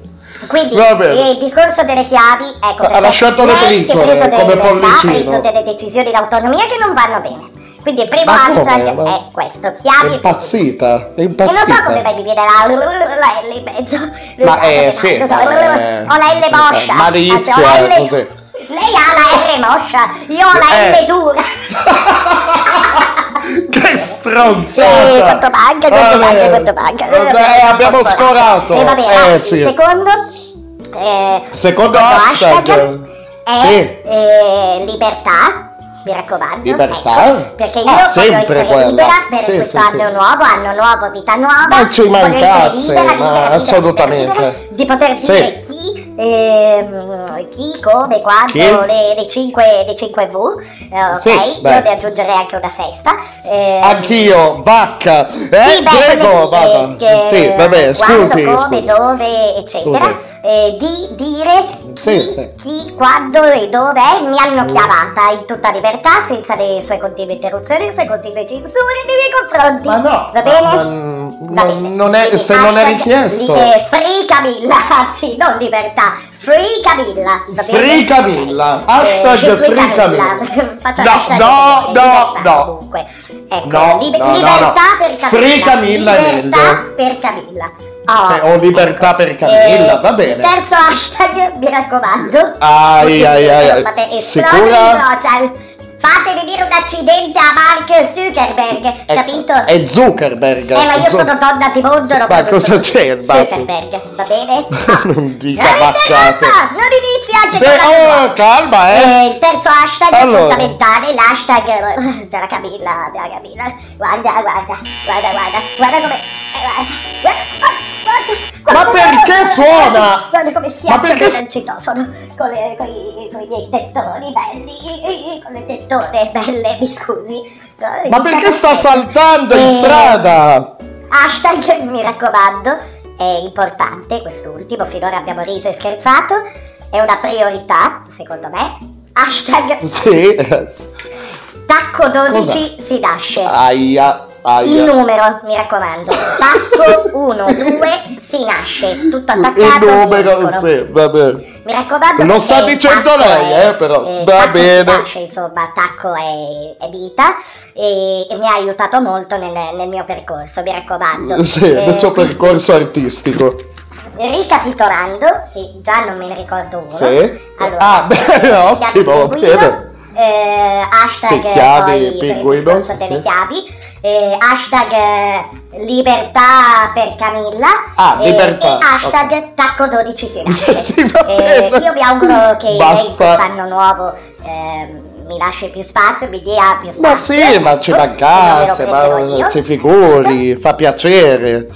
Quindi il discorso delle chiavi, ecco, Ha lasciato le è delle come libertà, ha Pollicino. preso delle decisioni d'autonomia che non vanno bene. Quindi il primo hashtag è questo, È chiavi impazzita, è e non so come impazzita. mai mi viene la, L in mezzo. Ma eh Non sì, ho la L moscia. Malizia, L così. Lei ha la R moscia, io ho la Eh. L dura. Che Sì, stronzata! quanto manca, quanto Vabbè. manca, quanto manca. Eh, abbiamo scorato. E va bene, Eh, sì. secondo. eh, Secondo hashtag. è Sì. eh, libertà. Mi raccomando, Libertà? ecco, perché io Ah, voglio sempre essere quella. libera per Sì, questo sì, anno sì. nuovo, anno nuovo, vita nuova. Ma ci mancasse, libera, ma libera, assolutamente. libera, di poter dire chi, ehm, chi, come, quando, Chi? le, le 5, le 5V, eh, ok? Io beh. ne aggiungerei anche una sesta. ehm, Anch'io, vacca. Eh, sì, beh, quello vada. che- Sì, vabbè, quando, scusi, come, scusi. dove, eccetera. Scusi. Eh, di dire sì. chi, quando e dove mi hanno chiamata in tutta libertà, senza le sue continue interruzioni, le sue continue censure nei miei confronti. Ma no, Va bene? ma non, non è, se non è richiesto. li- eh, free Camilla, anzi, non libertà, free Camilla. Va bene? Free Camilla, Eh, hashtag suis Free Camilla. Faccio No, no, no, libertà, no. Comunque. Ecco, No, lib- no, libertà no. per Camilla. Free Camilla libertà per Camilla. Oh, Se ho libertà per Camilla, eh, va bene. terzo hashtag, mi raccomando. Ai, ai, ai, ai. esplodere Sicura? i social. Fatemi dire un accidente a Mark Zuckerberg, capito? È Zuckerberg. Eh, ma io Zu- sono donna di mondo, non Ma cosa c'è? Zuckerberg, va bene? non dica Non interrompa, non inizi anche Sì, con oh, calma, eh. Eh, il terzo hashtag è Allora. fondamentale, l'hashtag eh, della Camilla, della Camilla. Guarda, guarda, guarda, guarda, guarda come. eh, guarda, guarda, Ma perché suona? Guarda come Ma schiaccia perché il citofono con, le, con, i, con i miei tettoni belli, con le tettone belle, mi scusi. Ma perché sta saltando in Eh, strada? Hashtag, mi raccomando, è importante, quest'ultimo, finora abbiamo riso e scherzato, è una priorità, secondo me. Hashtag Sì. tacco 12 si nasce. Aia, Il aia. numero, mi raccomando. Tacco 1, 2 si nasce, tutto Il attaccato. numero, minuscolo. sì, va bene. Mi raccomando. Lo sta il dicendo lei, è- eh, però. eh, Va bene. nasce, insomma, tacco è, è vita e, e mi ha aiutato molto nel, nel mio percorso, mi raccomando. Sì, Eh, nel suo percorso artistico. Ricapitolando, che già non me ne ricordo uno. Sì. Allora, Ah, beh, ottimo, bene. Eh, hashtag Sì, chiavi, poi per pinguino, delle sì. chiavi, eh, hashtag libertà per Camilla Ah, eh, libertà, e hashtag tacco 12 si lascia. Sì, Eh, io vi auguro che Basta. quest'anno nuovo ehm, mi lasci più spazio, mi dia più spazio. Ma sì, ma ci mancasse, ma si figuri, fa piacere.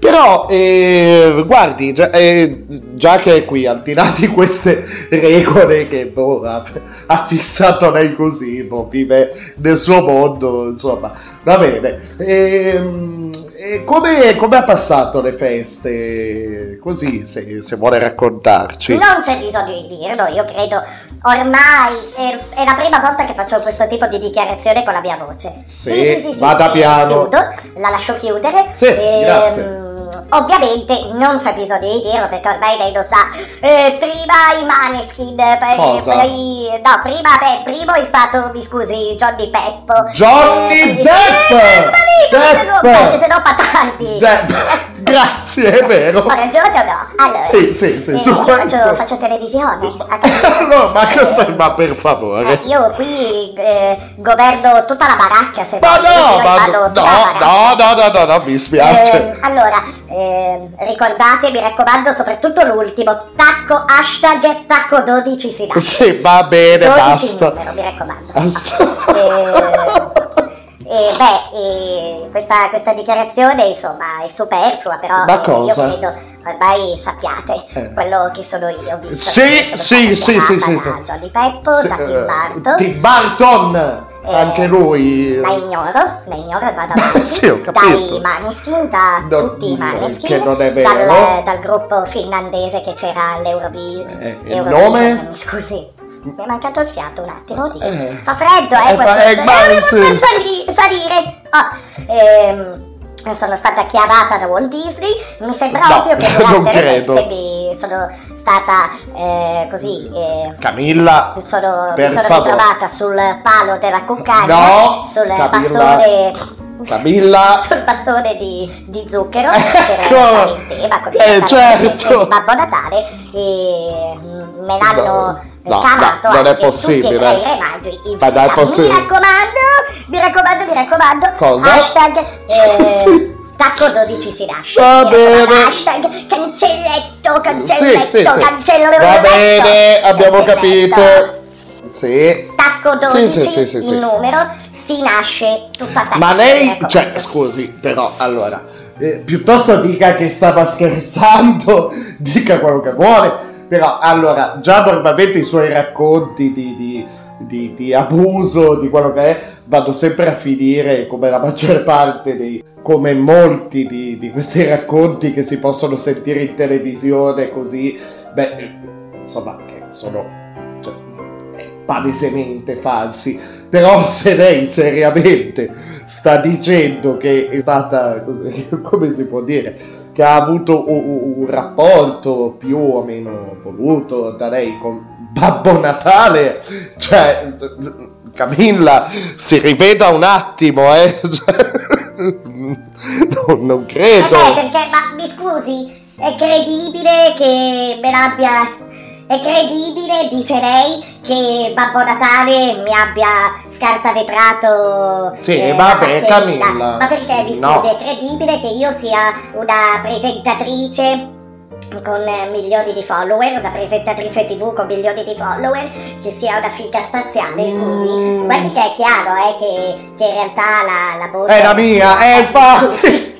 Però, eh, guardi, già, eh, già che è qui, al di là di queste regole che boh, ha, ha fissato lei così, boh, vive nel suo mondo, insomma, va bene. Ehm, e come, come ha passato le feste? Così, se, se vuole raccontarci. Non c'è bisogno di dirlo, io credo ormai è, è la prima volta che faccio questo tipo di dichiarazione con la mia voce. Sì, vada eh, piano. Chiudo, la lascio chiudere. Sì, Ehm, grazie. Ovviamente non c'è bisogno di dirlo perché ormai lei lo sa. Eh, prima i Maneskin, poi, Cosa? poi- no, prima, beh, primo è stato, mi scusi, Johnny Peppo. Johnny Eh, Depp! interrompa, Depp! perché sennò fa tardi. Depp, grazie, è vero. Ho ragione o no? Allora, Sì, sì, sì, eh, su questo. faccio, faccio televisione. No, ma cosa? Ma per favore. Eh, io qui eh, governo tutta la baracca se Ma no, no, no, no, no, no, no, mi spiace. Eh, allora, ehm, ricordate, mi raccomando, soprattutto l'ultimo, tacco, hashtag tacco 12 si dà. Sì, va bene, 12 basta. numero, mi raccomando. Basta. E beh, eh, questa, questa dichiarazione insomma è superflua, però Ma eh, cosa? io credo ormai sappiate Eh. quello che sono io. Visto Sì, sì, sì, sì, sì, sì. Johnny Peppo, Sì, da Tim eh, Burton. Tim Burton, anche lui. La ignoro, la ignoro e vado avanti. Sì, ho capito. Dai Maneskin, da No, tutti i Maneskin, che non è vero. dal, dal gruppo finlandese che c'era all'Eurovision. Eh, il nome? Mi scusi. Mi è mancato il fiato un attimo. Eh. Fa freddo, eh, Eh, questo fa- eh, eh, non sì. per sali- salire. Oh, ehm, sono stata chiamata da Walt Disney. Mi sembra No, ovvio che durante le feste mi sono stata eh, così. eh, Camilla, mi sono, mi sono ritrovata sul palo della cuccagna, No, sul Camilla. bastone, Camilla. sul bastone di, di zucchero Ecco. per stare in tema con il Eh, certo. il Babbo Natale e mm, me l'hanno No, cavato no, non è possibile. tutti e tre i re magi in Ma non è fila. possibile. Mi raccomando, mi raccomando, mi raccomando. Cosa? Hashtag eh, tacco 12 si lascia. Va bene. Hashtag cancelletto, Sì, cancelletto, sì, sì. cancello Va bene, abbiamo cancelletto. capito. Sì. Tacco 12, Sì, sì, sì, sì, sì. il numero, si nasce tutta tacco. Ma lei, Ecco. cioè, scusi, però, allora, eh, piuttosto dica che stava scherzando, dica quello che vuole, però, allora, già normalmente i suoi racconti di, di- di- di abuso, di quello che è, vanno sempre a finire come la maggior parte dei, come molti di, di questi racconti che si possono sentire in televisione così, beh, eh, insomma, che sono cioè, palesemente falsi. Però se lei seriamente sta dicendo che è stata, come si può dire, che ha avuto un- un rapporto più o meno voluto da lei con Babbo Natale, cioè, Camilla, si riveda un attimo, eh. Cioè, non, non credo. beh, perché, ma mi scusi, è credibile che me l'abbia... È credibile, dice lei, che Babbo Natale mi abbia scartavetrato Sì, eh, vabbè, la Camilla. Ma perché, mi scusi, No. è credibile che io sia una presentatrice con eh, milioni di follower, una presentatrice tv con milioni di follower, che sia una figa spaziale, scusi. Guardi che è chiaro, eh, che, che in realtà la, la. È la mia, è infatti. Eh,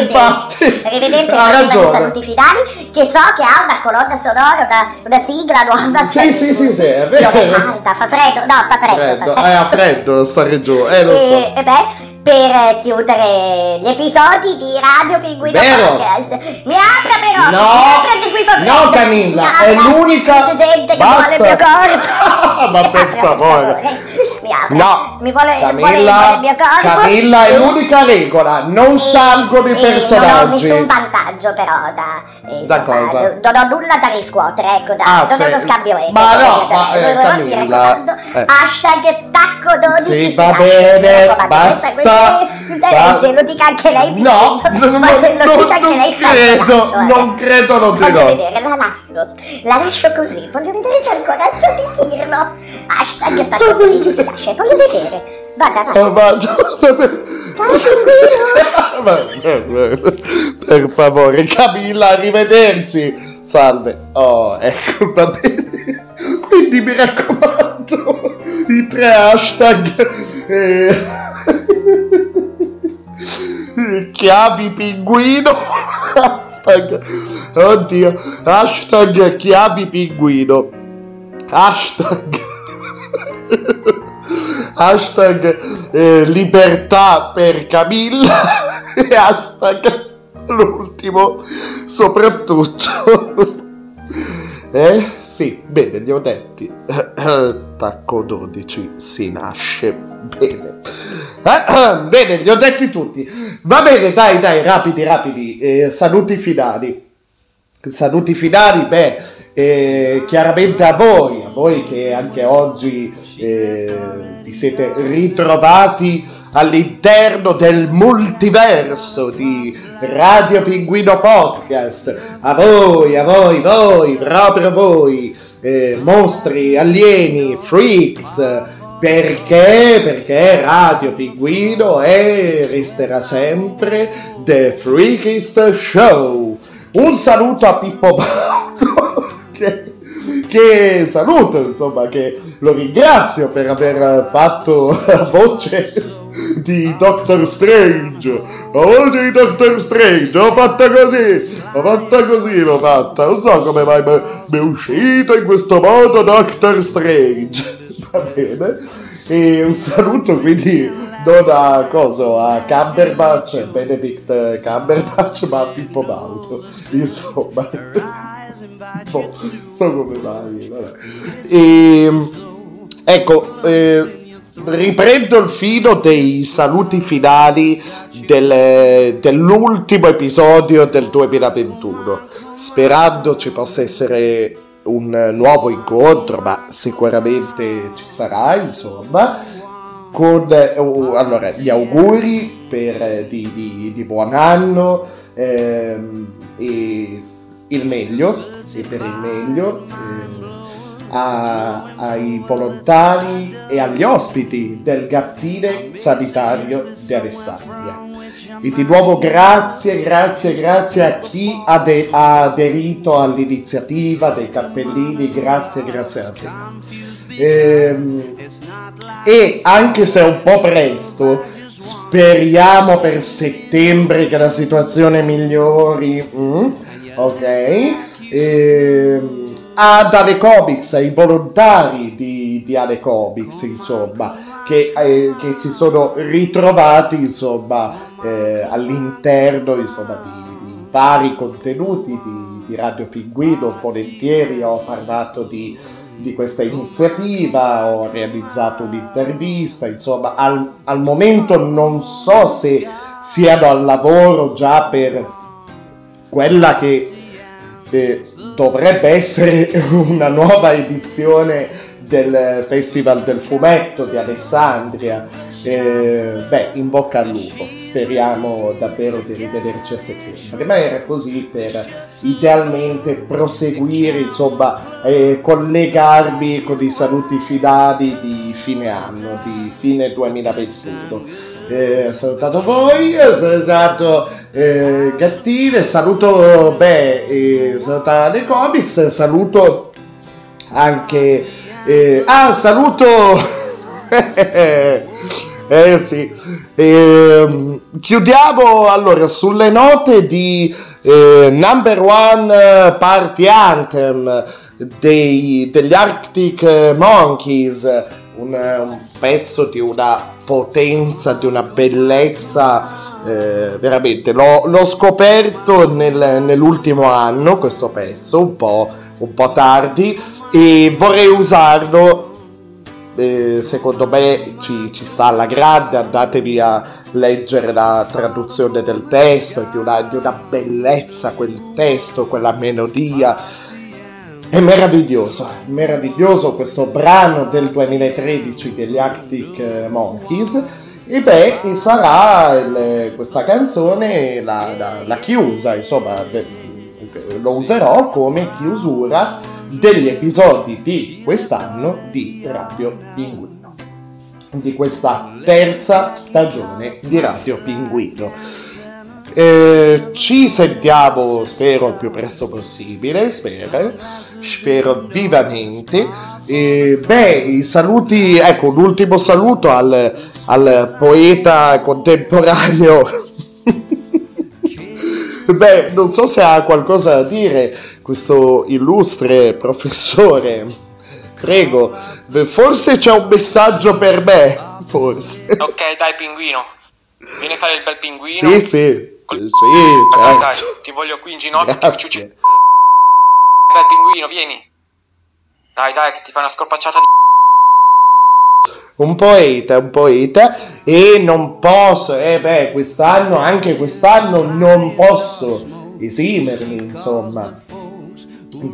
infatti. Arrivederci Ha ragione. saluti finali che so che ha una colonna sonora, una, una sigla nuova. Sì, sì, sì, sì, è vero. Canta, fa freddo, no, fa freddo. Freddo, fa eh, ha freddo, stare giù, eh, lo so. E, e beh, per chiudere gli episodi di Radio Pinguino Vero. Podcast. Mi apra però, No, mi apra che qui fa freddo. no, Camilla, Mi è l'unica- C'è gente che Basta. vuole il mio corpo. Ma per favore. Mi apra. No, mi vuole, vuole, vuole Camilla, il mio corpo. Camilla è l'unica regola, non salgono i e Non ho nessun vantaggio però da... eh, Da insomma, cosa? Non non ho nulla da riscuotere, ecco, da, Ah, non uno scambio etico. Ma no, cioè, ma, eh, mi Camilla, eh. Hashtag tacco 12 Sì, va bene, basta. Questa, lo dica anche lei. No, Pinguino, non, ma non, lo non, dica anche non lei credo, Fazionaccio, eh. non credo, non Voglio credo. vedere, la lascio, la lascio così, voglio vedere se ha il coraggio di dirlo. Hashtag dici si lascia, voglio vedere. Vada, Oh, vada. ma- Ma- per favore, Camilla, arrivederci. Salve. Oh, ecco, va bene. Quindi mi raccomando, i tre hashtag. eh, chiavi pinguino. Hashtag, oddio, hashtag chiavi pinguino. Hashtag. hashtag eh, libertà per Camilla e hashtag l'ultimo soprattutto eh sì bene li ho detti tacco 12 si nasce bene. Eh, bene li ho detti tutti. Va bene dai dai rapidi rapidi. Eh, saluti finali. Saluti finali, beh, eh, chiaramente a voi, a voi che anche oggi eh, vi siete ritrovati all'interno del multiverso di Radio Pinguino Podcast, a voi, a voi, voi, proprio voi, eh, mostri, alieni, freaks, perché? Perché Radio Pinguino è, resterà sempre The Freakist Show. Un saluto a Pippo Baudo, che, che saluto, insomma, che lo ringrazio per aver fatto la voce di Doctor Strange. La voce di Doctor Strange, l'ho fatta così, l'ho fatta così, l'ho fatta. Non so come mai ma- mi è uscito in questo modo Doctor Strange. Va bene. E un saluto quindi non a coso, a Cumberbatch, Benedict Cumberbatch, ma a Pippo Baudo. Insomma. boh, so come mai. Vabbè. E, ecco, eh, riprendo il filo dei saluti finali del- dell'ultimo episodio del 2021, sperando ci possa essere un nuovo incontro, ma sicuramente ci sarà, insomma. Con uh, allora, gli auguri per, eh, di, di- di buon anno ehm, e il meglio, e per il meglio ehm, a- ai volontari e agli ospiti del gattile sanitario di Alessandria. E di nuovo grazie, grazie, grazie a chi ade- ha aderito all'iniziativa dei cappellini, grazie, grazie a te. Ehm, e anche se è un po' presto, speriamo per settembre che la situazione migliori. mm? Ok. Ehm, ad Ale Comics, ai volontari di, di Ale Comics, insomma, che, eh, che si sono ritrovati, insomma, eh, all'interno, insomma, di, di vari contenuti di, di Radio Pinguino. Volentieri ho parlato di, di questa iniziativa, ho realizzato un'intervista, insomma, al, al momento non so se siano al lavoro già per quella che eh, dovrebbe essere una nuova edizione del Festival del Fumetto di Alessandria. Eh, beh, in bocca al lupo, speriamo davvero di rivederci a settembre. Ma era così per idealmente proseguire, insomma, eh, collegarvi con i saluti finali di fine anno, di fine 2021. Eh, salutato voi, ho salutato eh, Gattine, saluto beh, eh, salutare le comics, saluto anche eh, ah saluto eh sì Ehm, chiudiamo allora sulle note di eh, Number One Party Anthem dei, degli Arctic Monkeys un, un pezzo di una potenza, di una bellezza, eh, veramente. L'ho, l'ho scoperto nel- nell'ultimo anno questo pezzo, un po', un po' tardi, e vorrei usarlo. eh, secondo me ci, ci sta alla grande, andatevi a leggere la traduzione del testo, è di una, di una bellezza quel testo, quella melodia, è meraviglioso, meraviglioso questo brano del 2013 degli Arctic eh, Monkeys. E beh, e sarà il- questa canzone la, la- la chiusa, insomma, lo userò come chiusura degli episodi di quest'anno di Radio Pinguino, di questa terza stagione di Radio Pinguino. Eh, ci sentiamo, spero, il più presto possibile, spero, spero vivamente. Eh, beh, i saluti, ecco, un ultimo saluto al, al poeta contemporaneo. Beh, non so se ha qualcosa da dire questo illustre professore. Prego, forse c'è un messaggio per me, forse. Ok, dai, pinguino. Vieni a fare il bel pinguino. Sì, sì, sì, Dai, dai, certo. ti voglio qui in ginocchio. Grazie. Ciucci. Bel pinguino, vieni. Dai, dai, che ti fai una scorpacciata di. un poeta, un poeta e non posso, eh beh, quest'anno, anche quest'anno non posso esimermi, insomma,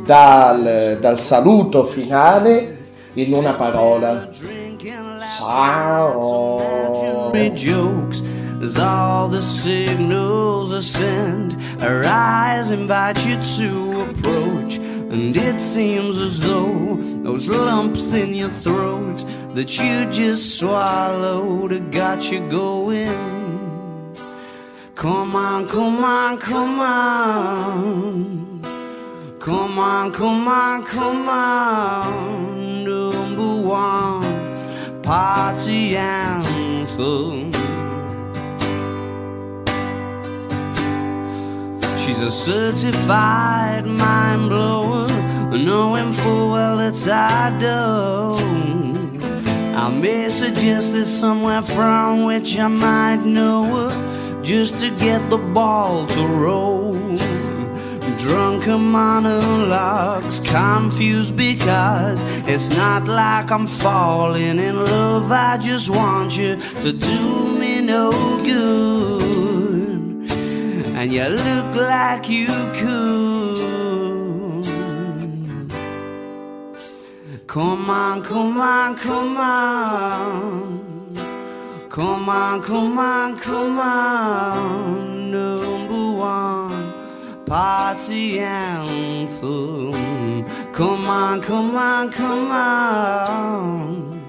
dal, dal saluto finale in una parola. Ciao. As all the signals ascend. Our eyes invite you to approach, and it seems as though those lumps in your throat that you just swallowed have got you going. Come on, come on, come on. Come on, come on, come on. Number one party anthem. She's a certified mind blower, knowing full well that I don't. I may suggest there's somewhere from which I might know her, just to get the ball to roll. Drunken monologues, confused because it's not like I'm falling in love. I just want you to do me no good, and you look like you could. Come on, come on, come on. Come on, come on, come on. Number one party anthem. Come on, come on, come on.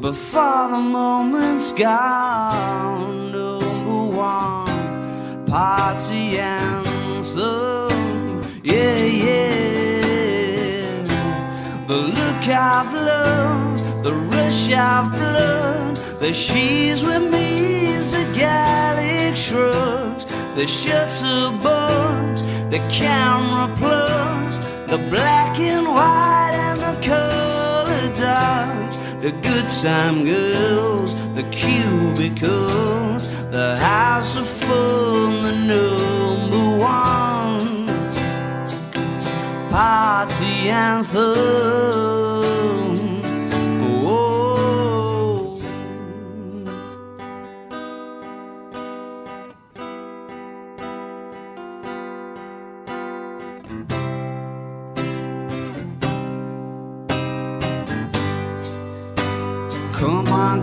Before the moment's gone. Number one party anthem. Oh, yeah, yeah. The look I've love, the rush I've blood, the she's with me is the Gallic shrugs, the shutter bugs, the camera plugs, the black and white and the color dogs, the good time girls, the cubicles, the house of fun, the number one party anthem.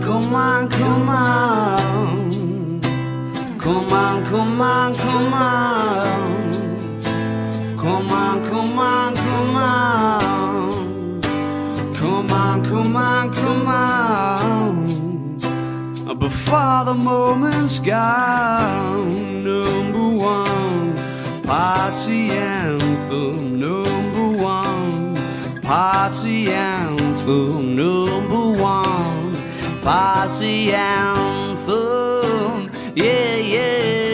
Come on, come on, come on. Come on, come on, come on. Come on, come on, come on. Come on, come on. Before the moment's gone, number one party anthem, number one party anthem, number one party anthem. Yeah, yeah.